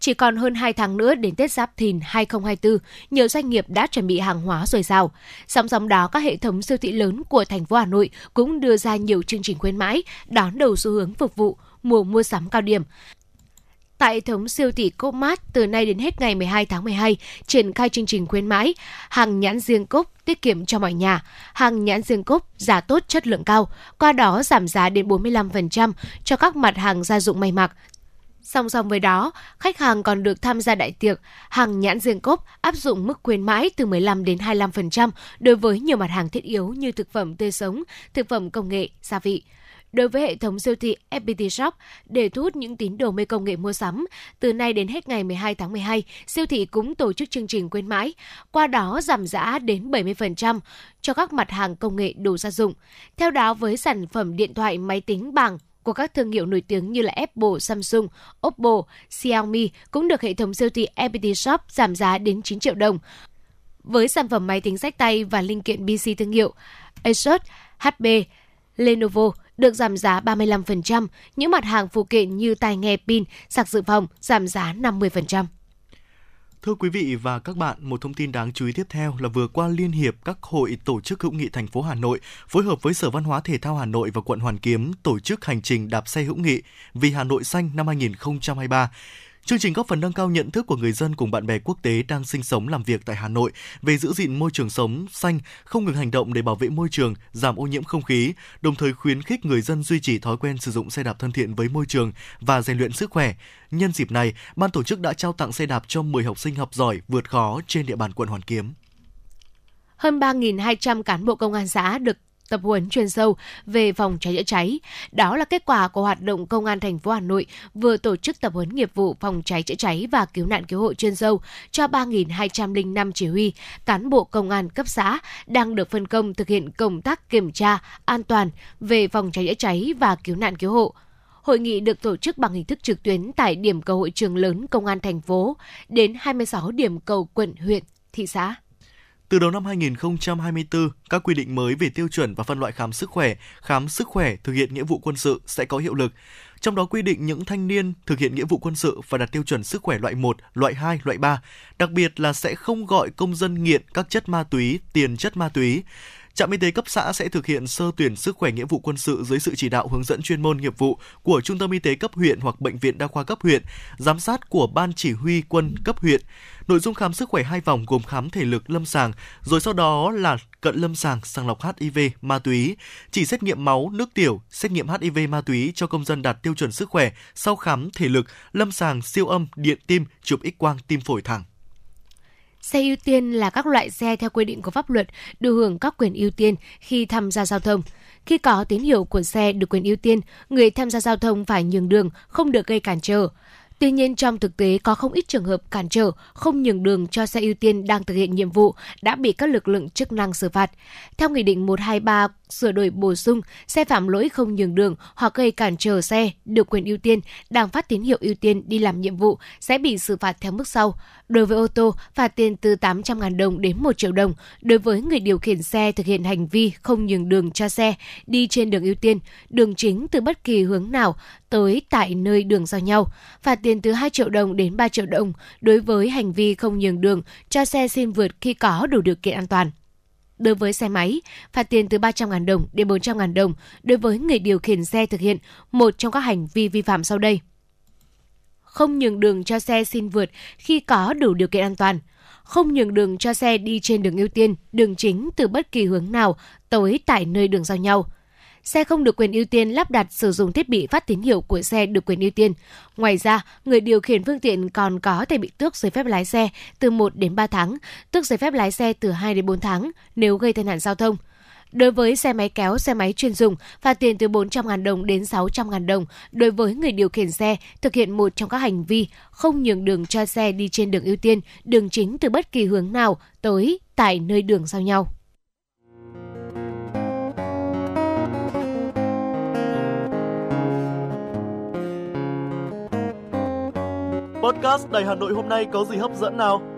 Chỉ còn hơn 2 tháng nữa đến Tết Giáp Thìn 2024, nhiều doanh nghiệp đã chuẩn bị hàng hóa rồi rào. Song song đó, các hệ thống siêu thị lớn của thành phố Hà Nội cũng đưa ra nhiều chương trình khuyến mãi đón đầu xu hướng phục vụ mùa mua sắm cao điểm. Tại hệ thống siêu thị Copmart từ nay đến hết ngày 12 tháng 12 triển khai chương trình khuyến mãi hàng nhãn riêng cốc tiết kiệm cho mọi nhà, hàng nhãn riêng cốc giá tốt chất lượng cao, qua đó giảm giá đến 45% cho các mặt hàng gia dụng may mặc, Song song với đó, khách hàng còn được tham gia đại tiệc, hàng nhãn riêng cốp áp dụng mức khuyến mãi từ 15 đến 25% đối với nhiều mặt hàng thiết yếu như thực phẩm tươi sống, thực phẩm công nghệ, gia vị đối với hệ thống siêu thị FPT Shop để thu hút những tín đồ mê công nghệ mua sắm. Từ nay đến hết ngày 12 tháng 12, siêu thị cũng tổ chức chương trình khuyến mãi, qua đó giảm giá đến 70% cho các mặt hàng công nghệ đồ gia dụng. Theo đó, với sản phẩm điện thoại máy tính bảng của các thương hiệu nổi tiếng như là Apple, Samsung, Oppo, Xiaomi cũng được hệ thống siêu thị FPT Shop giảm giá đến 9 triệu đồng. Với sản phẩm máy tính sách tay và linh kiện PC thương hiệu Asus, HP, Lenovo được giảm giá 35%, những mặt hàng phụ kiện như tai nghe pin, sạc dự phòng giảm giá 50%. Thưa quý vị và các bạn, một thông tin đáng chú ý tiếp theo là vừa qua Liên hiệp các hội tổ chức hữu nghị thành phố Hà Nội phối hợp với Sở Văn hóa Thể thao Hà Nội và quận Hoàn Kiếm tổ chức hành trình đạp xe hữu nghị vì Hà Nội xanh năm 2023. Chương trình góp phần nâng cao nhận thức của người dân cùng bạn bè quốc tế đang sinh sống làm việc tại Hà Nội về giữ gìn môi trường sống xanh, không ngừng hành động để bảo vệ môi trường, giảm ô nhiễm không khí, đồng thời khuyến khích người dân duy trì thói quen sử dụng xe đạp thân thiện với môi trường và rèn luyện sức khỏe. Nhân dịp này, ban tổ chức đã trao tặng xe đạp cho 10 học sinh học giỏi vượt khó trên địa bàn quận Hoàn Kiếm. Hơn 3.200 cán bộ công an xã được tập huấn chuyên sâu về phòng cháy chữa cháy. Đó là kết quả của hoạt động Công an thành phố Hà Nội vừa tổ chức tập huấn nghiệp vụ phòng cháy chữa cháy và cứu nạn cứu hộ chuyên sâu cho 3.205 chỉ huy, cán bộ công an cấp xã đang được phân công thực hiện công tác kiểm tra an toàn về phòng cháy chữa cháy và cứu nạn cứu hộ. Hội nghị được tổ chức bằng hình thức trực tuyến tại điểm cầu hội trường lớn công an thành phố đến 26 điểm cầu quận, huyện, thị xã. Từ đầu năm 2024, các quy định mới về tiêu chuẩn và phân loại khám sức khỏe, khám sức khỏe thực hiện nghĩa vụ quân sự sẽ có hiệu lực. Trong đó quy định những thanh niên thực hiện nghĩa vụ quân sự phải đạt tiêu chuẩn sức khỏe loại 1, loại 2, loại 3, đặc biệt là sẽ không gọi công dân nghiện các chất ma túy, tiền chất ma túy. Trạm y tế cấp xã sẽ thực hiện sơ tuyển sức khỏe nghĩa vụ quân sự dưới sự chỉ đạo hướng dẫn chuyên môn nghiệp vụ của trung tâm y tế cấp huyện hoặc bệnh viện đa khoa cấp huyện, giám sát của ban chỉ huy quân cấp huyện. Nội dung khám sức khỏe hai vòng gồm khám thể lực lâm sàng, rồi sau đó là cận lâm sàng sàng lọc HIV, ma túy, chỉ xét nghiệm máu, nước tiểu, xét nghiệm HIV ma túy cho công dân đạt tiêu chuẩn sức khỏe sau khám thể lực, lâm sàng, siêu âm, điện tim, chụp X quang tim phổi thẳng. Xe ưu tiên là các loại xe theo quy định của pháp luật được hưởng các quyền ưu tiên khi tham gia giao thông. Khi có tín hiệu của xe được quyền ưu tiên, người tham gia giao thông phải nhường đường, không được gây cản trở. Tuy nhiên trong thực tế có không ít trường hợp cản trở, không nhường đường cho xe ưu tiên đang thực hiện nhiệm vụ đã bị các lực lượng chức năng xử phạt. Theo Nghị định 123 sửa đổi bổ sung, xe phạm lỗi không nhường đường hoặc gây cản trở xe được quyền ưu tiên đang phát tín hiệu ưu tiên đi làm nhiệm vụ sẽ bị xử phạt theo mức sau. Đối với ô tô, phạt tiền từ 800.000 đồng đến 1 triệu đồng. Đối với người điều khiển xe thực hiện hành vi không nhường đường cho xe đi trên đường ưu tiên, đường chính từ bất kỳ hướng nào tới tại nơi đường giao nhau. Phạt tiền từ 2 triệu đồng đến 3 triệu đồng đối với hành vi không nhường đường cho xe xin vượt khi có đủ điều kiện an toàn. Đối với xe máy, phạt tiền từ 300.000 đồng đến 400.000 đồng đối với người điều khiển xe thực hiện một trong các hành vi vi phạm sau đây. Không nhường đường cho xe xin vượt khi có đủ điều kiện an toàn. Không nhường đường cho xe đi trên đường ưu tiên, đường chính từ bất kỳ hướng nào tới tại nơi đường giao nhau – xe không được quyền ưu tiên lắp đặt sử dụng thiết bị phát tín hiệu của xe được quyền ưu tiên. Ngoài ra, người điều khiển phương tiện còn có thể bị tước giấy phép lái xe từ 1 đến 3 tháng, tước giấy phép lái xe từ 2 đến 4 tháng nếu gây tai nạn giao thông. Đối với xe máy kéo, xe máy chuyên dùng, phạt tiền từ 400.000 đồng đến 600.000 đồng đối với người điều khiển xe thực hiện một trong các hành vi không nhường đường cho xe đi trên đường ưu tiên, đường chính từ bất kỳ hướng nào tới tại nơi đường giao nhau. Podcast Đài Hà Nội hôm nay có gì hấp dẫn nào?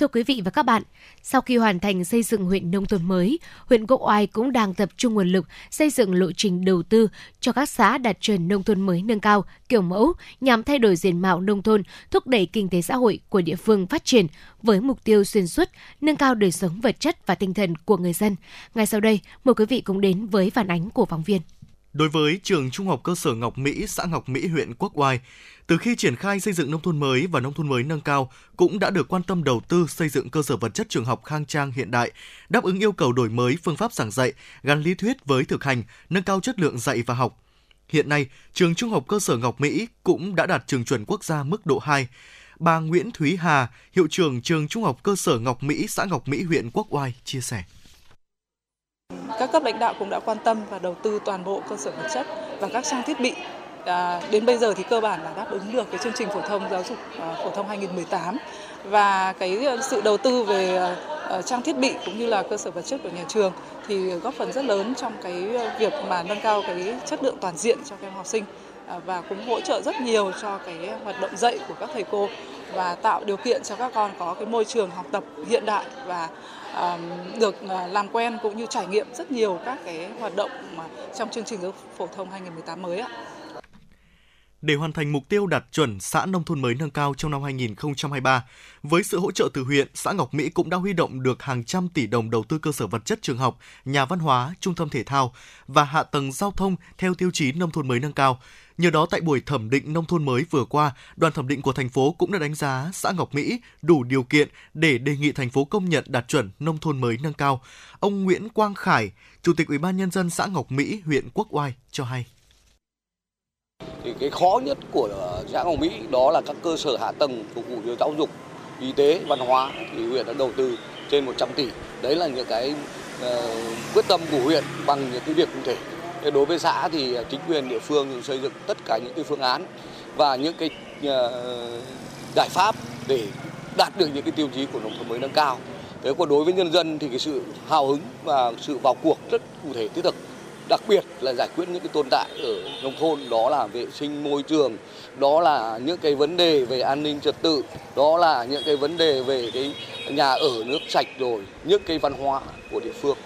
Thưa quý vị và các bạn, sau khi hoàn thành xây dựng huyện nông thôn mới, huyện Quốc Oai cũng đang tập trung nguồn lực xây dựng lộ trình đầu tư cho các xã đạt chuẩn nông thôn mới nâng cao, kiểu mẫu nhằm thay đổi diện mạo nông thôn, thúc đẩy kinh tế xã hội của địa phương phát triển với mục tiêu xuyên suốt nâng cao đời sống vật chất và tinh thần của người dân. Ngay sau đây, mời quý vị cùng đến với phản ánh của phóng viên. Đối với trường Trung học cơ sở Ngọc Mỹ, xã Ngọc Mỹ, huyện Quốc Oai, từ khi triển khai xây dựng nông thôn mới và nông thôn mới nâng cao cũng đã được quan tâm đầu tư xây dựng cơ sở vật chất trường học khang trang hiện đại, đáp ứng yêu cầu đổi mới phương pháp giảng dạy, gắn lý thuyết với thực hành, nâng cao chất lượng dạy và học. Hiện nay, trường Trung học cơ sở Ngọc Mỹ cũng đã đạt trường chuẩn quốc gia mức độ 2. Bà Nguyễn Thúy Hà, hiệu trưởng trường Trung học cơ sở Ngọc Mỹ, xã Ngọc Mỹ, huyện Quốc Oai chia sẻ. Các cấp lãnh đạo cũng đã quan tâm và đầu tư toàn bộ cơ sở vật chất và các trang thiết bị. À, đến bây giờ thì cơ bản là đáp ứng được cái chương trình phổ thông giáo dục à, phổ thông 2018 và cái ờ, sự đầu tư về à, trang thiết bị cũng như là cơ sở vật chất của nhà trường thì góp phần rất lớn trong cái việc mà nâng cao cái chất lượng toàn diện cho các em học sinh. À, và cũng hỗ trợ rất nhiều cho cái hoạt động dạy của các thầy cô và tạo điều kiện cho các con có cái môi trường học tập hiện đại và được ờ, làm quen cũng như trải nghiệm rất nhiều các cái hoạt động mà trong chương trình giáo phổ thông 2018 mới ạ. Để hoàn thành mục tiêu đạt chuẩn xã nông thôn mới nâng cao trong năm 2023, với sự hỗ trợ từ huyện, xã Ngọc Mỹ cũng đã huy động được hàng trăm tỷ đồng đầu tư cơ sở vật chất trường học, nhà văn hóa, trung tâm thể thao và hạ tầng giao thông theo tiêu chí nông thôn mới nâng cao. Nhờ đó tại buổi thẩm định nông thôn mới vừa qua, đoàn thẩm định của thành phố cũng đã đánh giá xã Ngọc Mỹ đủ điều kiện để đề nghị thành phố công nhận đạt chuẩn nông thôn mới nâng cao. Ông Nguyễn Quang Khải, Chủ tịch Ủy ban nhân dân xã Ngọc Mỹ, huyện Quốc Oai cho hay. Thì cái khó nhất của xã Ngọc Mỹ đó là các cơ sở hạ tầng phục vụ cho giáo dục, y tế, văn hóa thì huyện đã đầu tư trên 100 tỷ. Đấy là những cái uh, quyết tâm của huyện bằng những cái việc cụ thể. Đối với xã thì chính quyền địa phương xây dựng tất cả những cái phương án và những cái ờ, giải pháp để đạt được những cái tiêu chí của nông thôn mới nâng cao. Thế còn đối với nhân dân thì cái sự hào hứng và sự vào cuộc rất cụ thể, thiết thực đặc biệt là giải quyết những cái tồn tại ở nông thôn, đó là vệ sinh môi trường, đó là những cái vấn đề về an ninh trật tự, đó là những cái vấn đề về cái nhà ở nước sạch rồi, những cái văn hóa của địa phương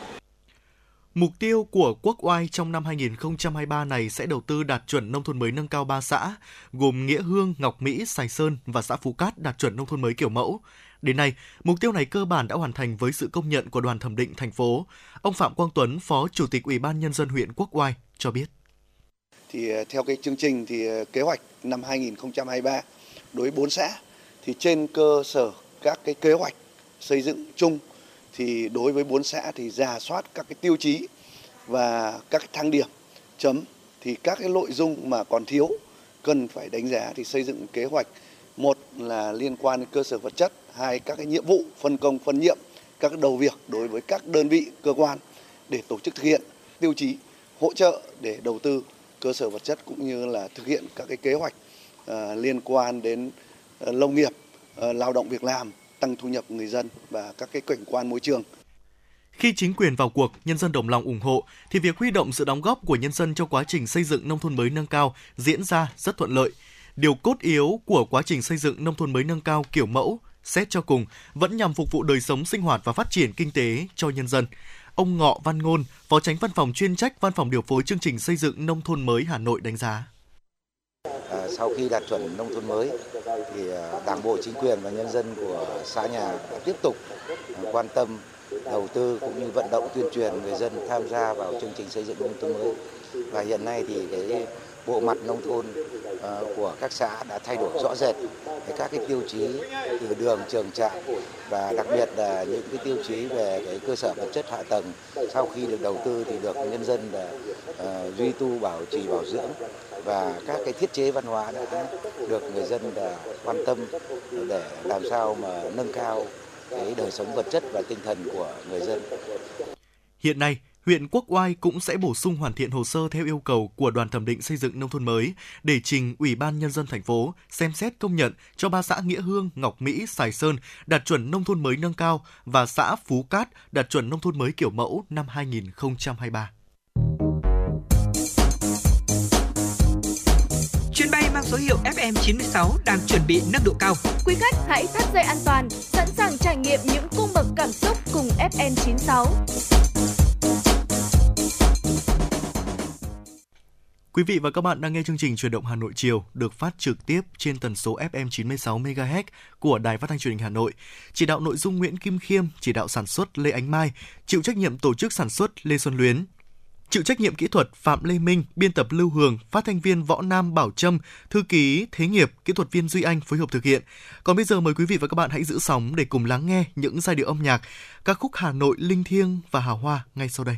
Mục tiêu của Quốc Oai trong năm 2023 này sẽ đầu tư đạt chuẩn nông thôn mới nâng cao 3 xã, gồm Nghĩa Hương, Ngọc Mỹ, Sài Sơn và xã Phú Cát đạt chuẩn nông thôn mới kiểu mẫu. Đến nay, mục tiêu này cơ bản đã hoàn thành với sự công nhận của đoàn thẩm định thành phố. Ông Phạm Quang Tuấn, Phó Chủ tịch Ủy ban Nhân dân huyện Quốc Oai cho biết. Thì ờ, theo cái chương trình thì ờ, kế hoạch năm 2023 đối với 4 xã thì trên cơ sở các cái kế hoạch xây dựng chung thì đối với bốn xã thì giả soát các cái tiêu chí và các thang điểm chấm. Thì các cái nội dung mà còn thiếu cần phải đánh giá thì xây dựng kế hoạch. Một là liên quan đến cơ sở vật chất hai các cái nhiệm vụ phân công phân nhiệm các đầu việc đối với các đơn vị cơ quan để tổ chức thực hiện tiêu chí hỗ trợ để đầu tư cơ sở vật chất cũng như là thực hiện các cái kế hoạch uh, liên quan đến uh, nông nghiệp, uh, lao động việc làm, tăng thu nhập người dân và các cái cảnh quan môi trường. Khi chính quyền vào cuộc, nhân dân đồng lòng ủng hộ thì việc huy động sự đóng góp của nhân dân trong quá trình xây dựng nông thôn mới nâng cao diễn ra rất thuận lợi. Điều cốt yếu của quá trình xây dựng nông thôn mới nâng cao kiểu mẫu xét cho cùng vẫn nhằm phục vụ đời sống sinh hoạt và phát triển kinh tế cho nhân dân. Ông Ngọ Văn Ngôn, Phó Tránh Văn phòng chuyên trách Văn phòng điều phối chương trình xây dựng nông thôn mới Hà Nội đánh giá. À, sau khi đạt chuẩn nông thôn mới thì à, Đảng bộ chính quyền và nhân dân của xã nhà tiếp tục à, quan tâm, đầu tư cũng như vận động tuyên truyền người dân tham gia vào chương trình xây dựng nông thôn mới. Và hiện nay thì cái bộ mặt nông thôn ờ, của các xã đã thay đổi rõ rệt các cái tiêu chí từ đường trường trạm và đặc biệt là những cái tiêu chí về cái cơ sở vật chất hạ tầng sau khi được đầu tư thì được nhân dân là uh, duy tu bảo trì bảo dưỡng và các cái thiết chế văn hóa đã được người dân là quan tâm để làm sao mà nâng cao cái đời sống vật chất và tinh thần của người dân. Hiện nay, huyện Quốc Oai cũng sẽ bổ sung hoàn thiện hồ sơ theo yêu cầu của đoàn thẩm định xây dựng nông thôn mới để trình Ủy ban nhân dân thành phố xem xét công nhận cho ba xã Nghĩa Hương, Ngọc Mỹ, Sài Sơn đạt chuẩn nông thôn mới nâng cao và xã Phú Cát đạt chuẩn nông thôn mới kiểu mẫu năm 2023. Chuyến bay mang số hiệu FM96 đang chuẩn bị nâng độ cao. Quý khách hãy thắt dây an toàn, sẵn sàng trải nghiệm những cung bậc cảm xúc cùng FM96. Quý vị và các bạn đang nghe chương trình Truyền động Hà Nội chiều được phát trực tiếp trên tần số FM 96 MHz của Đài Phát thanh Truyền hình Hà Nội. Chỉ đạo nội dung Nguyễn Kim Khiêm, chỉ đạo sản xuất Lê Ánh Mai, chịu trách nhiệm tổ chức sản xuất Lê Xuân Luyến. Chịu trách nhiệm kỹ thuật Phạm Lê Minh, biên tập Lưu Hường, phát thanh viên Võ Nam Bảo Trâm, thư ký Thế nghiệp, kỹ thuật viên Duy Anh phối hợp thực hiện. Còn bây giờ mời quý vị và các bạn hãy giữ sóng để cùng lắng nghe những giai điệu âm nhạc, các khúc Hà Nội linh thiêng và hào hoa ngay sau đây.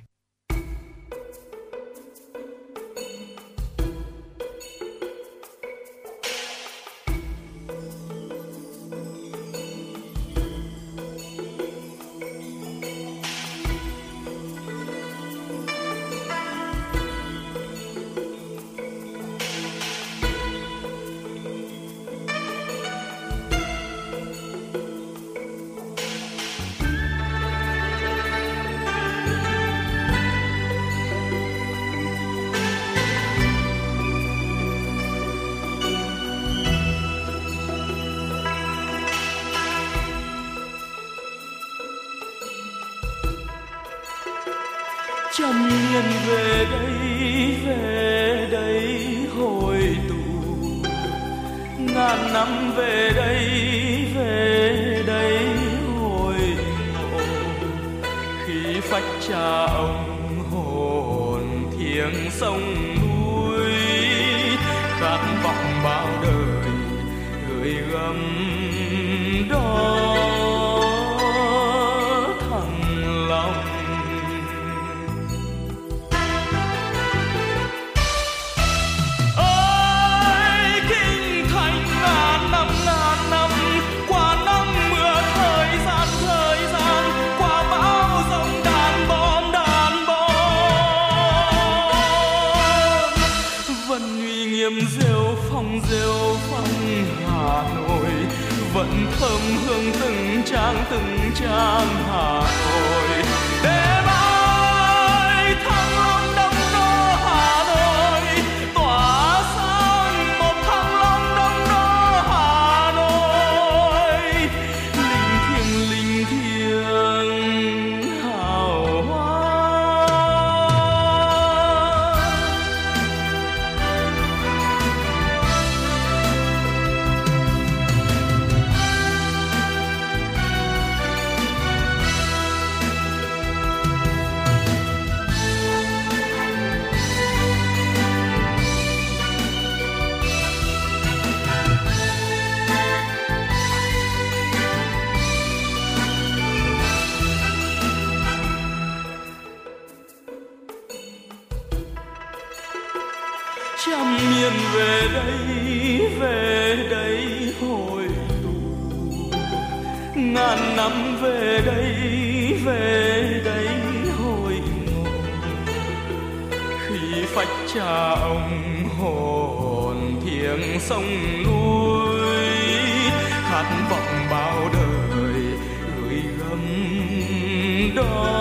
Đó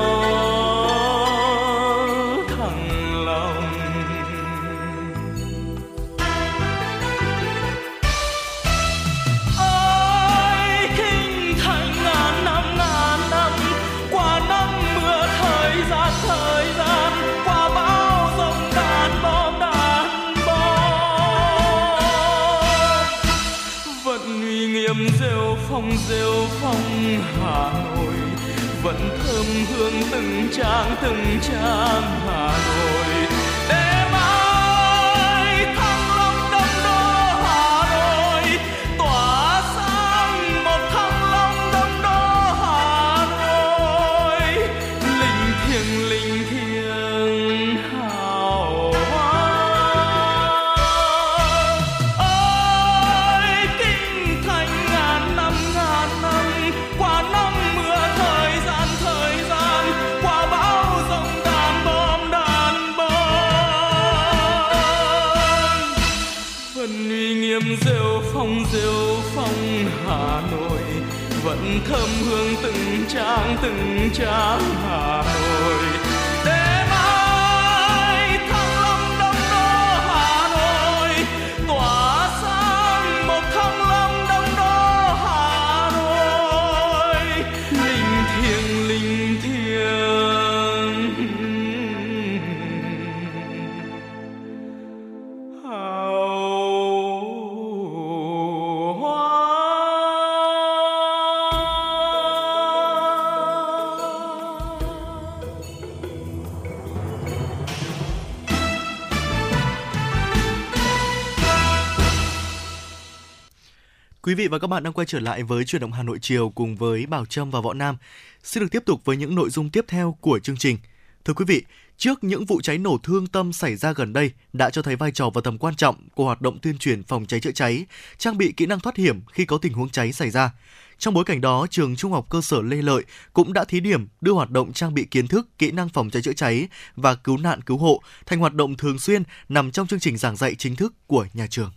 vị và các bạn đang quay trở lại với chuyển động Hà Nội chiều cùng với Bảo Trâm và Võ Nam. Xin được tiếp tục với những nội dung tiếp theo của chương trình. Thưa quý vị, trước những vụ cháy nổ thương tâm xảy ra gần đây đã cho thấy vai trò và tầm quan trọng của hoạt động tuyên truyền phòng cháy chữa cháy, trang bị kỹ năng thoát hiểm khi có tình huống cháy xảy ra. Trong bối cảnh đó, trường Trung học cơ sở Lê Lợi cũng đã thí điểm đưa hoạt động trang bị kiến thức, kỹ năng phòng cháy chữa cháy và cứu nạn cứu hộ thành hoạt động thường xuyên nằm trong chương trình giảng dạy chính thức của nhà trường.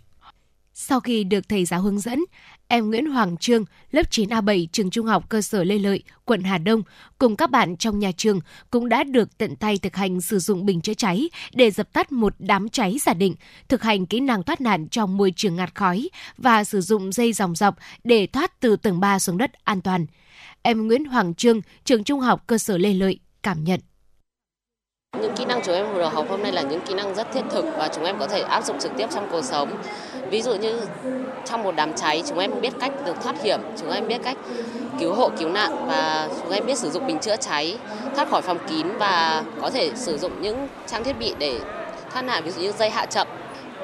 Sau khi được thầy giáo hướng dẫn, em Nguyễn Hoàng Trương, lớp 9A7 trường Trung học cơ sở Lê Lợi, quận Hà Đông cùng các bạn trong nhà trường cũng đã được tận tay thực hành sử dụng bình chữa cháy để dập tắt một đám cháy giả định, thực hành kỹ năng thoát nạn trong môi trường ngạt khói và sử dụng dây dòng dọc để thoát từ tầng 3 xuống đất an toàn. Em Nguyễn Hoàng Trương, trường Trung học cơ sở Lê Lợi cảm nhận. Những kỹ năng chúng em vừa học hôm nay là những kỹ năng rất thiết thực và chúng em có thể áp dụng trực tiếp trong cuộc sống. Ví dụ như trong một đám cháy chúng em biết cách được thoát hiểm, chúng em biết cách cứu hộ cứu nạn và chúng em biết sử dụng bình chữa cháy, thoát khỏi phòng kín và có thể sử dụng những trang thiết bị để thoát nạn ví dụ như dây hạ chậm.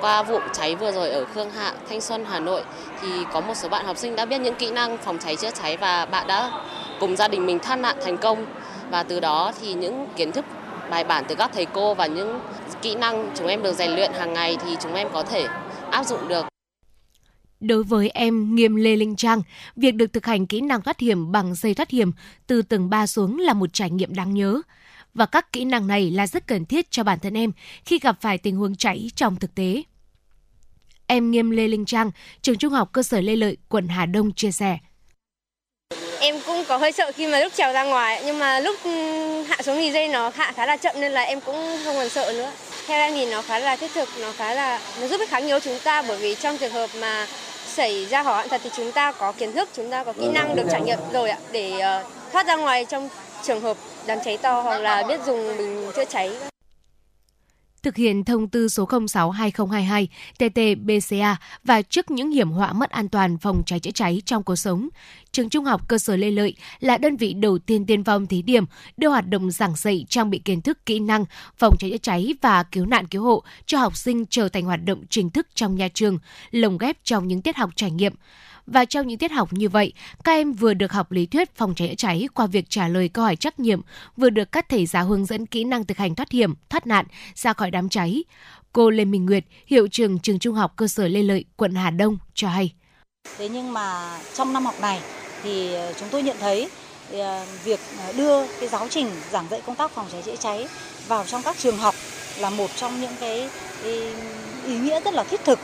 Qua vụ cháy vừa rồi ở Khương Hạ, Thanh Xuân, Hà Nội thì có một số bạn học sinh đã biết những kỹ năng phòng cháy chữa cháy và bạn đã cùng gia đình mình thoát nạn thành công và từ đó thì những kiến thức bài bản từ các thầy cô và những kỹ năng chúng em được rèn luyện hàng ngày thì chúng em có thể áp dụng được. Đối với em Nghiêm Lê Linh Trang, việc được thực hành kỹ năng thoát hiểm bằng dây thoát hiểm từ tầng 3 xuống là một trải nghiệm đáng nhớ. Và các kỹ năng này là rất cần thiết cho bản thân em khi gặp phải tình huống cháy trong thực tế. Em Nghiêm Lê Linh Trang, trường trung học cơ sở Lê Lợi, quận Hà Đông chia sẻ. Em cũng có hơi sợ khi mà lúc trèo ra ngoài, nhưng mà lúc hạ xuống thì dây nó hạ khá là chậm nên là em cũng không còn sợ nữa. Theo em thì nó khá là thiết thực, nó khá là nó giúp ích khá nhiều chúng ta bởi vì trong trường hợp mà xảy ra hỏa hoạn thật thì chúng ta có kiến thức, chúng ta có kỹ năng được trải nghiệm rồi ạ để ờ, thoát ra ngoài trong trường hợp đám cháy to hoặc là biết dùng bình chữa cháy. Thực hiện thông tư số 06-2022 TT-BCA và trước những hiểm họa mất an toàn phòng cháy chữa cháy trong cuộc sống, trường trung học cơ sở Lê Lợi là đơn vị đầu tiên tiên phong thí điểm đưa hoạt động giảng dạy trang bị kiến thức kỹ năng phòng cháy chữa cháy và cứu nạn cứu hộ cho học sinh trở thành hoạt động chính thức trong nhà trường, lồng ghép trong những tiết học trải nghiệm. Và trong những tiết học như vậy, các em vừa được học lý thuyết phòng cháy chữa cháy qua việc trả lời câu hỏi trắc nghiệm, vừa được các thầy giáo hướng dẫn kỹ năng thực hành thoát hiểm, thoát nạn ra khỏi đám cháy. Cô Lê Minh Nguyệt, hiệu trưởng trường trung học cơ sở Lê Lợi, quận Hà Đông cho hay. Thế nhưng mà trong năm học này thì ờ, chúng tôi nhận thấy ờ, việc ờ, đưa cái giáo trình giảng dạy công tác phòng cháy chữa cháy vào trong các trường học là một trong những cái ý nghĩa rất là thiết thực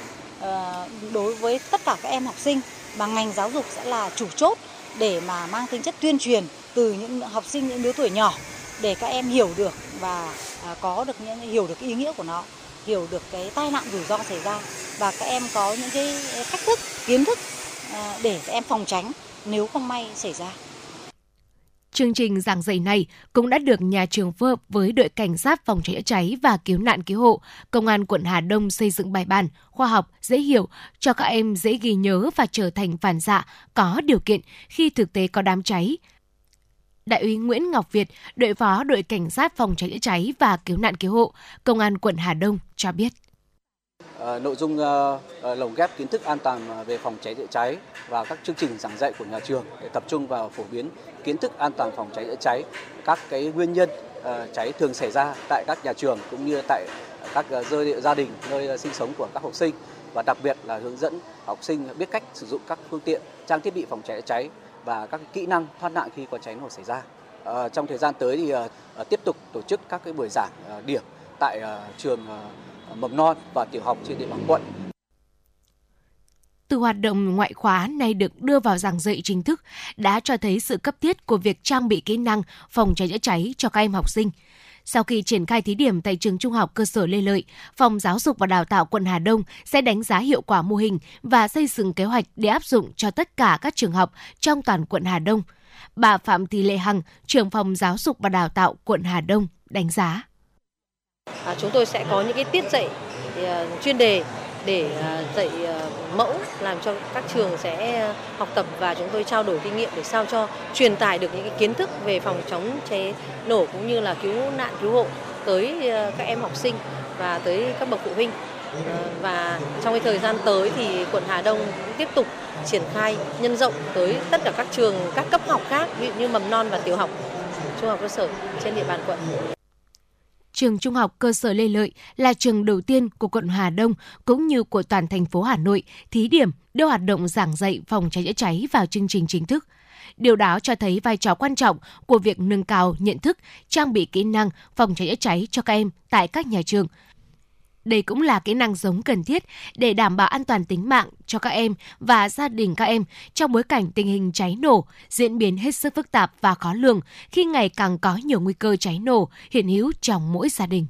đối với tất cả các em học sinh mà ngành giáo dục sẽ là chủ chốt để mà mang tính chất tuyên truyền từ những học sinh, những đứa tuổi nhỏ để các em hiểu được và à, có được những, hiểu được ý nghĩa của nó, hiểu được cái tai nạn rủi ro xảy ra. Và các em có những cái cách thức, kiến thức à, để các em phòng tránh nếu không may xảy ra. Chương trình giảng dạy này cũng đã được nhà trường phối hợp với đội cảnh sát phòng cháy chữa cháy và cứu nạn cứu hộ, công an quận Hà Đông xây dựng bài bản, khoa học, dễ hiểu cho các em dễ ghi nhớ và trở thành phản xạ có điều kiện khi thực tế có đám cháy. Đại úy Nguyễn Ngọc Việt, đội phó đội cảnh sát phòng cháy chữa cháy và cứu nạn cứu hộ, công an quận Hà Đông cho biết. Ờ, nội dung ờ, ờ, lồng ghép kiến thức an toàn về phòng cháy chữa cháy và các chương trình giảng dạy của nhà trường để tập trung vào phổ biến kiến thức an toàn phòng cháy chữa cháy, các cái nguyên nhân cháy thường xảy ra tại các nhà trường cũng như tại các gia đình nơi sinh sống của các học sinh và đặc biệt là hướng dẫn học sinh biết cách sử dụng các phương tiện trang thiết bị phòng cháy chữa cháy và các kỹ năng thoát nạn khi có cháy nổ xảy ra. Trong thời gian tới thì tiếp tục tổ chức các cái buổi giảng điểm tại trường mầm non và tiểu học trên địa bàn quận. Từ hoạt động ngoại khóa nay được đưa vào giảng dạy chính thức đã cho thấy sự cấp thiết của việc trang bị kỹ năng phòng cháy chữa cháy cho các em học sinh. Sau khi triển khai thí điểm tại trường trung học cơ sở Lê Lợi, Phòng Giáo dục và Đào tạo quận Hà Đông sẽ đánh giá hiệu quả mô hình và xây dựng kế hoạch để áp dụng cho tất cả các trường học trong toàn quận Hà Đông. Bà Phạm Thị Lệ Hằng, trưởng phòng Giáo dục và Đào tạo quận Hà Đông đánh giá. À, chúng tôi sẽ có những cái tiết dạy à, chuyên đề để à, dạy à, mẫu làm cho các trường sẽ học tập và chúng tôi trao đổi kinh nghiệm để sao cho truyền tải được những cái kiến thức về phòng chống cháy nổ cũng như là cứu nạn cứu hộ tới các em học sinh và tới các bậc phụ huynh. Và trong cái thời gian tới thì quận Hà Đông cũng tiếp tục triển khai nhân rộng tới tất cả các trường các cấp học khác ví dụ như mầm non và tiểu học trung học cơ sở trên địa bàn quận trường Trung học cơ sở Lê Lợi là trường đầu tiên của quận Hà Đông cũng như của toàn thành phố Hà Nội thí điểm đưa hoạt động giảng dạy phòng cháy chữa cháy vào chương trình chính thức. Điều đó cho thấy vai trò quan trọng của việc nâng cao nhận thức, trang bị kỹ năng phòng cháy chữa cháy cho các em tại các nhà trường – đây cũng là kỹ năng giống cần thiết để đảm bảo an toàn tính mạng cho các em và gia đình các em trong bối cảnh tình hình cháy nổ diễn biến hết sức phức tạp và khó lường khi ngày càng có nhiều nguy cơ cháy nổ hiện hữu trong mỗi gia đình.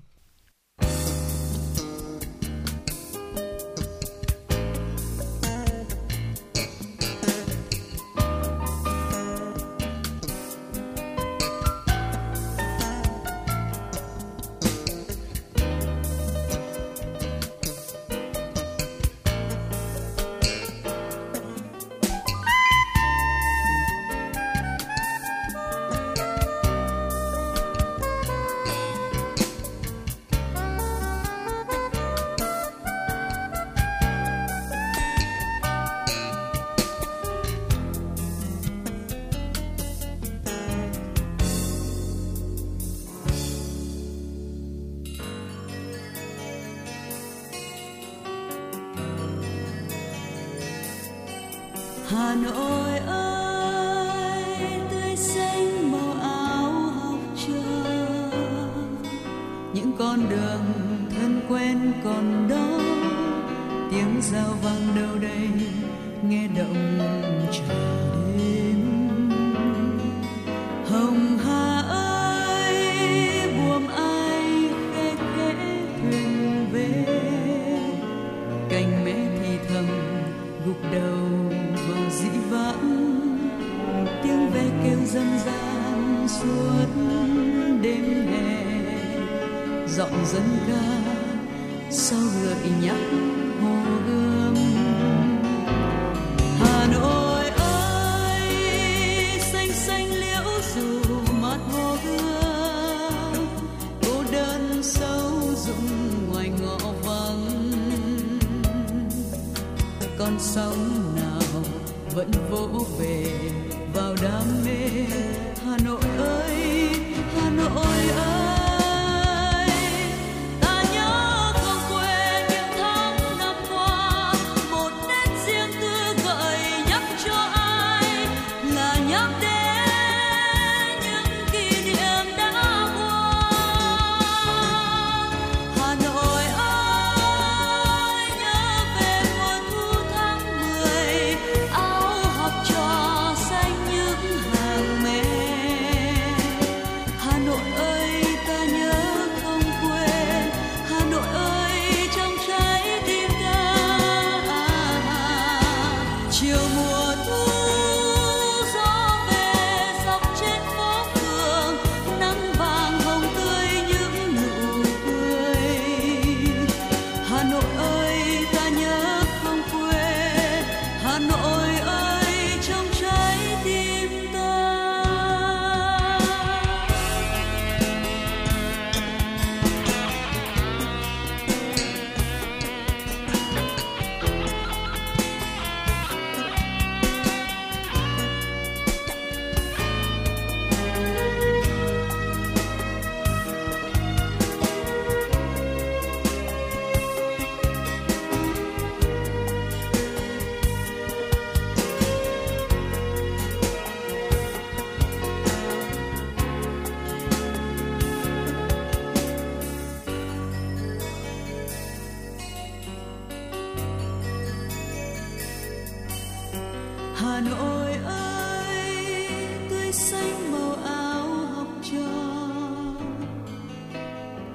Hà Nội ơi tươi xanh màu áo học trò.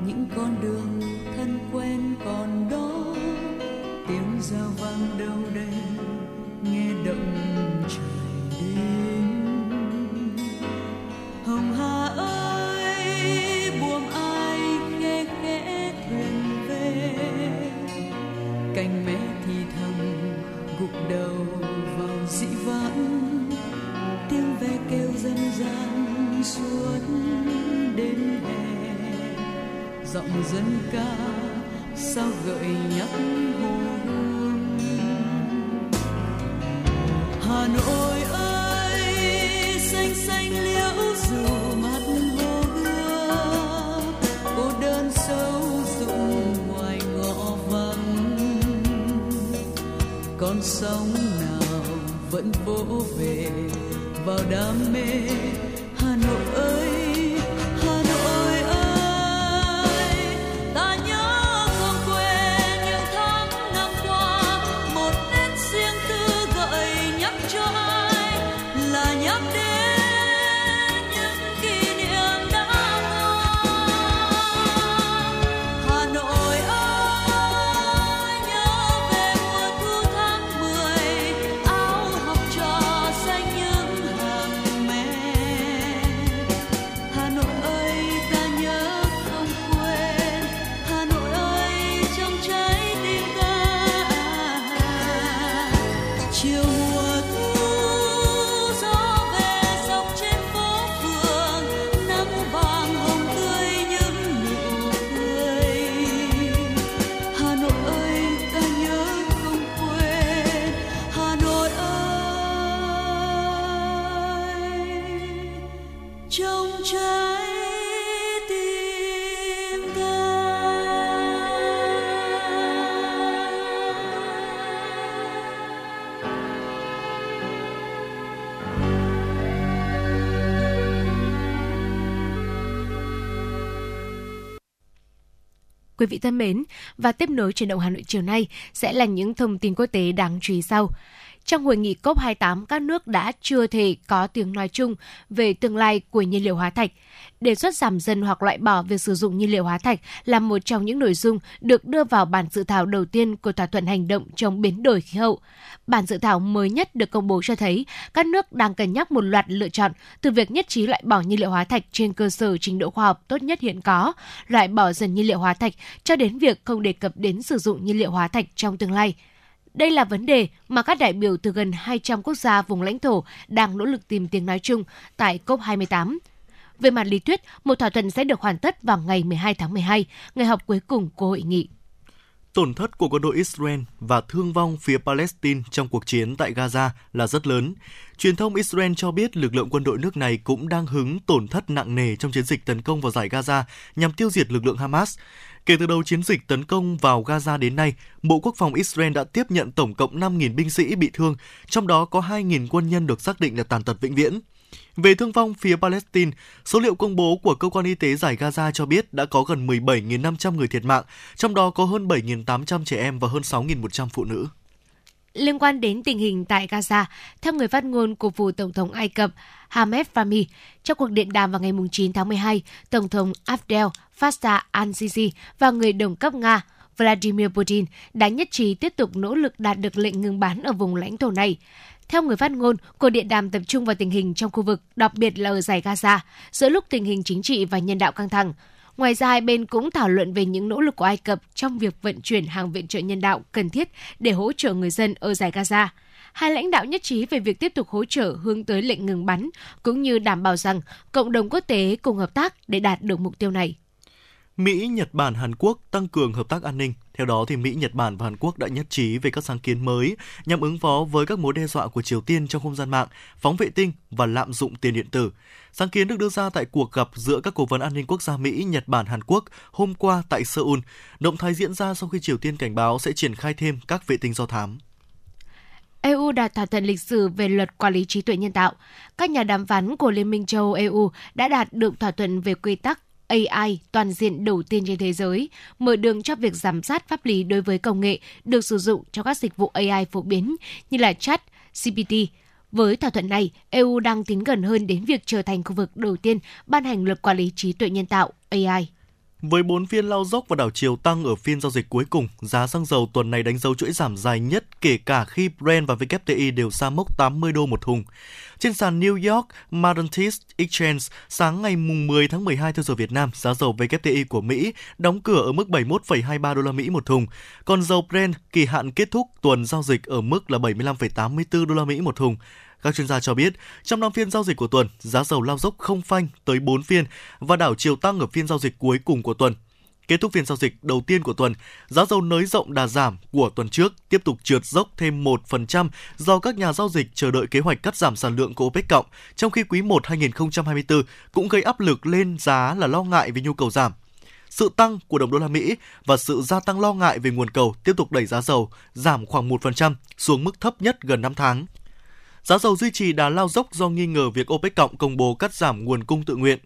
Những con đường Quý vị thân mến, và tiếp nối chuyển động Hà Nội chiều nay sẽ là những thông tin quốc tế đáng chú ý sau. Trong hội nghị COP28, các nước đã chưa thể có tiếng nói chung về tương lai của nhiên liệu hóa thạch. Đề xuất giảm dần hoặc loại bỏ việc sử dụng nhiên liệu hóa thạch là một trong những nội dung được đưa vào bản dự thảo đầu tiên của thỏa thuận hành động chống biến đổi khí hậu. Bản dự thảo mới nhất được công bố cho thấy các nước đang cân nhắc một loạt lựa chọn từ việc nhất trí loại bỏ nhiên liệu hóa thạch trên cơ sở trình độ khoa học tốt nhất hiện có, loại bỏ dần nhiên liệu hóa thạch cho đến việc không đề cập đến sử dụng nhiên liệu hóa thạch trong tương lai. Đây là vấn đề mà các đại biểu từ gần 200 quốc gia vùng lãnh thổ đang nỗ lực tìm tiếng nói chung tại COP28. Về mặt lý thuyết, một thỏa thuận sẽ được hoàn tất vào ngày 12 tháng 12, ngày họp cuối cùng của hội nghị. Tổn thất của quân đội Israel và thương vong phía Palestine trong cuộc chiến tại Gaza là rất lớn. Truyền thông Israel cho biết lực lượng quân đội nước này cũng đang hứng tổn thất nặng nề trong chiến dịch tấn công vào giải Gaza nhằm tiêu diệt lực lượng Hamas. Kể từ đầu chiến dịch tấn công vào Gaza đến nay, Bộ Quốc phòng Israel đã tiếp nhận tổng cộng 5.000 binh sĩ bị thương, trong đó có 2.000 quân nhân được xác định là tàn tật vĩnh viễn. Về thương vong phía Palestine, số liệu công bố của cơ quan y tế giải Gaza cho biết đã có gần 17.500 người thiệt mạng, trong đó có hơn 7.800 trẻ em và hơn 6.100 phụ nữ. Liên quan đến tình hình tại Gaza, theo người phát ngôn của phủ Tổng thống Ai Cập Hamed Fahmy, trong cuộc điện đàm vào ngày 9 tháng 12, Tổng thống Abdel Fattah al-Sisi và người đồng cấp Nga Vladimir Putin đã nhất trí tiếp tục nỗ lực đạt được lệnh ngừng bắn ở vùng lãnh thổ này. Theo người phát ngôn, cuộc điện đàm tập trung vào tình hình trong khu vực, đặc biệt là ở giải Gaza, giữa lúc tình hình chính trị và nhân đạo căng thẳng. Ngoài ra, hai bên cũng thảo luận về những nỗ lực của Ai Cập trong việc vận chuyển hàng viện trợ nhân đạo cần thiết để hỗ trợ người dân ở giải Gaza. Hai lãnh đạo nhất trí về việc tiếp tục hỗ trợ hướng tới lệnh ngừng bắn, cũng như đảm bảo rằng cộng đồng quốc tế cùng hợp tác để đạt được mục tiêu này. Mỹ, Nhật Bản, Hàn Quốc tăng cường hợp tác an ninh. Theo đó, thì Mỹ, Nhật Bản và Hàn Quốc đã nhất trí về các sáng kiến mới nhằm ứng phó với các mối đe dọa của Triều Tiên trong không gian mạng, phóng vệ tinh và lạm dụng tiền điện tử. Sáng kiến được đưa ra tại cuộc gặp giữa các cố vấn an ninh quốc gia Mỹ, Nhật Bản, Hàn Quốc hôm qua tại Seoul. Động thái diễn ra sau khi Triều Tiên cảnh báo sẽ triển khai thêm các vệ tinh do thám. EU đạt thỏa thuận lịch sử về luật quản lý trí tuệ nhân tạo. Các nhà đàm phán của Liên minh châu Âu EU đã đạt được thỏa thuận về quy tắc AI toàn diện đầu tiên trên thế giới, mở đường cho việc giám sát pháp lý đối với công nghệ được sử dụng cho các dịch vụ AI phổ biến như là chat, GPT. Với thỏa thuận này, EU đang tiến gần hơn đến việc trở thành khu vực đầu tiên ban hành luật quản lý trí tuệ nhân tạo AI. Với 4 phiên lao dốc và đảo chiều tăng ở phiên giao dịch cuối cùng, giá xăng dầu tuần này đánh dấu chuỗi giảm dài nhất kể cả khi Brent và WTI đều xa mốc 80 đô một thùng. Trên sàn New York Mercantile Exchange, sáng ngày 10 tháng 12 theo giờ Việt Nam, giá dầu WTI của Mỹ đóng cửa ở mức 71,23 đô la Mỹ một thùng, còn dầu Brent kỳ hạn kết thúc tuần giao dịch ở mức là 75,84 đô la Mỹ một thùng. Các chuyên gia cho biết, trong năm phiên giao dịch của tuần, giá dầu lao dốc không phanh tới 4 phiên và đảo chiều tăng ở phiên giao dịch cuối cùng của tuần. Kết thúc phiên giao dịch đầu tiên của tuần, giá dầu nới rộng đà giảm của tuần trước tiếp tục trượt dốc thêm 1% do các nhà giao dịch chờ đợi kế hoạch cắt giảm sản lượng của OPEC cộng, trong khi quý 1 2024 cũng gây áp lực lên giá là lo ngại về nhu cầu giảm. Sự tăng của đồng đô la Mỹ và sự gia tăng lo ngại về nguồn cầu tiếp tục đẩy giá dầu giảm khoảng 1% xuống mức thấp nhất gần 5 tháng. Giá dầu duy trì đà lao dốc do nghi ngờ việc OPEC cộng công bố cắt giảm nguồn cung tự nguyện.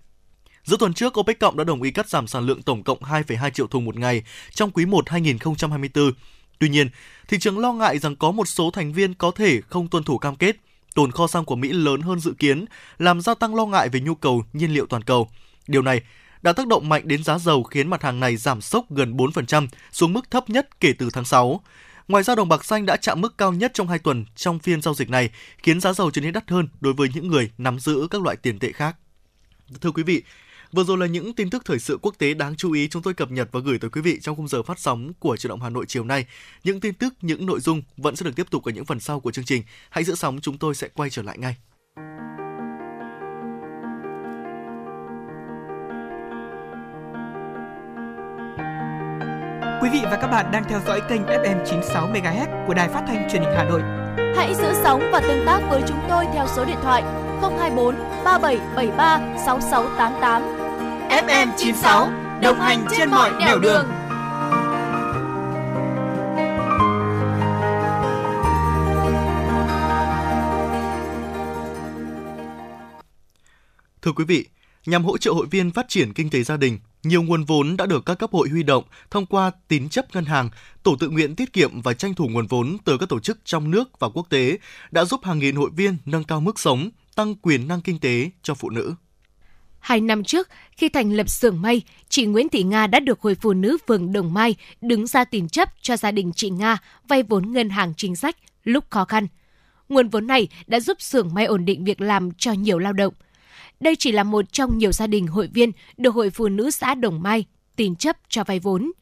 Giữa tuần trước, OPEC cộng đã đồng ý cắt giảm sản lượng tổng cộng 2,2 triệu thùng một ngày trong quý 1 2024. Tuy nhiên, thị trường lo ngại rằng có một số thành viên có thể không tuân thủ cam kết. Tồn kho xăng của Mỹ lớn hơn dự kiến, làm gia tăng lo ngại về nhu cầu nhiên liệu toàn cầu. Điều này đã tác động mạnh đến giá dầu khiến mặt hàng này giảm sốc gần 4% xuống mức thấp nhất kể từ tháng 6. Ngoài ra đồng bạc xanh đã chạm mức cao nhất trong hai tuần trong phiên giao dịch này, khiến giá dầu trở nên đắt hơn đối với những người nắm giữ các loại tiền tệ khác. Thưa quý vị, Vừa rồi là những tin tức thời sự quốc tế đáng chú ý chúng tôi cập nhật và gửi tới quý vị trong khung giờ phát sóng của Truyền động Hà Nội chiều nay. Những tin tức, những nội dung vẫn sẽ được tiếp tục ở những phần sau của chương trình. Hãy giữ sóng, chúng tôi sẽ quay trở lại ngay. Quý vị và các bạn đang theo dõi kênh FM 96 MHz của đài phát thanh truyền hình Hà Nội. Hãy giữ sóng và tương tác với chúng tôi theo số điện thoại 024 3773 6688. FM 96 đồng hành trên mọi nẻo đường. Thưa quý vị, nhằm hỗ trợ hội viên phát triển kinh tế gia đình, nhiều nguồn vốn đã được các cấp hội huy động thông qua tín chấp ngân hàng, tổ tự nguyện tiết kiệm và tranh thủ nguồn vốn từ các tổ chức trong nước và quốc tế đã giúp hàng nghìn hội viên nâng cao mức sống, tăng quyền năng kinh tế cho phụ nữ. Hai năm trước, khi thành lập xưởng may, chị Nguyễn Thị Nga đã được Hội Phụ Nữ phường Đồng Mai đứng ra tín chấp cho gia đình chị Nga vay vốn ngân hàng chính sách lúc khó khăn. Nguồn vốn này đã giúp xưởng may ổn định việc làm cho nhiều lao động. Đây chỉ là một trong nhiều gia đình hội viên được Hội Phụ Nữ xã Đồng Mai tín chấp cho vay vốn.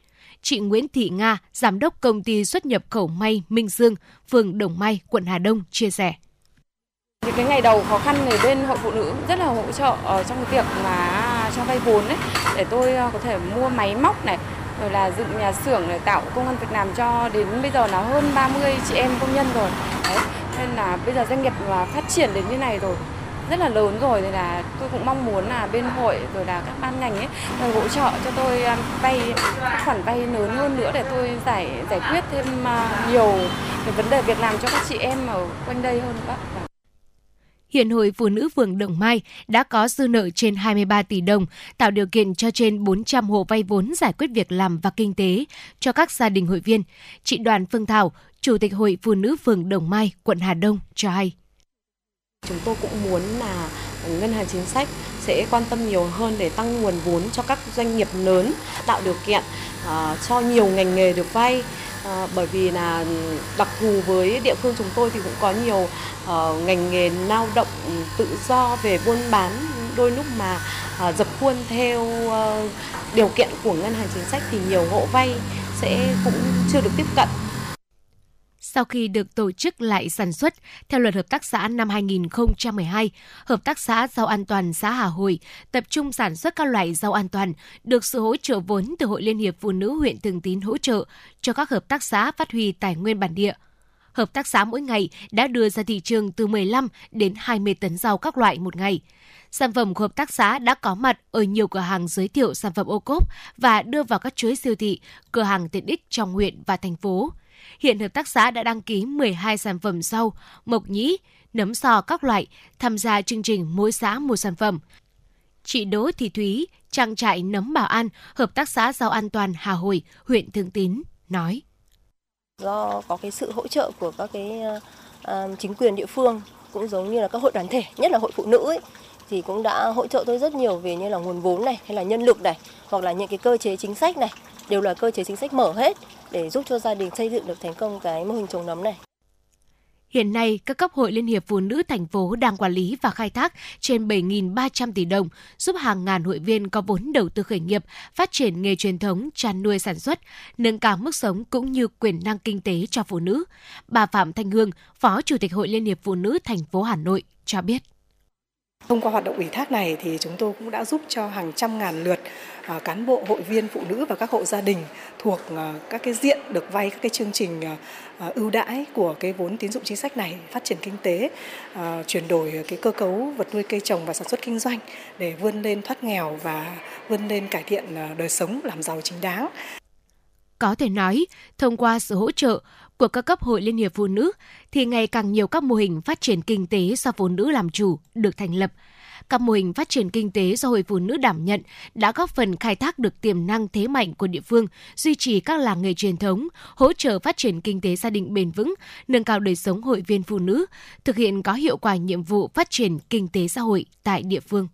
Chị Nguyễn Thị Nga, giám đốc công ty xuất nhập khẩu may Minh Dương, phường Đồng Mai, quận Hà Đông chia sẻ. Những cái ngày đầu khó khăn thì bên hội phụ nữ rất là hỗ trợ ở trong cái việc mà cho vay vốn ấy để tôi ờ, có thể mua máy móc này rồi là dựng nhà xưởng để tạo công an việc làm cho đến bây giờ là hơn 30 chị em công nhân rồi. Đấy. Nên là bây giờ doanh nghiệp mà phát triển đến như này rồi rất là lớn rồi thì là tôi cũng mong muốn là bên hội rồi là các ban ngành ấy hỗ trợ cho tôi à, vay khoản vay lớn hơn nữa để tôi giải giải quyết thêm à, nhiều cái vấn đề việc làm cho các chị em ở quanh đây hơn nữa. Hiện Hội Phụ nữ phường Đồng Mai đã có dư nợ trên 23 tỷ đồng, tạo điều kiện cho trên 400 hộ vay vốn giải quyết việc làm và kinh tế cho các gia đình hội viên. Chị Đoàn Phương Thảo, Chủ tịch Hội Phụ nữ phường Đồng Mai, quận Hà Đông cho hay. Chúng tôi cũng muốn là ngân hàng chính sách sẽ quan tâm nhiều hơn để tăng nguồn vốn cho các doanh nghiệp lớn, tạo điều kiện uh, cho nhiều ngành nghề được vay. Ờ, bởi vì là đặc thù với địa phương chúng tôi thì cũng có nhiều uh, ngành nghề lao động tự do về buôn bán đôi lúc mà uh, dập khuôn theo uh, điều kiện của ngân hàng chính sách thì nhiều hộ vay sẽ cũng chưa được tiếp cận sau khi được tổ chức lại sản xuất theo luật hợp tác xã năm 2012, Hợp tác xã rau an toàn xã Hà Hồi tập trung sản xuất các loại rau an toàn, được sự hỗ trợ vốn từ Hội Liên hiệp Phụ nữ huyện Thường Tín hỗ trợ cho các hợp tác xã phát huy tài nguyên bản địa. Hợp tác xã mỗi ngày đã đưa ra thị trường từ 15 đến 20 tấn rau các loại một ngày. Sản phẩm của hợp tác xã đã có mặt ở nhiều cửa hàng giới thiệu sản phẩm ô cốp và đưa vào các chuỗi siêu thị, cửa hàng tiện ích trong huyện và thành phố. Hiện hợp tác xã đã đăng ký 12 sản phẩm rau, mộc nhĩ, nấm sò các loại tham gia chương trình mỗi xã một sản phẩm. Chị Đỗ Thị Thúy, trang trại nấm Bảo An, hợp tác xã rau an toàn Hà Hồi, huyện Thường Tín nói: Do có cái sự hỗ trợ của các cái uh, chính quyền địa phương cũng giống như là các hội đoàn thể, nhất là hội phụ nữ ấy, thì cũng đã hỗ trợ tôi rất nhiều về như là nguồn vốn này hay là nhân lực này hoặc là những cái cơ chế chính sách này đều là cơ chế chính sách mở hết để giúp cho gia đình xây dựng được thành công cái mô hình trồng nấm này. Hiện nay, các cấp hội Liên hiệp Phụ nữ thành phố đang quản lý và khai thác trên 7.300 tỷ đồng, giúp hàng ngàn hội viên có vốn đầu tư khởi nghiệp, phát triển nghề truyền thống, chăn nuôi sản xuất, nâng cao mức sống cũng như quyền năng kinh tế cho phụ nữ. Bà Phạm Thanh Hương, Phó Chủ tịch Hội Liên hiệp Phụ nữ thành phố Hà Nội cho biết. Thông qua hoạt động ủy thác này thì chúng tôi cũng đã giúp cho hàng trăm ngàn lượt À, cán bộ, hội viên, phụ nữ và các hộ gia đình thuộc à, các cái diện được vay các cái chương trình à, ưu đãi của cái vốn tín dụng chính sách này phát triển kinh tế, chuyển đổi cái cơ cấu vật nuôi cây trồng và sản xuất kinh doanh để vươn lên thoát nghèo và vươn lên cải thiện đời sống làm giàu chính đáng. Có thể nói, thông qua sự hỗ trợ của các cấp hội Liên hiệp Phụ nữ thì ngày càng nhiều các mô hình phát triển kinh tế do phụ nữ làm chủ được thành lập. Các mô hình phát triển kinh tế do Hội Phụ nữ đảm nhận đã góp phần khai thác được tiềm năng thế mạnh của địa phương, duy trì các làng nghề truyền thống, hỗ trợ phát triển kinh tế gia đình bền vững, nâng cao đời sống hội viên phụ nữ, thực hiện có hiệu quả nhiệm vụ phát triển kinh tế xã hội tại địa phương.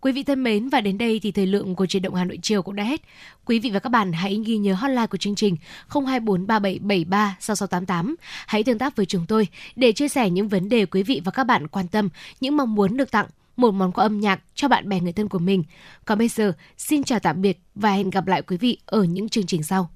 Quý vị thân mến và đến đây thì thời lượng của truyền động Hà Nội chiều cũng đã hết. Quý vị và các bạn hãy ghi nhớ hotline của chương trình 0243773 6688. Hãy tương tác với chúng tôi để chia sẻ những vấn đề quý vị và các bạn quan tâm, những mong muốn được tặng một món quà âm nhạc cho bạn bè người thân của mình. Còn bây giờ, xin chào tạm biệt và hẹn gặp lại quý vị ở những chương trình sau.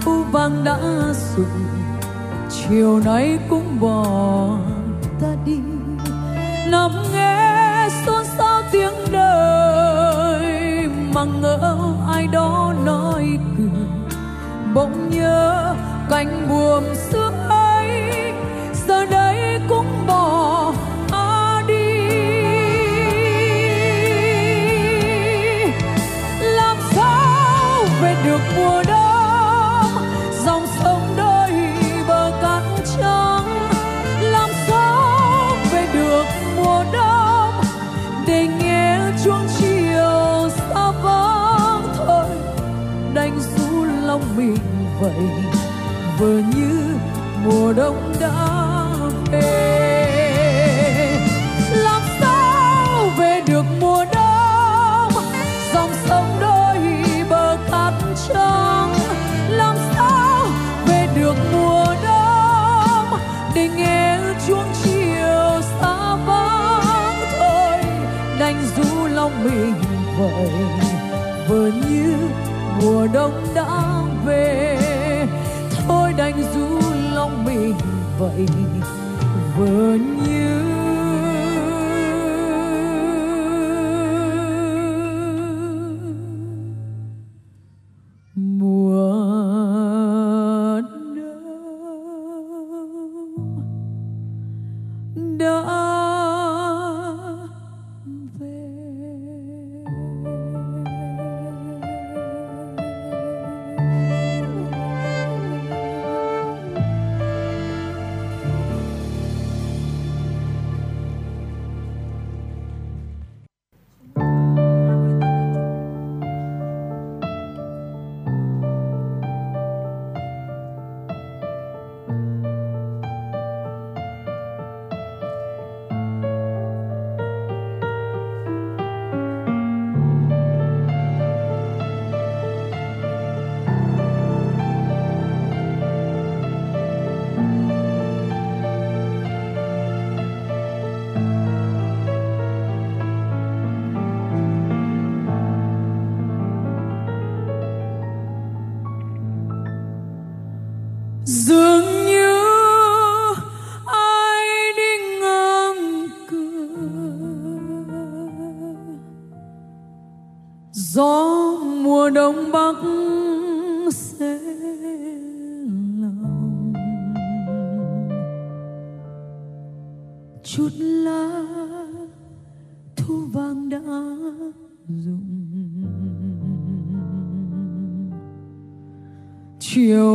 Thu vàng đã rụng chiều nay cũng bỏ ta đi. Nằm nghe xôn xao tiếng đời, mà ngỡ ai đó nói cười. Bỗng nhớ cánh buồm xưa vừa như mùa đông đã về. Làm sao về được mùa đông? Dòng sông đôi bờ cát trắng. Làm sao về được mùa đông? Để nghe chuông chiều xa vắng thôi, đành du lòng mình vậy vừa như mùa đông đã về. Vậy. Vừa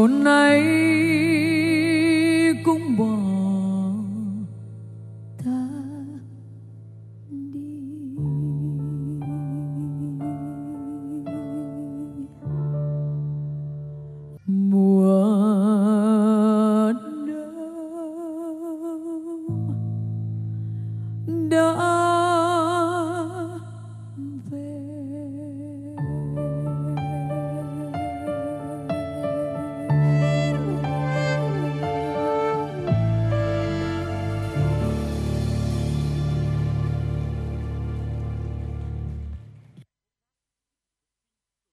chiều nay